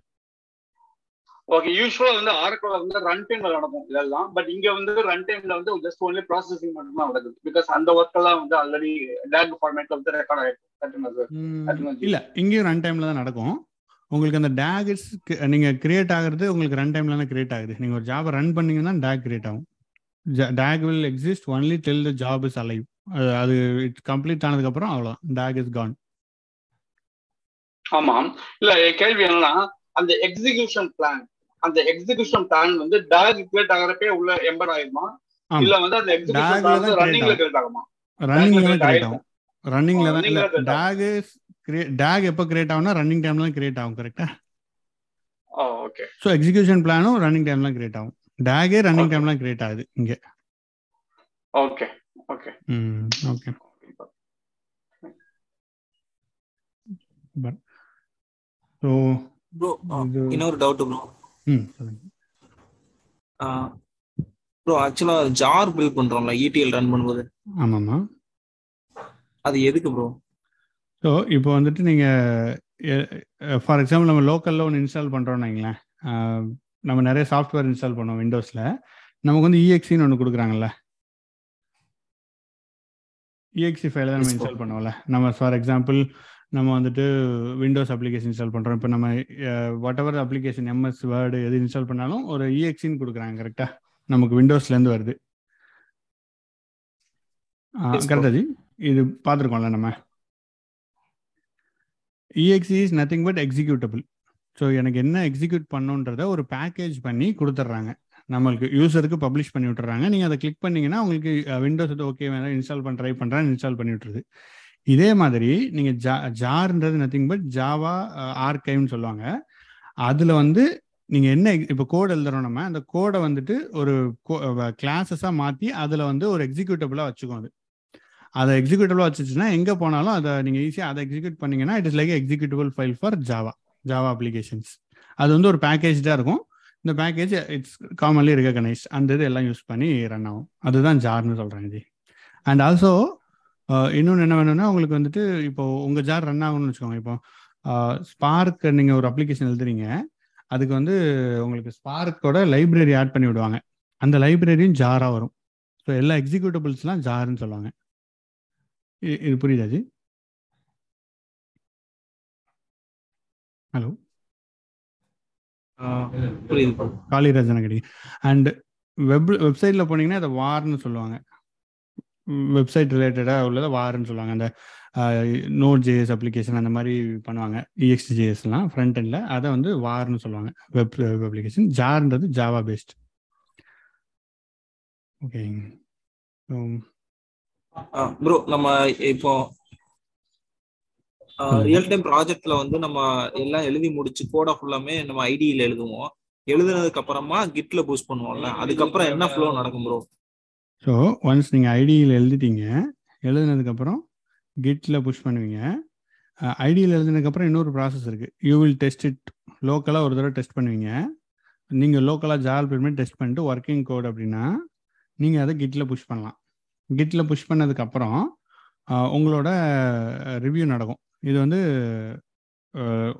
okay யூஸ்வலா வந்து ஆரக்கிள் வந்து ரன் டைம்ல நடக்கும் இதெல்லாம். பட் இங்க வந்து ரன் டைம்ல வந்து ஜஸ்ட் ஒன்லி ப்ராசஸிங் மட்டும் தான் நடக்குது. பிகாஸ் அந்த ஒர்க் எல்லாம் வந்து ஆல்ரெடி டேக் ஃபார்மேட்ல வந்து ரெக்கார்ட் ஆயிருக்கு. கரெக்டுங்களா சார் அதுதான் ஜி. இல்ல இங்கேயும் ரன் டைம்ல தான் நடக்கும். உங்களுக்கு அந்த டேக்ஸ் நீங்க கிரியேட் ஆகுறது உங்களுக்கு ரன் டைம்ல தான் கிரியேட் ஆகுது. நீங்க ஒரு ஜாப் ரன் பண்ணீங்கன்னா டேக் கிரியேட் ஆகும். DAG will exist only till the job is alive அது இட்ஸ் கம்ப்ளீட் ஆனதுக்கு அப்புறம் அவ்வளவுதான். டேக் இஸ் கான் ஆமாம். இல்ல கேள்வி என்னன்னா அந்த எக்ஸிகியூஷன் பிளான் அந்த எக்ஸிகியூஷன் பிளான் வந்து டேக் கிரியேட் ஆகிறப்பே உள்ள எம்பர் ஆயிருமா. இல்ல வந்து அந்த எக்ஸிகியூஷன் ரன்னிங்ல. கிரியேட் ஆகுமா? ரன்னிங்ல கிரியேட் ஆகும். ரன்னிங்ல தான் டேக் டேக் எப்போ கிரியேட் ஆகும்னா ரன்னிங் டைம்ல தான் கிரியேட் ஆகும் கரெக்டா ஓ ஓகே ஸோ எக்ஸிகியூஷன் பிளானும் ரன்னிங் டைம்ல தான் கிரியேட் ஆகும். டேகே ரன்னிங் Okay. டைம்ல தான் கிரியேட் ஆகுது இங்க. Okay okay hmm okay but so இன்னொரு டவுட் ப்ரோ ப்ரோ ஆக்சுவலா ஜார் பில்ட் பண்றோம்ல இடிஎல் ரன் பண்ணும்போது. ஆமாம்மா. அது எதுக்கு ப்ரோ ஸோ இப்போ வந்துட்டு நீங்கள் ஃபார் எக்ஸாம்பிள் நம்ம லோக்கலில் ஒன்று இன்ஸ்டால் பண்ணுறோம்னு வைங்களேன். நம்ம நிறைய சாஃப்ட்வேர் இன்ஸ்டால் பண்ணோம் விண்டோஸில் நமக்கு வந்து இஎக்ஸின்னு ஒன்று கொடுக்குறாங்கல்ல. இஎக்ஸி ஃபைல தான் நம்ம. இன்ஸ்டால் பண்ணுவோம்ல. நம்ம ஃபார் எக்ஸாம்பிள் நம்ம வந்துட்டு விண்டோஸ் அப்ளிகேஷன் இன்ஸ்டால் பண்ணுறோம் இப்போ நம்ம whatever application MS Word எது இன்ஸ்டால் பண்ணாலும் ஒரு இஎக்ஸின்னு கொடுக்குறாங்க கரெக்டாக நமக்கு விண்டோஸ்லேருந்து வருது. Yes, bro. கரெக்டா ஜி இது பார்த்துருக்கோம்ல நம்ம. EXE is nothing but executable so எனக்கு என்ன எக்ஸிக்யூட் பண்ணுன்றத ஒரு பேக்கேஜ் பண்ணி கொடுத்துட்றாங்க. நம்மளுக்கு யூசருக்கு பப்ளிஷ் பண்ணி விட்டுறாங்க நீங்கள் அதை கிளிக் பண்ணீங்கன்னா உங்களுக்கு விண்டோஸ் ஓகே வேணா இன்ஸ்டால் பண்ண ட்ரை பண்ணுறேன் இன்ஸ்டால் பண்ணி விட்டுருது. இதே மாதிரி நீங்கள் ஜா ஜார்ன்றது நத்திங் பட் ஜாவா ஆர்கைவ்னு சொல்லுவாங்க. அதில் வந்து நீங்கள் என்ன இப்போ கோட் எழுதுறோம் நம்ம அந்த கோடை வந்துட்டு ஒரு கிளாஸஸா மாற்றி அதில் வந்து ஒரு எக்ஸிக்யூட்டபிளா வச்சுக்கோம் அது. அதை எக்ஸிக்யூட்டபிளா வச்சுச்சுன்னா எங்கே போனாலும் அதை நீங்கள் ஈஸியாக அதை எக்ஸிக்யூட் பண்ணீங்கன்னா it is like executable file for Java Java applications அது வந்து ஒரு பேக்கேஜாக இருக்கும். இந்த பேக்கேஜ் இட்ஸ் காமன்லி ரெகனைஸ் அந்த இது எல்லாம் யூஸ் பண்ணி ரன் ஆகும். அதுதான் ஜார்னு சொல்கிறாங்க ஜி. அண்ட் ஆல்சோ இன்னொன்று என்ன வேணும்னா உங்களுக்கு வந்துட்டு இப்போ உங்கள் ஜார் ரன் ஆகணும்னு வச்சுக்கோங்க. இப்போ ஸ்பார்க் நீங்கள் ஒரு அப்ளிகேஷன் எழுதுறீங்க. அதுக்கு வந்து உங்களுக்கு ஸ்பார்க்கோட லைப்ரரி ஆட் பண்ணி விடுவாங்க. அந்த லைப்ரரியும் ஜாராக வரும். ஸோ எல்லா எக்ஸிக்யூட்டபிள்ஸ்லாம் ஜார்னு சொல்லுவாங்க. இது புரியுதா ஜி? ஹலோ புரியுது. காளிராஜன் அண்ட் வெப் வெப்சைட்டில் போனீங்கன்னா அதை வார்னு சொல்லுவாங்க. வெப்சைட் ரிலேட்டடாக உள்ளதை வார்னு சொல்லுவாங்க. அந்த நோட் ஜேஎஸ் அப்ளிகேஷன் அந்த மாதிரி பண்ணுவாங்க. இஎக்ஸ்டி ஜேஎஸ்லாம் ஃப்ரண்ட் எண்டில் அதை வந்து வார்னு சொல்லுவாங்க. வெப் வெப் அப்ளிகேஷன் ஜார்ன்றது ஜாவா பேஸ்ட் ஓகேங்க ப்ரோ நம்ம இப்போ ரியல் டைம் ப்ராஜெக்ட்ல வந்து நம்ம எல்லாம் எழுதி முடிச்சு கோடா ஃபுல்லாமே நம்ம ஐடியில எழுதுவோம். எழுதுனதுக்கு அப்புறமா கிட்ல பூஸ்ட் பண்ணுவோம்ல. அதுக்கப்புறம் என்ன ஃப்ளோ நடக்கும் ப்ரோ ஸோ ஒன்ஸ் நீங்கள் ஐடியில் எழுதிட்டீங்க எழுதுனதுக்கப்புறம் கிட்டில் புஷ் பண்ணுவீங்க. ஐடியில் எழுதினதுக்கப்புறம் இன்னொரு ப்ராசஸ் இருக்குது யூ வில் டெஸ்ட் இட் லோக்கலாக ஒரு தடவை டெஸ்ட் பண்ணுவீங்க. நீங்கள் லோக்கலாக ஜால் பண்ணி டெஸ்ட் பண்ணிட்டு ஒர்க்கிங் கோட் அப்படின்னா நீங்கள் அதை கிட்டில் புஷ் பண்ணலாம். கிட்டில் புஷ் பண்ணதுக்கப்புறம் உங்களோட ரிவ்யூ நடக்கும். இது வந்து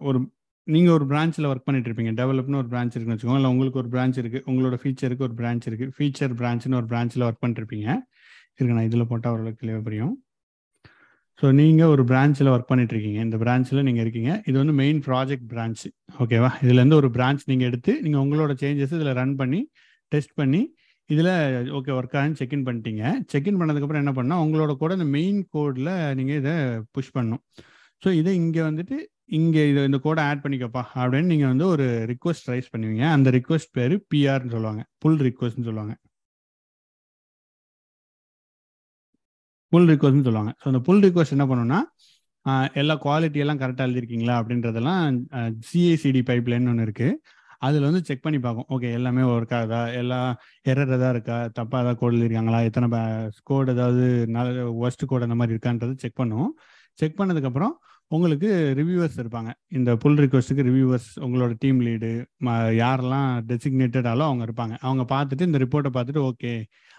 ஒரு நீங்கள் ஒரு பிரான்ச்சில் ஒர்க் பண்ணிட்டு இருப்பீங்க. டெவலப்னு ஒரு பிரான்ச் இருக்குன்னு வச்சுக்கோங்க. இல்லை உங்களுக்கு ஒரு பிரான்ச் இருக்குது உங்களோட ஃபீச்சருக்கு ஒரு பிரான்ச் இருக்குது ஃபீச்சர் பிரான்ச்னு ஒரு பிரான்ச்சில் ஒர்க் பண்ணிருப்பீங்க இருக்கு நான் இதில் போட்டால் ஓரளவுக்கு தெளிவாக புரியும். ஸோ நீங்கள் ஒரு பிரான்ச்சில் ஒர்க் பண்ணிட்டு இருக்கீங்க. இந்த பிரான்ச்சில் நீங்கள் இருக்கீங்க. இது வந்து மெயின் ப்ராஜெக்ட் பிரான்ச் ஓகேவா இதுலேருந்து ஒரு பிரான்ச் நீங்கள் எடுத்து நீங்கள் உங்களோட சேஞ்சஸ் இதில் ரன் பண்ணி டெஸ்ட் பண்ணி இதில் ஓகே ஒர்க் ஆகுன்னு செக்இன் பண்ணிட்டீங்க. செக்இன் பண்ணதுக்கப்புறம் என்ன பண்ணால் உங்களோட கூட இந்த மெயின் கோடில் நீங்கள் இதை புஷ் பண்ணணும். ஸோ இதை இங்கே வந்துட்டு இங்கே இதை இந்த கோடை ஆட் பண்ணிக்கப்பா அப்படின்னு நீங்கள் வந்து ஒரு ரிக்வஸ்ட் ரைஸ் பண்ணுவீங்க. அந்த ரிக்வஸ்ட் பேர் பிஆர்னு சொல்லுவாங்க. புல் ரிக்வஸ்ட்னு சொல்லுவாங்க. புல் ரிக்வஸ்ட்னு சொல்லுவாங்க. ஸோ அந்த புல் ரிக்வஸ்ட் என்ன பண்ணுன்னா எல்லா குவாலிட்டி எல்லாம் கரெக்டாக எழுதிருக்கீங்களா அப்படின்றதெல்லாம் சிஏசிடி பைப்லைன் ஒன்று இருக்குது அதில் வந்து செக் பண்ணி பார்க்கும் ஓகே எல்லாமே ஒர்க் ஆகுதா? எல்லா எரர் எதாவது இருக்கா? தப்பாக ஏதாவது கோட் எழுதிருக்காங்களா எத்தனை கோடு ஏதாவது நல்ல ஒஸ்ட் கோட் அந்த மாதிரி இருக்கான்றது செக் பண்ணும் செக் பண்ணதுக்கப்புறம் உங்களுக்கு ரிவ்யூவர்ஸ் இருப்பாங்க. இந்த புல் ரிக்வஸ்ட்டுக்கு ரிவ்யூவர்ஸ் உங்களோட டீம் லீடு யாரெல்லாம் டெசிக்னேட்டடாலோ அவங்க இருப்பாங்க. அவங்க பார்த்துட்டு இந்த ரிப்போர்ட்டை பார்த்துட்டு ஓகே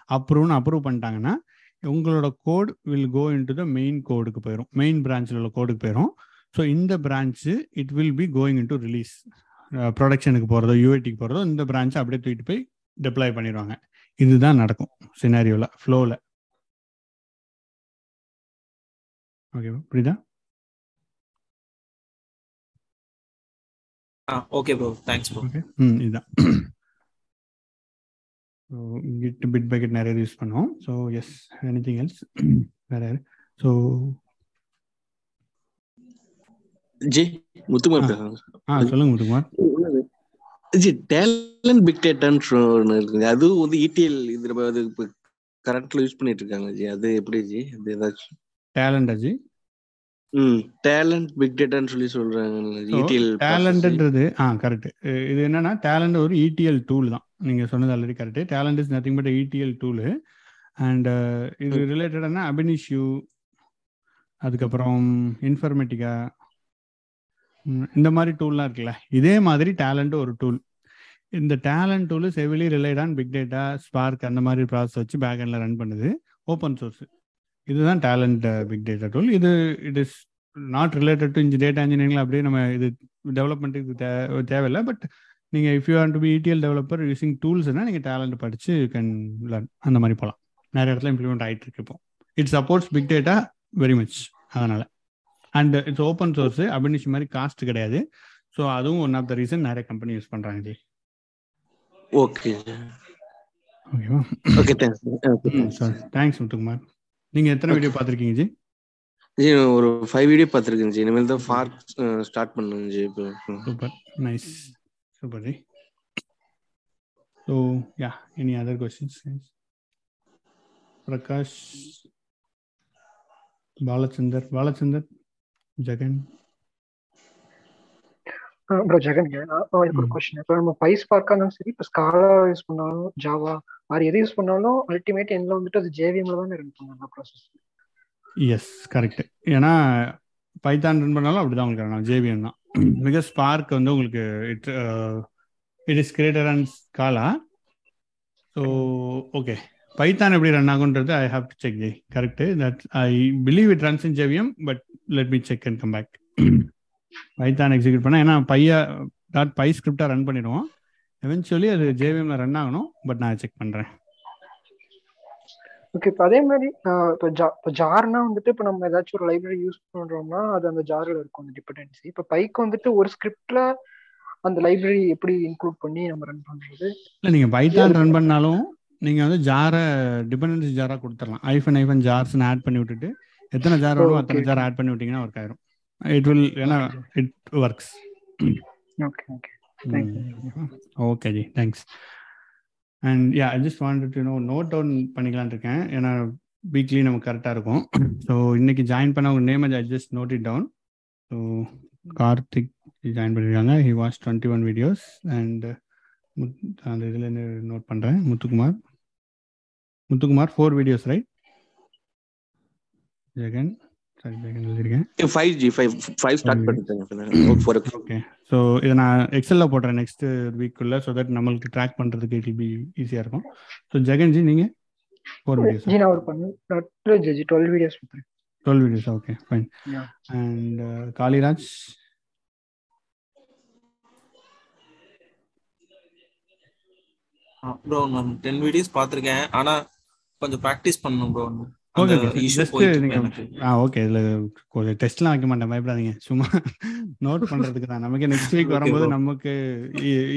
அப்ரூவ்னு அப்ரூவ் பண்ணிட்டாங்கன்னா உங்களோட code will go in to the main கோடுக்கு போயிடும் மெயின் பிரான்ச்சில் உள்ள கோடுக்கு போயிடும் ஸோ இந்த branch it will be going in to release ப்ரொடக்ஷனுக்கு போகிறதோ யூஐடிக்கு போகிறதோ இந்த பிரான்ச்சை அப்படியே தூக்கிட்டு போய் டெப்ளாய் பண்ணிடுவாங்க இதுதான் நடக்கும் சினாரியோவில் ஃப்ளோவில் ஓகேவா புரியுதா? Okay bro thanks bro okay hmm இதுதான் so git bit by git நிறைய யூஸ் பண்ணோம் ஸோ எஸ் எனிதிங் எல்ஸ் வேற ஸோ ஜி முத்துமார் ஆ. சொல்லுங்க முத்துக்குமார். ஜி டேலண்ட் பிக் டேட்டான்னு ஒன்று இருக்குங்க. அதுவும் வந்து இடிஎல் இது நம்ம அது இப்போ கரண்ட்ல யூஸ் பண்ணிட்டு இருக்காங்க ஜி. அது எப்படி ஜி? அது ஏதாச்சும் டேலண்ட் ம் டேலண்ட் பிக் டேட்டான்னு சொல்லி சொல்றாங்க. இடிஎல் டேலண்ட்ன்றது ஆ கரெக்ட் இது என்னன்னா டேலண்ட் ஒரு இடிஎல் டூல் தான். நீங்க சொன்னது already correct Talend is nothing but ETL tool and இது ரிலேட்டடான அபினிஷ்யூ அதுக்கப்புறம் இன்ஃபர்மேட்டிக்கா இந்த மாதிரி டூல்லாம் இருக்குல்ல. இதே மாதிரி டேலண்ட் ஒரு டூல் இந்த டேலண்ட் டூல் செவிலி relate on big data Spark அந்த மாதிரி ப்ராசஸ் வச்சு பேக் ரன் பண்ணுது. ஓப்பன் சோர்ஸ் இதுதான் டேலண்ட் பிக் டேட்டா டூல் இது it is not related to இன்ஜி data engineering அப்படியே நம்ம இது டெவலப்மெண்ட்டுக்கு தே தேவையில்லை. பட் நீங்கள் if you want to be ETL developer using டூல்ஸ்னால் நீங்கள் டேலண்ட் படித்து கேன் லேர்ன் அந்த மாதிரி போகலாம் நிறைய இடத்துல இம்ப்ளிமெண்ட் ஆகிட்டு இருக்கு இப்போ. It supports big data very much அதனால். And it's open source Ab Initio மாதிரி காஸ்ட் கிடையாது. ஸோ அதுவும் ஒன் ஆஃப் த ரீசன் நிறைய கம்பெனி யூஸ் பண்ணுறாங்க ஜி ஓகே ஓகேவா ஓகே தேங்க்ஸ் தேங்க்ஸ் முத்துக்குமார். நீங்கள் எத்தனை வீடியோ பார்த்துருக்கீங்க ஜி? ஜி ஒரு ஃபைவ் வீடியோ பார்த்துருக்கேன் ஜி. இனிமேல் தான் ஃபார் ஸ்டார்ட் பண்ணுங்க ஜி இப்போ. Super nice super ji. So yeah any other questions Prakash Balachandar Balachandar Jegan. Bro Jegan எனக்கு ஒரு கொஸ்டின் இப்போ நம்ம பைஸ் பார்க்கா இருந்தாலும் சரி இப்போ ஸ்காலா யூஸ் பண்ணாலும் ஜாவா அது எது யூஸ் பண்ணாலும் அல்டிமேட் எண்ணில் வந்துட்டு அது ஜேவிஎம்ல தான் ரன் பண்ணுவாங்க ப்ராசஸ் எஸ் கரெக்ட் ஏன்னா பைத்தான் ரன் பண்ணாலும் அப்படிதான் உங்களுக்கு ஜேவிஎம் தான். பிகாஸ் ஸ்பார்க் வந்து உங்களுக்கு it it is greater and Scala so okay Python எப்படி run ஆகுன்றது I have to check ji correct that I believe it runs in JVM but let me check and come back Python execute பண்ண ஏன்னா பையா dot py ஸ்கிரிப்டாக run பண்ணிடுவோம். Eventually அது ஜேவிஎம்ல run ஆகணும் but நான் செக் பண்ணுறேன் ஓகே இப்போ அதே மாதிரி இப்போ ஜா இப்போ ஜார்னா வந்துட்டு இப்போ நம்ம ஏதாச்சும் ஒரு லைப்ரரி யூஸ் பண்றோம்னா அது அந்த ஜாரில் இருக்கும் அந்த டிபெண்டன்சி இப்போ பைக்கு வந்துட்டு ஒரு ஸ்கிரிப்ட்ல அந்த லைப்ரரி எப்படி இன்க்ளூட் பண்ணி நம்ம ரன் பண்றது? இல்லை நீங்கள் பைத்தான் ரன் பண்ணாலும் நீங்கள் வந்து ஜாரை டிபெண்டன்சி ஜாராக கொடுத்துடலாம். ஐஃபன் ஐஃபன் ஜார்ஸ்னு ஆட் பண்ணி விட்டுட்டு எத்தனை ஜார் வேணுமோ அத்தனை. ஜார் ஆட் பண்ணி விட்டீங்கன்னா ஒர்க் ஆயிரும். இட் வில் ஏன்னா it works okay okay thank you okay ji thanks and yeah I just wanted to know note down பண்ணிக்கலாம்னு இருக்கேன் ஏன்னா வீக்லி நமக்கு கரெக்டாக இருக்கும். ஸோ இன்னைக்கு ஜாயின் பண்ண உங்க name I just note it down so Karthik join பண்ணியிருக்காங்க he watch twenty one videos and அந்த இதில் நோட் பண்ணுறேன் Muthukumar. Muthukumar four videos right Jegan five ji five five start பண்ணிட்டேன் ஓகே ஸோ இதை நான் எக்ஸல்ல போடுறேன் நெக்ஸ்ட் வீக்குள்ள ஸோ தட் நம்மளுக்கு ட்ராக் பண்ணுறதுக்கு இட் பி ஈஸியாக இருக்கும். ஸோ ஜெகன்ஜி நீங்கள் ஃபோர் வீடியோஸ் ஜி நான் ஒரு பண்ணு ji twelve videos twelve videos okay fine Yeah. And Kaliraj bro நான் டென் வீடியோஸ் பார்த்துருக்கேன். ஆனா கொஞ்சம் ப்ராக்டிஸ் பண்ணணும் ப்ரோ ஓகே இதில் கொஞ்சம் டெஸ்ட்லாம் வைக்க மாட்டேன். பயப்படாதீங்க. சும்மா நோட் பண்ணுறதுக்கு தான். நமக்கு நெக்ஸ்ட் வீக் வரும்போது. நமக்கு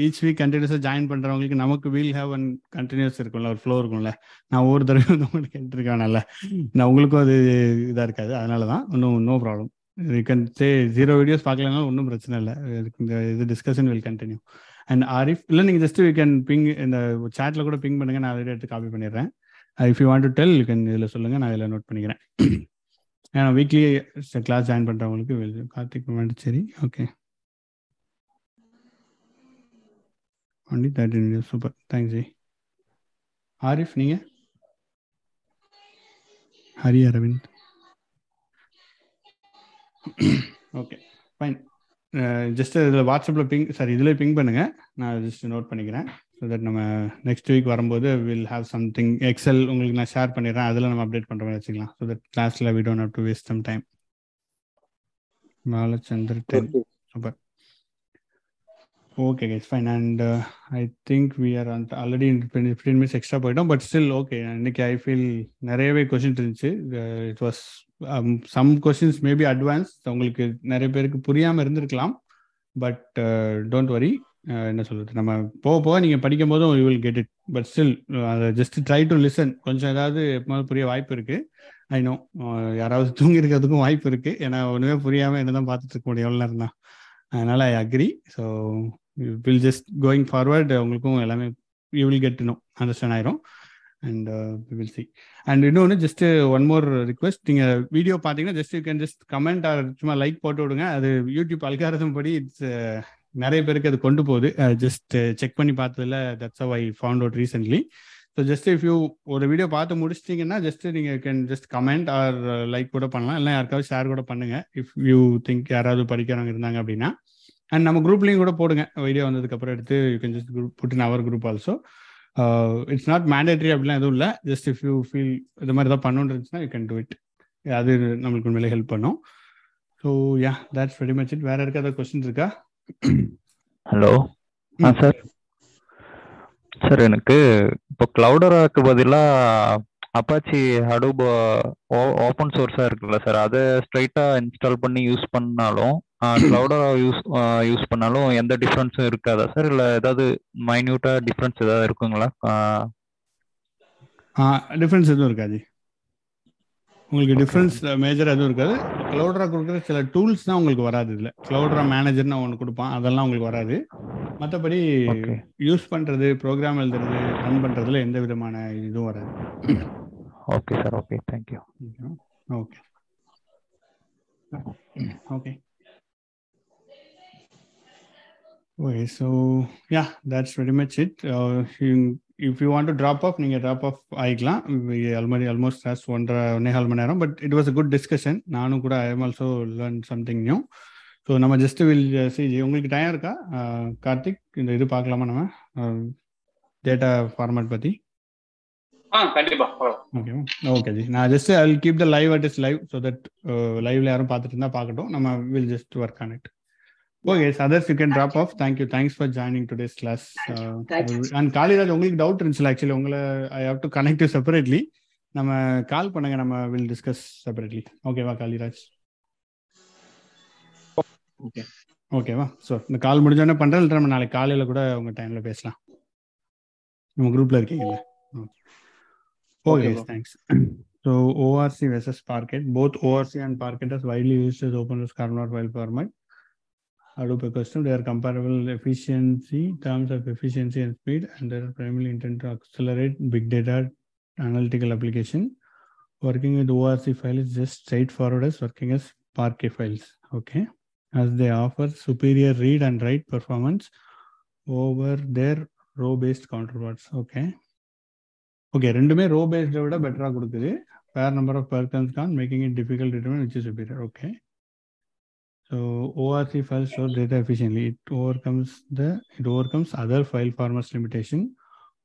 ஈச் வீக் கண்டினியூஸாக ஜாயின் பண்ணுறவங்களுக்கு நமக்கு வீல் ஹேவ் அண்ட் கண்டினியூஸ் இருக்கும்ல ஒரு ஃப்ளோ இருக்கும்ல. நான் ஒவ்வொரு தடவை வந்து உங்களுக்கு கேட்டுருக்கேன்ல. நான் உங்களுக்கும் அது இதாக இருக்காது. அதனால தான் ஒன்றும் நோ ப்ராப்ளம் ஜீரோ வீடியோஸ் பார்க்கலனாலும் ஒன்றும் பிரச்சனை இல்லை. இந்த இது discussion will continue and Arif இல்லை நீங்கள் ஜஸ்ட் யூ கேன் பிங் இந்த சேட்டில் கூட பிங் பண்ணுங்க. நான் ஆல்ரெடி எடுத்து காப்பி பண்ணிடுறேன். If you want to tell can இதில் சொல்லுங்கள் நான் இதில் நோட் பண்ணிக்கிறேன். ஏன்னா வீக்லி கிளாஸ் ஜாயின் பண்ணுறவங்களுக்கு will- Karthik Pondicherry okay only thirteen years super thanks ji Arif நீங்கள் Hari Aravind okay fine just இதில் வாட்ஸ்அப்பில் பிங் சாரி இதில் பிங் பண்ணுங்கள் நான் ஜஸ்ட் நோட் பண்ணிக்கிறேன். ஸோ தட் நம்ம நெக்ஸ்ட் வீக் வரும்போது வில் ஹாவ் சம்திங் எக்ஸல் உங்களுக்கு நான் ஷேர் பண்ணிடுறேன். அதில் நம்ம அப்டேட் பண்ணுற மாதிரி வச்சுக்கலாம். ஸோ தட் கிளாஸில் we don't have to waste some time Balachandar ten super okay guys fine and I think we are already fifteen minutes extra போயிட்டோம் பட் ஸ்டில் ஓகே இன்னைக்கு ஐ ஃபீல் நிறையவே கொஷின் இருந்துச்சு. It was some questions maybe advance உங்களுக்கு நிறைய பேருக்கு புரியாமல் இருந்திருக்கலாம். But don't worry என்ன சொல்றது? நம்ம போக போக நீங்கள் படிக்கும் போதும் you will get it but still அதை ஜஸ்ட் ட்ரை டு லிசன் கொஞ்சம் ஏதாவது எப்போது புரிய வாய்ப்பு இருக்கு. ஐ நோ யாராவது தூங்கி இருக்கிறதுக்கும் வாய்ப்பு இருக்கு. ஏன்னா ஒன்றுமே புரியாமல் என்னதான் பார்த்துட்டு இருக்க முடியும். எவ்வளோ நேரம் தான் அதனால I agree so will just going forward உங்களுக்கும் எல்லாமே you will get know understand ஆயிரும். அண்ட் வில் சி அண்ட் இன்னொன்று ஜஸ்ட் ஒன் மோர் ரிக்வெஸ்ட் நீங்கள் வீடியோ பார்த்தீங்கன்னா just you can just comment or சும்மா லைக் போட்டு விடுங்க. அது யூடியூப் அல்காரதம் படி இட்ஸ் நிறைய பேருக்கு அது கொண்டு போகுது. ஜஸ்ட் செக் பண்ணி பார்த்ததுல that's I found out recently so just if you ஒரு வீடியோ பார்த்து முடிச்சிட்டிங்கன்னா ஜஸ்ட் நீங்கள் can just comment or like கூட பண்ணலாம். இல்லை யாருக்காவது ஷேர் கூட பண்ணுங்க. இஃப் யூ திங்க் யாராவது படிக்கிறவங்க இருந்தாங்க அப்படின்னா. அண்ட் நம்ம குரூப்லேயும் கூட போடுங்க. வீடியோ வந்ததுக்கப்புறம் எடுத்து you can just group put in our group also it's not mandatory அப்படிலாம் எதுவும் இல்லை. ஜஸ்ட் இஃப் யூ ஃபீல் இது மாதிரி தான் பண்ணணுன்னு இருந்துச்சுன்னா யூ கேன் டூ இட் அது நம்மளுக்கு உண்மையிலே ஹெல்ப் பண்ணும். So yeah that's very much it வேற இருக்காத கொஸ்டின் இருக்கா? ஹலோ ஆ சார் சார் எனக்கு இப்போ கிளவுடராக்கு பதிலாக அப்பாச்சி ஹடூப் ஓப்பன் சோர்ஸாக இருக்குல்ல சார் அதை ஸ்ட்ரைட்டாக இன்ஸ்டால் பண்ணி யூஸ் பண்ணாலும் கிளவுடரா யூஸ் யூஸ் பண்ணாலும் எந்த டிஃப்ரென்ஸும் இருக்காதா சார் இல்லை ஏதாவது மைன்யூட்டாக டிஃப்ரென்ஸ் ஏதாவது இருக்குங்களா? டிஃப்ரென்ஸ் எதுவும் இருக்காது. உங்களுக்கு டிஃப்ரென்ஸ் மேஜர் எதுவும் இருக்காது. க்ளவுட்ரா கொடுக்குற சில டூல்ஸ் தான் உங்களுக்கு வராது இதில். க்ளவுட்ரா மேனேஜர்னு ஒன்று கொடுப்பான். அதெல்லாம் உங்களுக்கு வராது. மற்றபடி யூஸ் பண்ணுறது ப்ரோக்ராம் எழுதுறது ரன் பண்ணுறதுல எந்த விதமான இதுவும் வராது. Okay sir okay thank you okay okay Okay, so yeah, that's pretty much it. Uh, you, if you want to drop off, நீங்கள் drop off ஆகிக்கலாம் ஆல்மோடி ஆல்மோஸ்ட் ஹாஸ் ஒன்றரை ஒன்னே கால் மணி நேரம். But it was a good discussion நானும் கூட I am also learn something new so நம்ம ஜஸ்ட் வில் சி உங்களுக்கு டைம் இருக்கா? கார்த்திக் இந்த இது பார்க்கலாமா நம்ம? டேட்டா ஃபார்மேட் பற்றி ஓகே ஜி. நான் just I will keep the live at is live so that லைவ்ல யாரும் பார்த்துட்டு இருந்தா பார்க்கட்டும். நம்ம will just work on it okay others you can drop off thank you thanks for joining today's class and Kaliraj உங்களுக்கு doubt இருந்துச்சுல actually உங்களை I have to connect separately நம்ம கால் பண்ணுங்க நம்ம வில் டிஸ்கஸ் செப்பரேட்லி ஓகேவா Kaliraj okay ஓகேவா so இந்த கால் முடிஞ்சோடனே பண்ணுறேன் இல்லை நம்ம நாளைக்கு காலையில் கூட உங்கள் டைமில் பேசலாம். நம்ம குரூப்பில் இருக்கீங்கல்ல. Okay. Thanks so ORC versus Parquet both ORC and Parquet is widely used as open source kernel file format. Hadoop ecosystem they are comparable efficiency terms of efficiency and speed and they are primarily intended to accelerate big data analytical application working with ORC file is just straightforward as working as Parquet files okay as they offer superior read and write performance over their row based counterparts okay okay ரெண்டுமே row பேஸ்டை விட பெட்டராக கொடுக்குது பேர் number of persons con making it difficult determine which is superior okay So ORC file stores data efficiently. It overcomes the it overcomes other file formats limitation.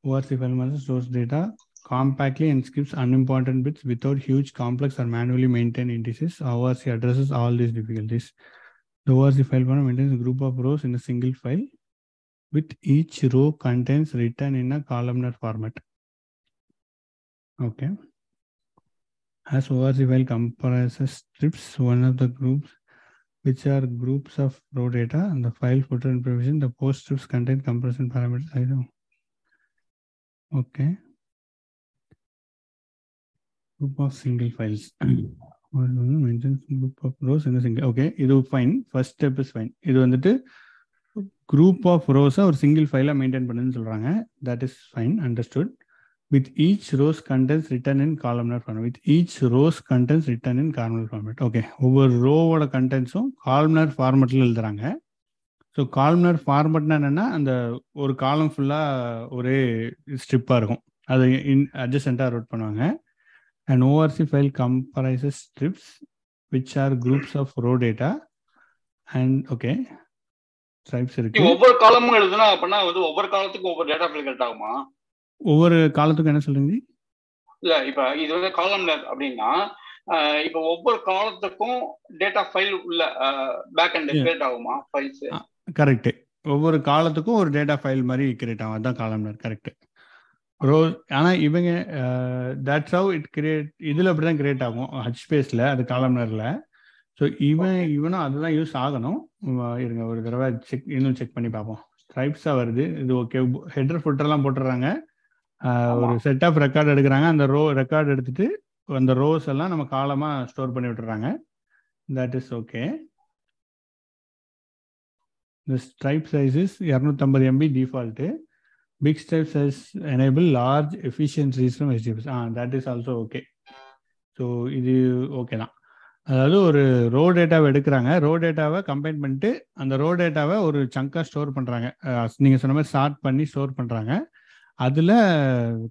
ORC file manager stores data compactly and skips unimportant bits without huge complex or manually maintained indices. ORC addresses all these difficulties. The ORC file format maintains a group of rows in a single file, with each row contains written in a columnar format. Okay. As ORC file comprises strips, one of the groups which are groups of row data and the file footer and provision, the post strips contain compression parameters. I know. Okay. Group of single files. Mentions group of rows in a single. Okay, இது fine. First step is fine. இது வந்துட்டு group of rows ஒரு single file maintain பண்ணுன்னு சொல்றாங்க. That is fine, understood. With each rows contents written in columnar format. With each rows contents written in columnar format. Okay ஒவ்வொரு ரோவோட கண்டென்ட்ஸும் கால்ம்னர் ஃபார்மெட்டில் எழுதுறாங்க. So கால்ம்னர் ஃபார்மெட்னா என்னென்னா அந்த ஒரு காலம் ஃபுல்லாக ஒரே ஸ்ட்ரிப்பாக இருக்கும். அது இன் அட்ஜஸ்டண்ட்டாக ரோட் பண்ணுவாங்க. And ORC file comprises strips which are groups of row data and okay stripes இருக்கு. ஒவ்வொரு காலமும் எழுதுனா அப்படின்னா வந்து ஒவ்வொரு காலத்துக்கும் ஒவ்வொரு டேட்டா ஃபைல் கரெக்ட் ஆகுமா? ஒவ்வொரு காலத்துக்கும் என்ன சொல்றீங்க? இல்ல இப்ப இது வந்து காலம்னர் அப்படின்னா இப்ப ஒவ்வொரு காலத்துக்கும் டேட்டா ஃபைல் உள்ள பேக் அண்ட். கிரியேட் ஆகுமா ஃபைல்ஸ் கரெக்ட் ஒவ்வொரு காலத்துக்கும் ஒரு டேட்டா ஃபைல் மாதிரி கிரியேட் ஆகும். அதான் காலம்னர் கரெக்ட் ரோ ஆனால் இவங்க தட்ஸ் ஹவ் இட் கிரியேட் இதில் அப்படி தான் கிரியேட் ஆகும். ஹச் ஸ்பேஸில் அது காலம்னரில் ஸோ இவன் இவனும் அதுதான் யூஸ் ஆகணும். இருங்க ஒரு தடவை செக் இன்னும் செக் பண்ணி பார்ப்போம். ஸ்ட்ரைப்ஸாக வருது. இது ஓகே ஹெட்டர் ஃபுட்டர்லாம் போட்டுடுறாங்க. ஒரு செட் ஆஃப் ரெக்கார்ட் எடுக்கிறாங்க. அந்த ரோ ரெக்கார்ட் எடுத்துட்டு அந்த ரோஸ் எல்லாம் நம்ம காலமாக ஸ்டோர் பண்ணி விட்டுறாங்க. That is okay size is 250 MB default. Big stripe size enable large efficiencies from HDFS. Ah, that is also okay. So இது ஓகே தான். அதாவது ஒரு ரோ டேட்டாவை எடுக்கிறாங்க. ரோ டேட்டாவை கம்பைன் பண்ணிட்டு அந்த ரோ டேட்டாவை ஒரு சங்காக ஸ்டோர் பண்ணுறாங்க நீங்கள் சொன்ன மாதிரி ஸ்டார்ட் பண்ணி ஸ்டோர் பண்ணுறாங்க அதில்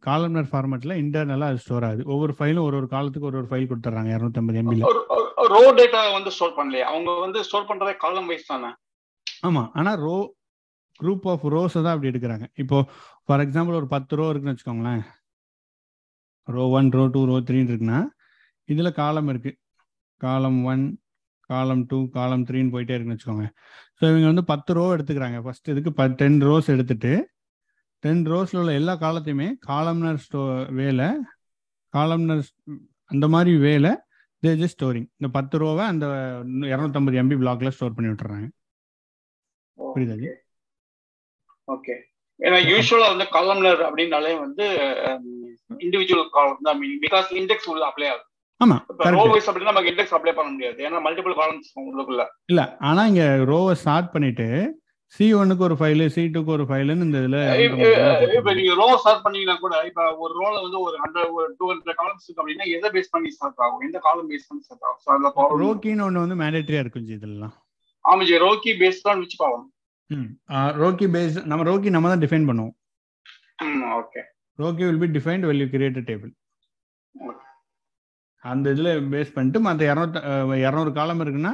காலம்னர் ஃபார்மேட்டில் இன்டர்னலாக அது ஸ்டோர் ஆகுது. ஒவ்வொரு ஃபைலும் ஒரு ஒரு காலத்துக்கு ஒரு ஒரு ஃபைல் கொடுத்துட்றாங்க இரநூத்தம்பது எம்பியில் ரோ டேட்டா வந்து ஸ்டோர் பண்ணலையா. அவங்க வந்து ஸ்டோர் பண்றதே காலம் வைஸ் தானே? ஆமாம் ஆனால் ரோ குரூப் ஆஃப் ரோஸை தான் அப்படி எடுக்கிறாங்க. இப்போ ஃபார் எக்ஸாம்பிள் ஒரு பத்து ரோ இருக்குன்னு வச்சுக்கோங்களேன். Row one row two row த்ரீன்னு இருக்குன்னா இதில் காலம் இருக்குது காலம் ஒன் காலம் டூ காலம் த்ரீன்னு போயிட்டே இருக்குன்னு வச்சுக்கோங்க. ஸோ இவங்க வந்து பத்து ரோ எடுத்துக்கிறாங்க. ஃபர்ஸ்ட் இதுக்கு ப டென் ரோஸ் எடுத்துட்டு டென் ரோஸில் உள்ள எல்லா காலத்தையுமே காலம்னர் ஸ்டோ வேலை காலம்னர் அந்த மாதிரி வேலை தே ஜஸ்ட் ஸ்டோரிங் இந்த பத்து ரோவை அந்த இரநூத்தம்பது எம்பி பிளாக்ல ஸ்டோர் பண்ணி விட்டுறாங்க. புரியுதா ஓகே ஏன்னா யூஸ்வலா வந்து காலம்னர் அப்படின்னாலே வந்து இண்டிவிஜுவல் காலம் தான் பிகாஸ் இண்டெக்ஸ் உள்ள அப்ளை ஆகும் ஆமா இப்போ ரோ கரெக்ட் வைஸ் அப்படின்னா நமக்கு இண்டெக்ஸ் அப்ளை பண்ண முடியாது. ஏன்னா மல்டிபிள் காலம்ஸ் உள்ளுக்குள்ள. இல்ல ஆனா இங்க ரோவை ஸ்டார்ட் பண்ணிட்டு சி ஒன்னுக்கு ஒரு ஃபைல் சி டூக்கு ஒரு ஃபைலுன்னு இந்த இதுல இப்ப நீங்க ரோ ஸ்டார்ட் பண்ணீங்கன்னா கூட இப்ப ஒரு ரோல வந்து ஒரு ஹண்ட்ரட் ஒரு டூ ஹண்ட்ரட் காலம்ஸ் இருக்கு அப்படின்னா எதை பேஸ் பண்ணி ஸ்டார்ட் ஆகும்? எந்த காலம் பேஸ் பண்ணி ஸ்டார்ட் ஆகும்? ஸோ அதுல ப்ராப்ளம் ரோக்கின்னு ஒண்ணு வந்து மேண்டேட்டரியா இருக்கும் ஜி. இதெல்லாம் ஆமாஜி row key based on which பாவம் ரோக்கி பேஸ் நம்ம ரோக்கி நம்ம தான் டிஃபைன் பண்ணுவோம். Okay row key will be defined well you create table அந்த இதுல பேஸ் பண்ணிட்டு மற்ற இரநூத்தி இரநூறு காலம் இருக்குன்னா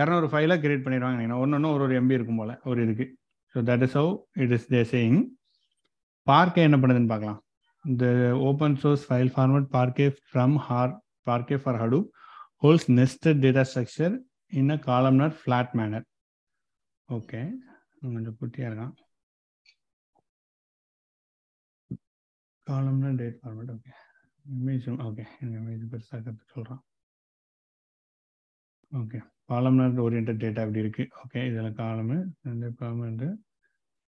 இரநூறு ஃபைலாக கிரியேட் பண்ணிடுவாங்க நீங்கள் ஒன்று ஒன்று ஒரு ஒரு எம்பி இருக்கும் போல் ஒரு இதுக்கு. So that is how it is they saying Parquet என்ன பண்ணுதுன்னு பார்க்கலாம். இந்த open source file format Parquet from hour Parquet for Hadoop holds nested data structure in a columnar flat manner okay கொஞ்சம் குட்டியாக இருக்கான். காலம்னர் டேட் ஃபார்மட் ஓகே இமேஜும் okay image பெருசாக சொல்கிறான் ஓகே. காலம்னர் ஓரியன்ட் டேட்டா இப்படி இருக்கு? ஓகே இதில் column ரெண்டு காலம் வந்து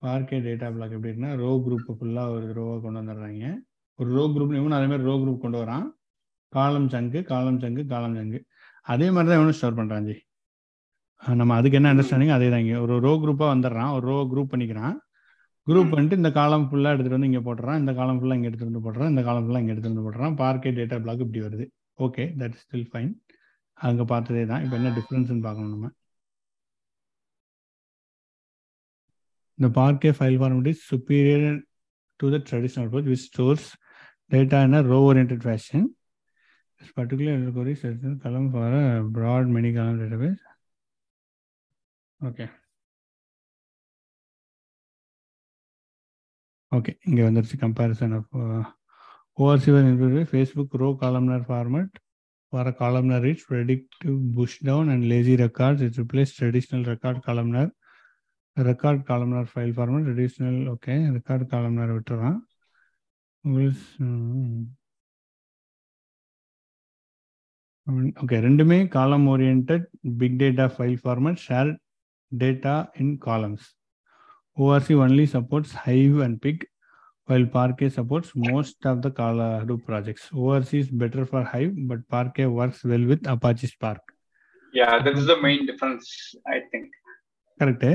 பார்க்கே டேட்டா பிளாக் எப்படி இருக்குன்னா ரோ குரூப் ஃபுல்லாக ஒரு ரோவாக கொண்டு வந்துடுறாங்க. ஒரு ரோ குரூப் இவனும் அதே மாதிரி ரோ குரூப் கொண்டு வரான். காலம் சங்கு காலம் சங்கு காலம் சங்கு அதே மாதிரி தான் இவனும் ஸ்டோர் பண்ணுறான் ஜி. நம்ம அதுக்கு என்ன அண்டர்ஸ்டாண்டிங் அதே தான் இங்கே. ஒரு ரோ குரூப்பாக வந்துடுறான். ஒரு ரோ குரூப் பண்ணிக்கிறான். குரூப் பண்ணிட்டு இந்த காலம் ஃபுல்லாக எடுத்துகிட்டு வந்து இங்கே போட்டுறான். இந்த காலம் ஃபுல்லாக இங்கே எடுத்துகிட்டு வந்து போட்டுறான். இந்த காலம் ஃபுல்லாக இங்கே எடுத்துகிட்டு வந்து போட்டுறான். பார்க்கே டேட்டா பிளாக் இப்படி வருது. Okay that is still fine அங்கே பார்த்ததே தான் இப்போ என்ன டிஃப்ரென்ஸ்னு பார்க்கணும் நம்ம The Parquet file format is superior to the traditional approach, which stores data in a row-oriented fashion. This particular query sets a column for a broad many-column database. Okay. Okay, இங்கே வந்துருச்சு comparison of uh, ORC was included Facebook row columnar format for a columnar reach, predictive push down and lazy records. It replaced traditional record columnar. Record columnar file format traditional okay record columnar விட்டுறான் okay ரெண்டுமே column oriented big data file format share data in columns ORC only supports Hive and Pig while Parquet supports most of the Kala Hadoop projects. ORC is better for Hive, but Parquet works well with Apache Spark. Yeah, that is the main difference, I think. Correct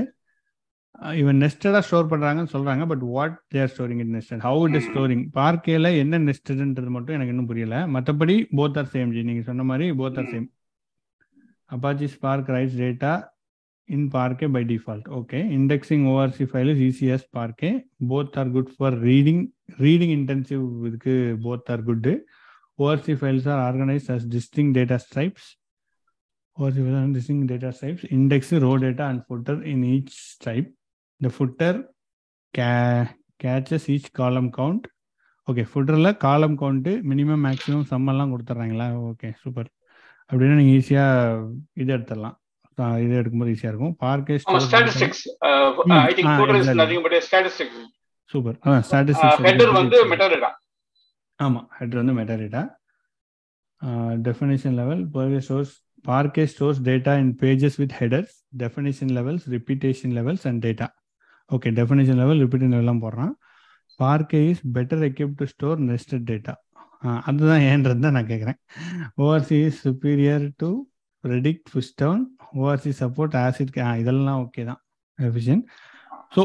இவன் நெஸ்டடாக ஸ்டோர் பண்ணுறாங்கன்னு சொல்கிறாங்க but what they're storing it nested how it is storing பார்க்கேல என்ன நெஸ்டட்ன்றது மட்டும் எனக்கு இன்னும் புரியல மற்றபடி போத் ஆர் சேம் ஜி நீங்கள் சொன்ன மாதிரி both are same Apache Spark writes data in Parquet by default. Okay. Indexing ORC file is easy as Parquet. Both are good for reading. Reading intensive with both are good. ORC files are organized as distinct data types. ORC files are distinct data types. Index row data and footer in each type. The footer ca- catches each column count. Okay ஃபுட்டரில் column count minimum maximum சம்மெல்லாம் கொடுத்துட்றாங்களா okay super அப்படின்னா நீங்கள் ஈஸியாக இது எடுத்துடலாம் இது எடுக்கும்போது ஈஸியா இருக்கும். Parquet statistics I think footer is nothing but statistics super அதான் ஸ்டாட்டிஸ்டிக்ஸ் வந்து மெட்டாடேட்டா ஆமா ஹெட்டர் வந்து metadata definition level Parquet stores Parquet stores data in pages with headers definition levels repetition levels and data okay definition level repetition லெவல்லாம் போடுறான். Parquet is better equip to store nested data அதுதான் ஏன்றது தான் நான் கேட்குறேன் ORC is superior to predicate push down ORC support ACID இதெல்லாம் okay தான் efficient so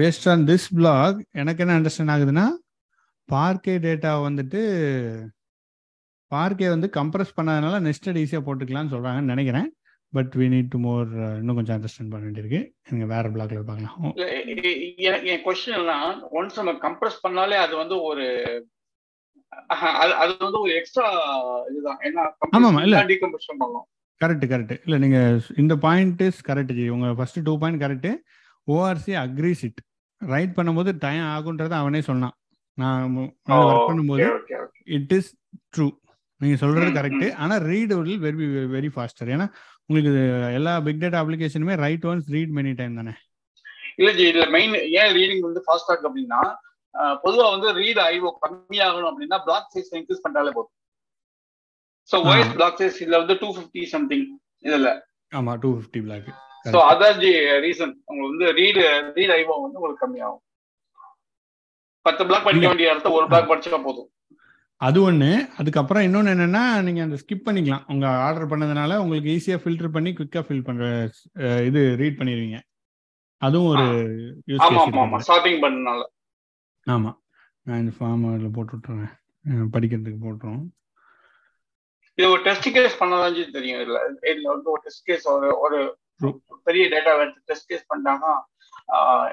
based on this block எனக்கு என்ன அண்டர்ஸ்டாண்ட் ஆகுதுன்னா பார்க்கே டேட்டா வந்துட்டு பார்க்கே வந்து கம்ப்ரஸ் பண்ணாதனால நெஸ்டட் ஈஸியாக போட்டுக்கலாம்னு சொல்கிறாங்கன்னு நினைக்கிறேன். But we need to more இன்னும் கொஞ்சம் அண்டர்ஸ்டாண்ட் பண்ண வேண்டியிருக்கு. நீங்கள் வேற பிளாக்ல பார்க்கலாம். என் கொஸ்டின் எல்லாம் ஒன்ஸ் நம்ம கம்ப்ரஸ் பண்ணாலே அது வந்து ஒரு அது வந்து ஒரு எக்ஸ்ட்ரா இதுதான். ஏன்னா டீகம்ப்ரஷன் பண்ணலாம் கரெக்ட் கரெக்ட் இல்லை நீங்கள் இந்த பாயிண்ட் இஸ் கரெக்ட் ஜி. உங்கள் first two point correct ORC agrees it write பண்ணும்போது டைம் ஆகுன்றதை அவனே சொன்னான். நான் ஒர்க் பண்ணும்போது இட் இஸ் ட்ரூ நீங்கள் சொல்கிறது கரெக்டு ஆனால் read will very very faster ஏன்னா உங்களுக்கு எல்லா big data அப்ளிகேஷனுமே right once read many time தானே. இல்லை ஜி இதில் மெயின் ஏன் ரீடிங் வந்து ஃபாஸ்ட் ஆகும் அப்படின்னா பொதுவா வந்து ரீட் ஐஓ கம்மியாகணும் அப்படின்னா பிளாக் சைஸ் இன்க்ரீஸ் பண்ணாலே போதும். ஸோ வாய்ஸ் பிளாக் சைஸ் இதுல வந்து டூ ஃபிஃப்டி சம்திங் இதுல. ஆமா டூ ஃபிஃப்டி பிளாக் ஸோ அதான் ஜி ரீசன் உங்களுக்கு வந்து ரீடு ரீட் ஐஓ வந்து உங்களுக்கு கம்மியாகும். பத்து பிளாக் படிக்க வேண்டிய இடத்த ஒரு பிளாக் படிச்சா போதும். அது ஒண்ணு. அதுக்கப்புறம் இன்னொன்னு என்னன்னா நீங்க அந்த ஸ்கிப் பண்ணிக்கலாம். உங்க ஆர்டர் பண்ணதுனால உங்களுக்கு ஈஸியா ஃபில்டர் பண்ணி குவிக்கா ஃபில் பண்ற இது ரீட் பண்ணிடுவீங்க. அதுவும் ஒரு யூஸ் ஷாப்பிங் பண்ணனால. ஆமா. நான் இந்த ஃபார்ம் அதில் போட்டு விட்டுறேன். படிக்கிறதுக்கு போட்டுரும். இது ஒரு டெஸ்ட் கேஸ் பண்ணதான் தெரியும். இல்ல இதுல வந்து ஒரு டெஸ்ட் கேஸ் ஒரு ஒரு பெரிய டேட்டா எடுத்து டெஸ்ட் கேஸ் பண்ணிட்டாங்கன்னா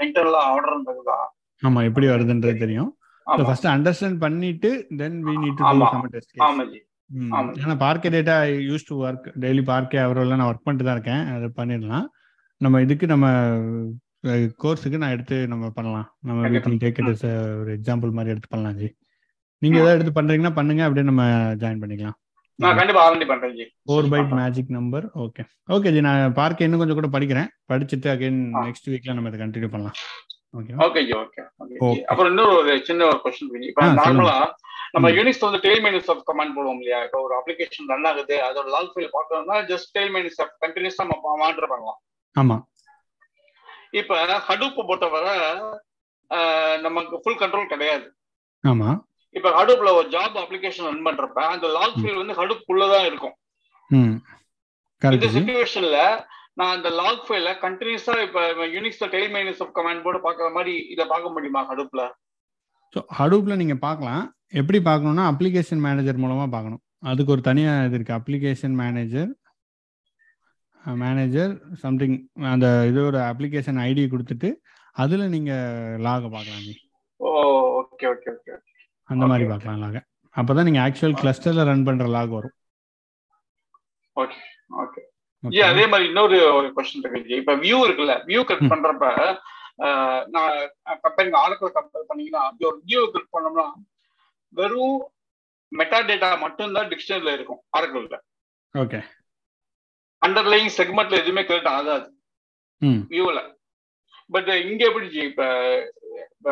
இன்டர்னலா ஆர்டர்ன்றதுதா ஆமா எப்படி வருதுன்றது தெரியும். ஃபர்ஸ்ட் அண்டர்ஸ்டாண்ட் பண்ணிட்டு then we need to do some test case ஆமா ஜி. ஏன்னா parquet data use to work daily parquet அவரெல்லாம் நான் ஒர்க் பண்ணிட்டு தான் இருக்கேன். அதை பண்ணிடலாம். நம்ம இதுக்கு நம்ம கோர்ஸுக்கு நான் எடுத்து நம்ம பண்ணலாம். நம்ம. வீட்டில் டேக் இட் ஒரு எக்ஸாம்பிள் மாதிரி எடுத்து பண்ணலாம் ஜி. நீங்க ஏதாவது எடுத்து பண்றீங்கன்னா பண்ணுங்க அப்படியே நம்ம ஜாயின் பண்ணிக்கலாம். நான் கண்டிப்பா ஆரண்டி பண்றேன் ji. Four byte magic number okay okay ji நான் பார்க்க இன்னும் கொஞ்சம் கூட படிக்கிறேன். படிச்சுட்டு அகைன் நெக்ஸ்ட் வீக்ல நம்ம இதை கண்டினியூ பண்ணலாம். Okay okay ji okay okay. அப்புறம் இன்னொரு ஒரு சின்ன ஒரு கொஸ்டின் இப்ப. நார்மலா நம்ம. யூனிக்ஸ் வந்து டெய்ல் மைனஸ் ஆஃப் கமாண்ட் போடுவோம் இல்லையா? இப்போ ஒரு அப்ளிகேஷன் ரன் ஆகுது அதோட லாக் ஃபைல் பார்க்கணும்னா ஜஸ்ட் டெய்ல் மைனஸ் ஆஃப் கண்டினியூஸா நம்ம மானிட்டர் பண்ணலாம். ஆமா. இப்ப ஹடூப் பொறுத்தவரை நமக்கு ஃபுல் கண்ட்ரோல் கிடையாது. ஆமா. இப்ப ஹடூப்ல ஒரு ஜாப் அப்ளிகேஷன் ரன் பண்றப்ப அந்த லாக் ஃபைல் வந்து ஹடூப் தான் இருக்கும். இந்த சுச்சுவேஷன்ல நான் அந்த லாக் ஃபைல கண்டினியூஸா இப்ப யூனிக்ஸ்ல tail minus F command board பாக்குற மாதிரி இதை பார்க்க முடியுமா ஹடூப்ல ஸோ ஹடூப்ல நீங்க பார்க்கலாம். எப்படி பார்க்கணும்னா அப்ளிகேஷன் மேனேஜர் மூலமா பார்க்கணும். அதுக்கு ஒரு தனியா இது இருக்கு. அப்ளிகேஷன் மேனேஜர் மேனேஜர் சம்திங் அந்த இதோட அப்ளிகேஷன் ஐடி கொடுத்துட்டு அதுல நீங்க லாக பார்க்கலாம் ஓ ஓகே ஓகே ஓகே அந்த மாதிரி. பார்க்கலாம் லாக. அப்பதான் நீங்க ஆக்சுவல் கிளஸ்டர்ல ரன் பண்ற லாக் வரும். Okay okay. ஜி அதே மாதிரி இன்னொரு ஒரு கொஸ்டின் இருக்கு. இப்ப வியூ இருக்குல்ல வியூ கட். பண்றப்ப நான் கம்பேரிங் ஆரக்கிள் கம்பேர் பண்ணீங்கன்னா அப்படி ஒரு வியூ கிளிக் பண்ணோம்னா வெறும் மெட்டா டேட்டா மட்டும்தான் டிக்ஷனரியில இருக்கும் ஆரக்கிள்ல ஓகே அண்டர்லைங் செக்மெண்ட்ல எதுவுமே கிரியேட் ஆகாது. ம். வியூல பட் இங்க எப்படி இப்ப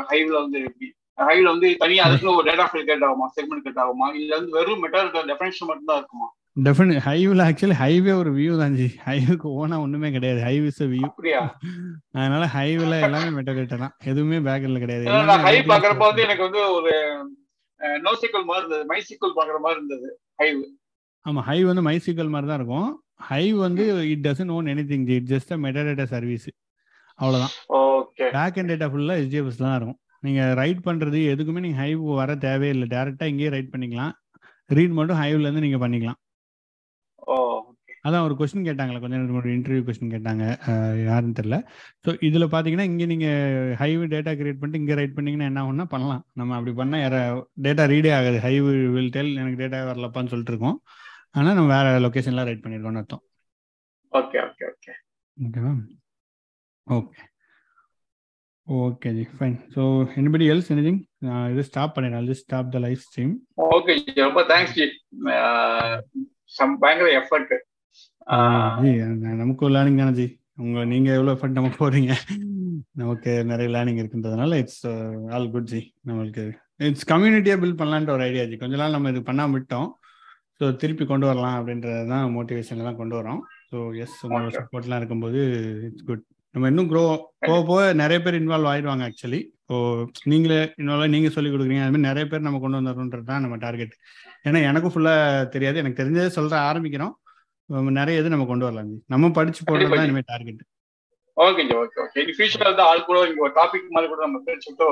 ஹைவ்ல வந்து எப்படி? ஹைவ்ல வந்து தனியா அதுக்குன்னு ஒரு டேட்டா ஃபைல் கிரியேட் ஆகுமா? செக்மெண்ட் கிரியேட் ஆகுமா? இல்ல வந்து வெறும் மெட்டா டேட்டா டெஃபினேஷன் மட்டும் தான் இருக்குமா டெஃபினட் ஹைவில் ஆக்சுவலி ஹைவே ஒரு வியூ தான் ஜி. ஹைவுக்கு ஓனா ஒண்ணுமே கிடையாது. ஹைவ் இஸ் வியூ அப்படியா? அதனால ஹைவில் எல்லாமே மெட்டா தான். எதுவுமே பேக்கெண்ட்ல கிடையாது. ஹை பாக்குறப்ப வந்து எனக்கு வந்து ஒரு நோசிக்கல் மாதிரி இருந்தது. மைசிக்கல் பாக்குற மாதிரி இருந்தது ஹைவ் ஆமா ஹைவ் வந்து மைசிக்கல் மாதிரி தான் இருக்கும். ஹைவ் வந்து it doesn't own anything it just metadata service அவ்வளவுதான் ஓகே பேக் அண்ட் டேட்டா ஃபுல்லா எஸ்டிஎஃப்எஸ் தான் இருக்கும். நீங்க ரைட் பண்றது எதுக்குமே நீங்க ஹைவ் வர தேவையில்லை டேரக்டா இங்கேயே ரைட் பண்ணிக்கலாம். ரீட் மட்டும் ஹைவ்ல இருந்து நீங்க பண்ணிக்கலாம். அதான் ஒரு கொஸ்டின் கேட்டாங்களே. கொஞ்ச நேரம் ஒரு இன்டர்வியூ கொஸ்டின் கேட்டாங்க. யாருன்னு தெரியல. ஸோ இதில் பார்த்தீங்கன்னா இங்கே நீங்கள் ஹைவ் டேட்டா கிரியேட் பண்ணிட்டு இங்கே ரைட் பண்ணீங்கன்னா என்ன ஆகும்னா பண்ணலாம். நம்ம அப்படி பண்ணால் டேட்டா ரீடே ஆகாது. ஹைவ் வில் டெல் எனக்கு டேட்டா வரலப்பான்னு சொல்லிட்டு இருக்கோம். ஆனால் நம்ம வேற லொக்கேஷன்லாம் ரைட் பண்ணியிருக்கோம்னு அர்த்தம். ஓகே ஓகே ஓகே ஓகேவா okay okay ji fine so anybody else anything நான் இது ஸ்டாப் பண்ணிடுறேன். Just stop the live stream okay ji ரொம்ப தேங்க்ஸ் ஜி சம் பயங்கர எஃபர்ட் ஜி நமக்கு லேர்னிங் தானே ஜி உங்க நீங்க எவ்வளவு எஃபர்ட் நம்ம போறீங்க? நமக்கு நிறைய லேர்னிங் இருக்குன்றதுனால இட்ஸ் ஆல் குட் ஜி நம்மளுக்கு இட்ஸ் கம்யூனிட்டியா பில்ட் பண்ணலான்ற ஒரு ஐடியா ஜி கொஞ்ச நாள் நம்ம இது பண்ணாம விட்டோம். ஸோ திருப்பி கொண்டு வரலாம் அப்படின்றது தான் மோட்டிவேஷன்ல தான் கொண்டு வரோம். ஸோ எஸ் உங்களோட. சப்போர்ட்லாம் இருக்கும்போது இட்ஸ் குட் நம்ம இன்னும் க்ரோ போக போக நிறைய பேர் இன்வால்வ் ஆயிடுவாங்க ஆக்சுவலி இப்போ நீங்களே இன்வால்வ் நீங்க சொல்லி கொடுக்குறீங்க. அது மாதிரி நிறைய பேர் நம்ம கொண்டு வந்துடணுன்றது தான் நம்ம டார்கெட் ஏன்னா எனக்கும் ஃபுல்லா தெரியாது. எனக்கு தெரிஞ்சதை சொல்ற ஆரம்பிக்கிறோம். நிறைய இது நம்ம கொண்டு வரலாம் நம்ம படிச்சு போடுறது தான். இனிமேல் target okay ji okay okay இனி ஃபியூச்சர்ல வந்து ஆள் கூட இங்க ஒரு டாபிக் மாதிரி கூட நம்ம பிரிச்சுட்டு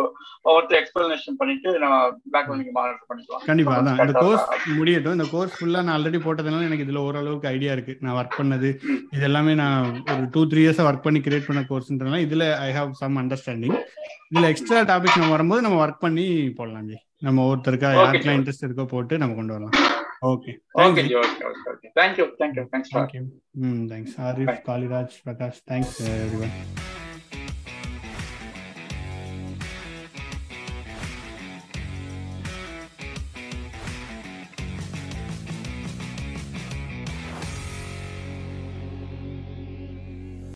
ஒவ்வொருத்தர் எக்ஸ்பிளனேஷன் பண்ணிட்டு நம்ம பேக் நீங்க மானிட்டர் பண்ணிக்கலாம். கண்டிப்பா அதான். இந்த கோர்ஸ் முடியட்டும். இந்த கோர்ஸ் ஃபுல்லா நான் ஆல்ரெடி போட்டதுனால எனக்கு இதுல ஓரளவுக்கு ஐடியா இருக்கு. நான் ஒர்க் பண்ணது. இது எல்லாமே நான் ஒரு டூ த்ரீ இயர்ஸா ஒர்க் பண்ணி கிரியேட் பண்ண கோர்ஸ்ன்றதுனால இதுல ஐ ஹாவ் சம் அண்டர்ஸ்டாண்டிங் இதுல எக்ஸ்ட்ரா டாபிக் நம்ம வரும்போது நம்ம ஒர்க் பண்ணி போடலாம் ஜி. நம்ம ஒருத்தருக்கா யாருக்கெல்லாம். இன்ட்ரெஸ்ட் இருக்கோ போட்டு நம்ம கொண்டு வரலாம். Okay. Thank okay, you. Okay, okay. Thank you. Thank you. Thanks. Thank you. Mm, thanks. Arif, Kaliraj, Prakash. Thanks, everyone.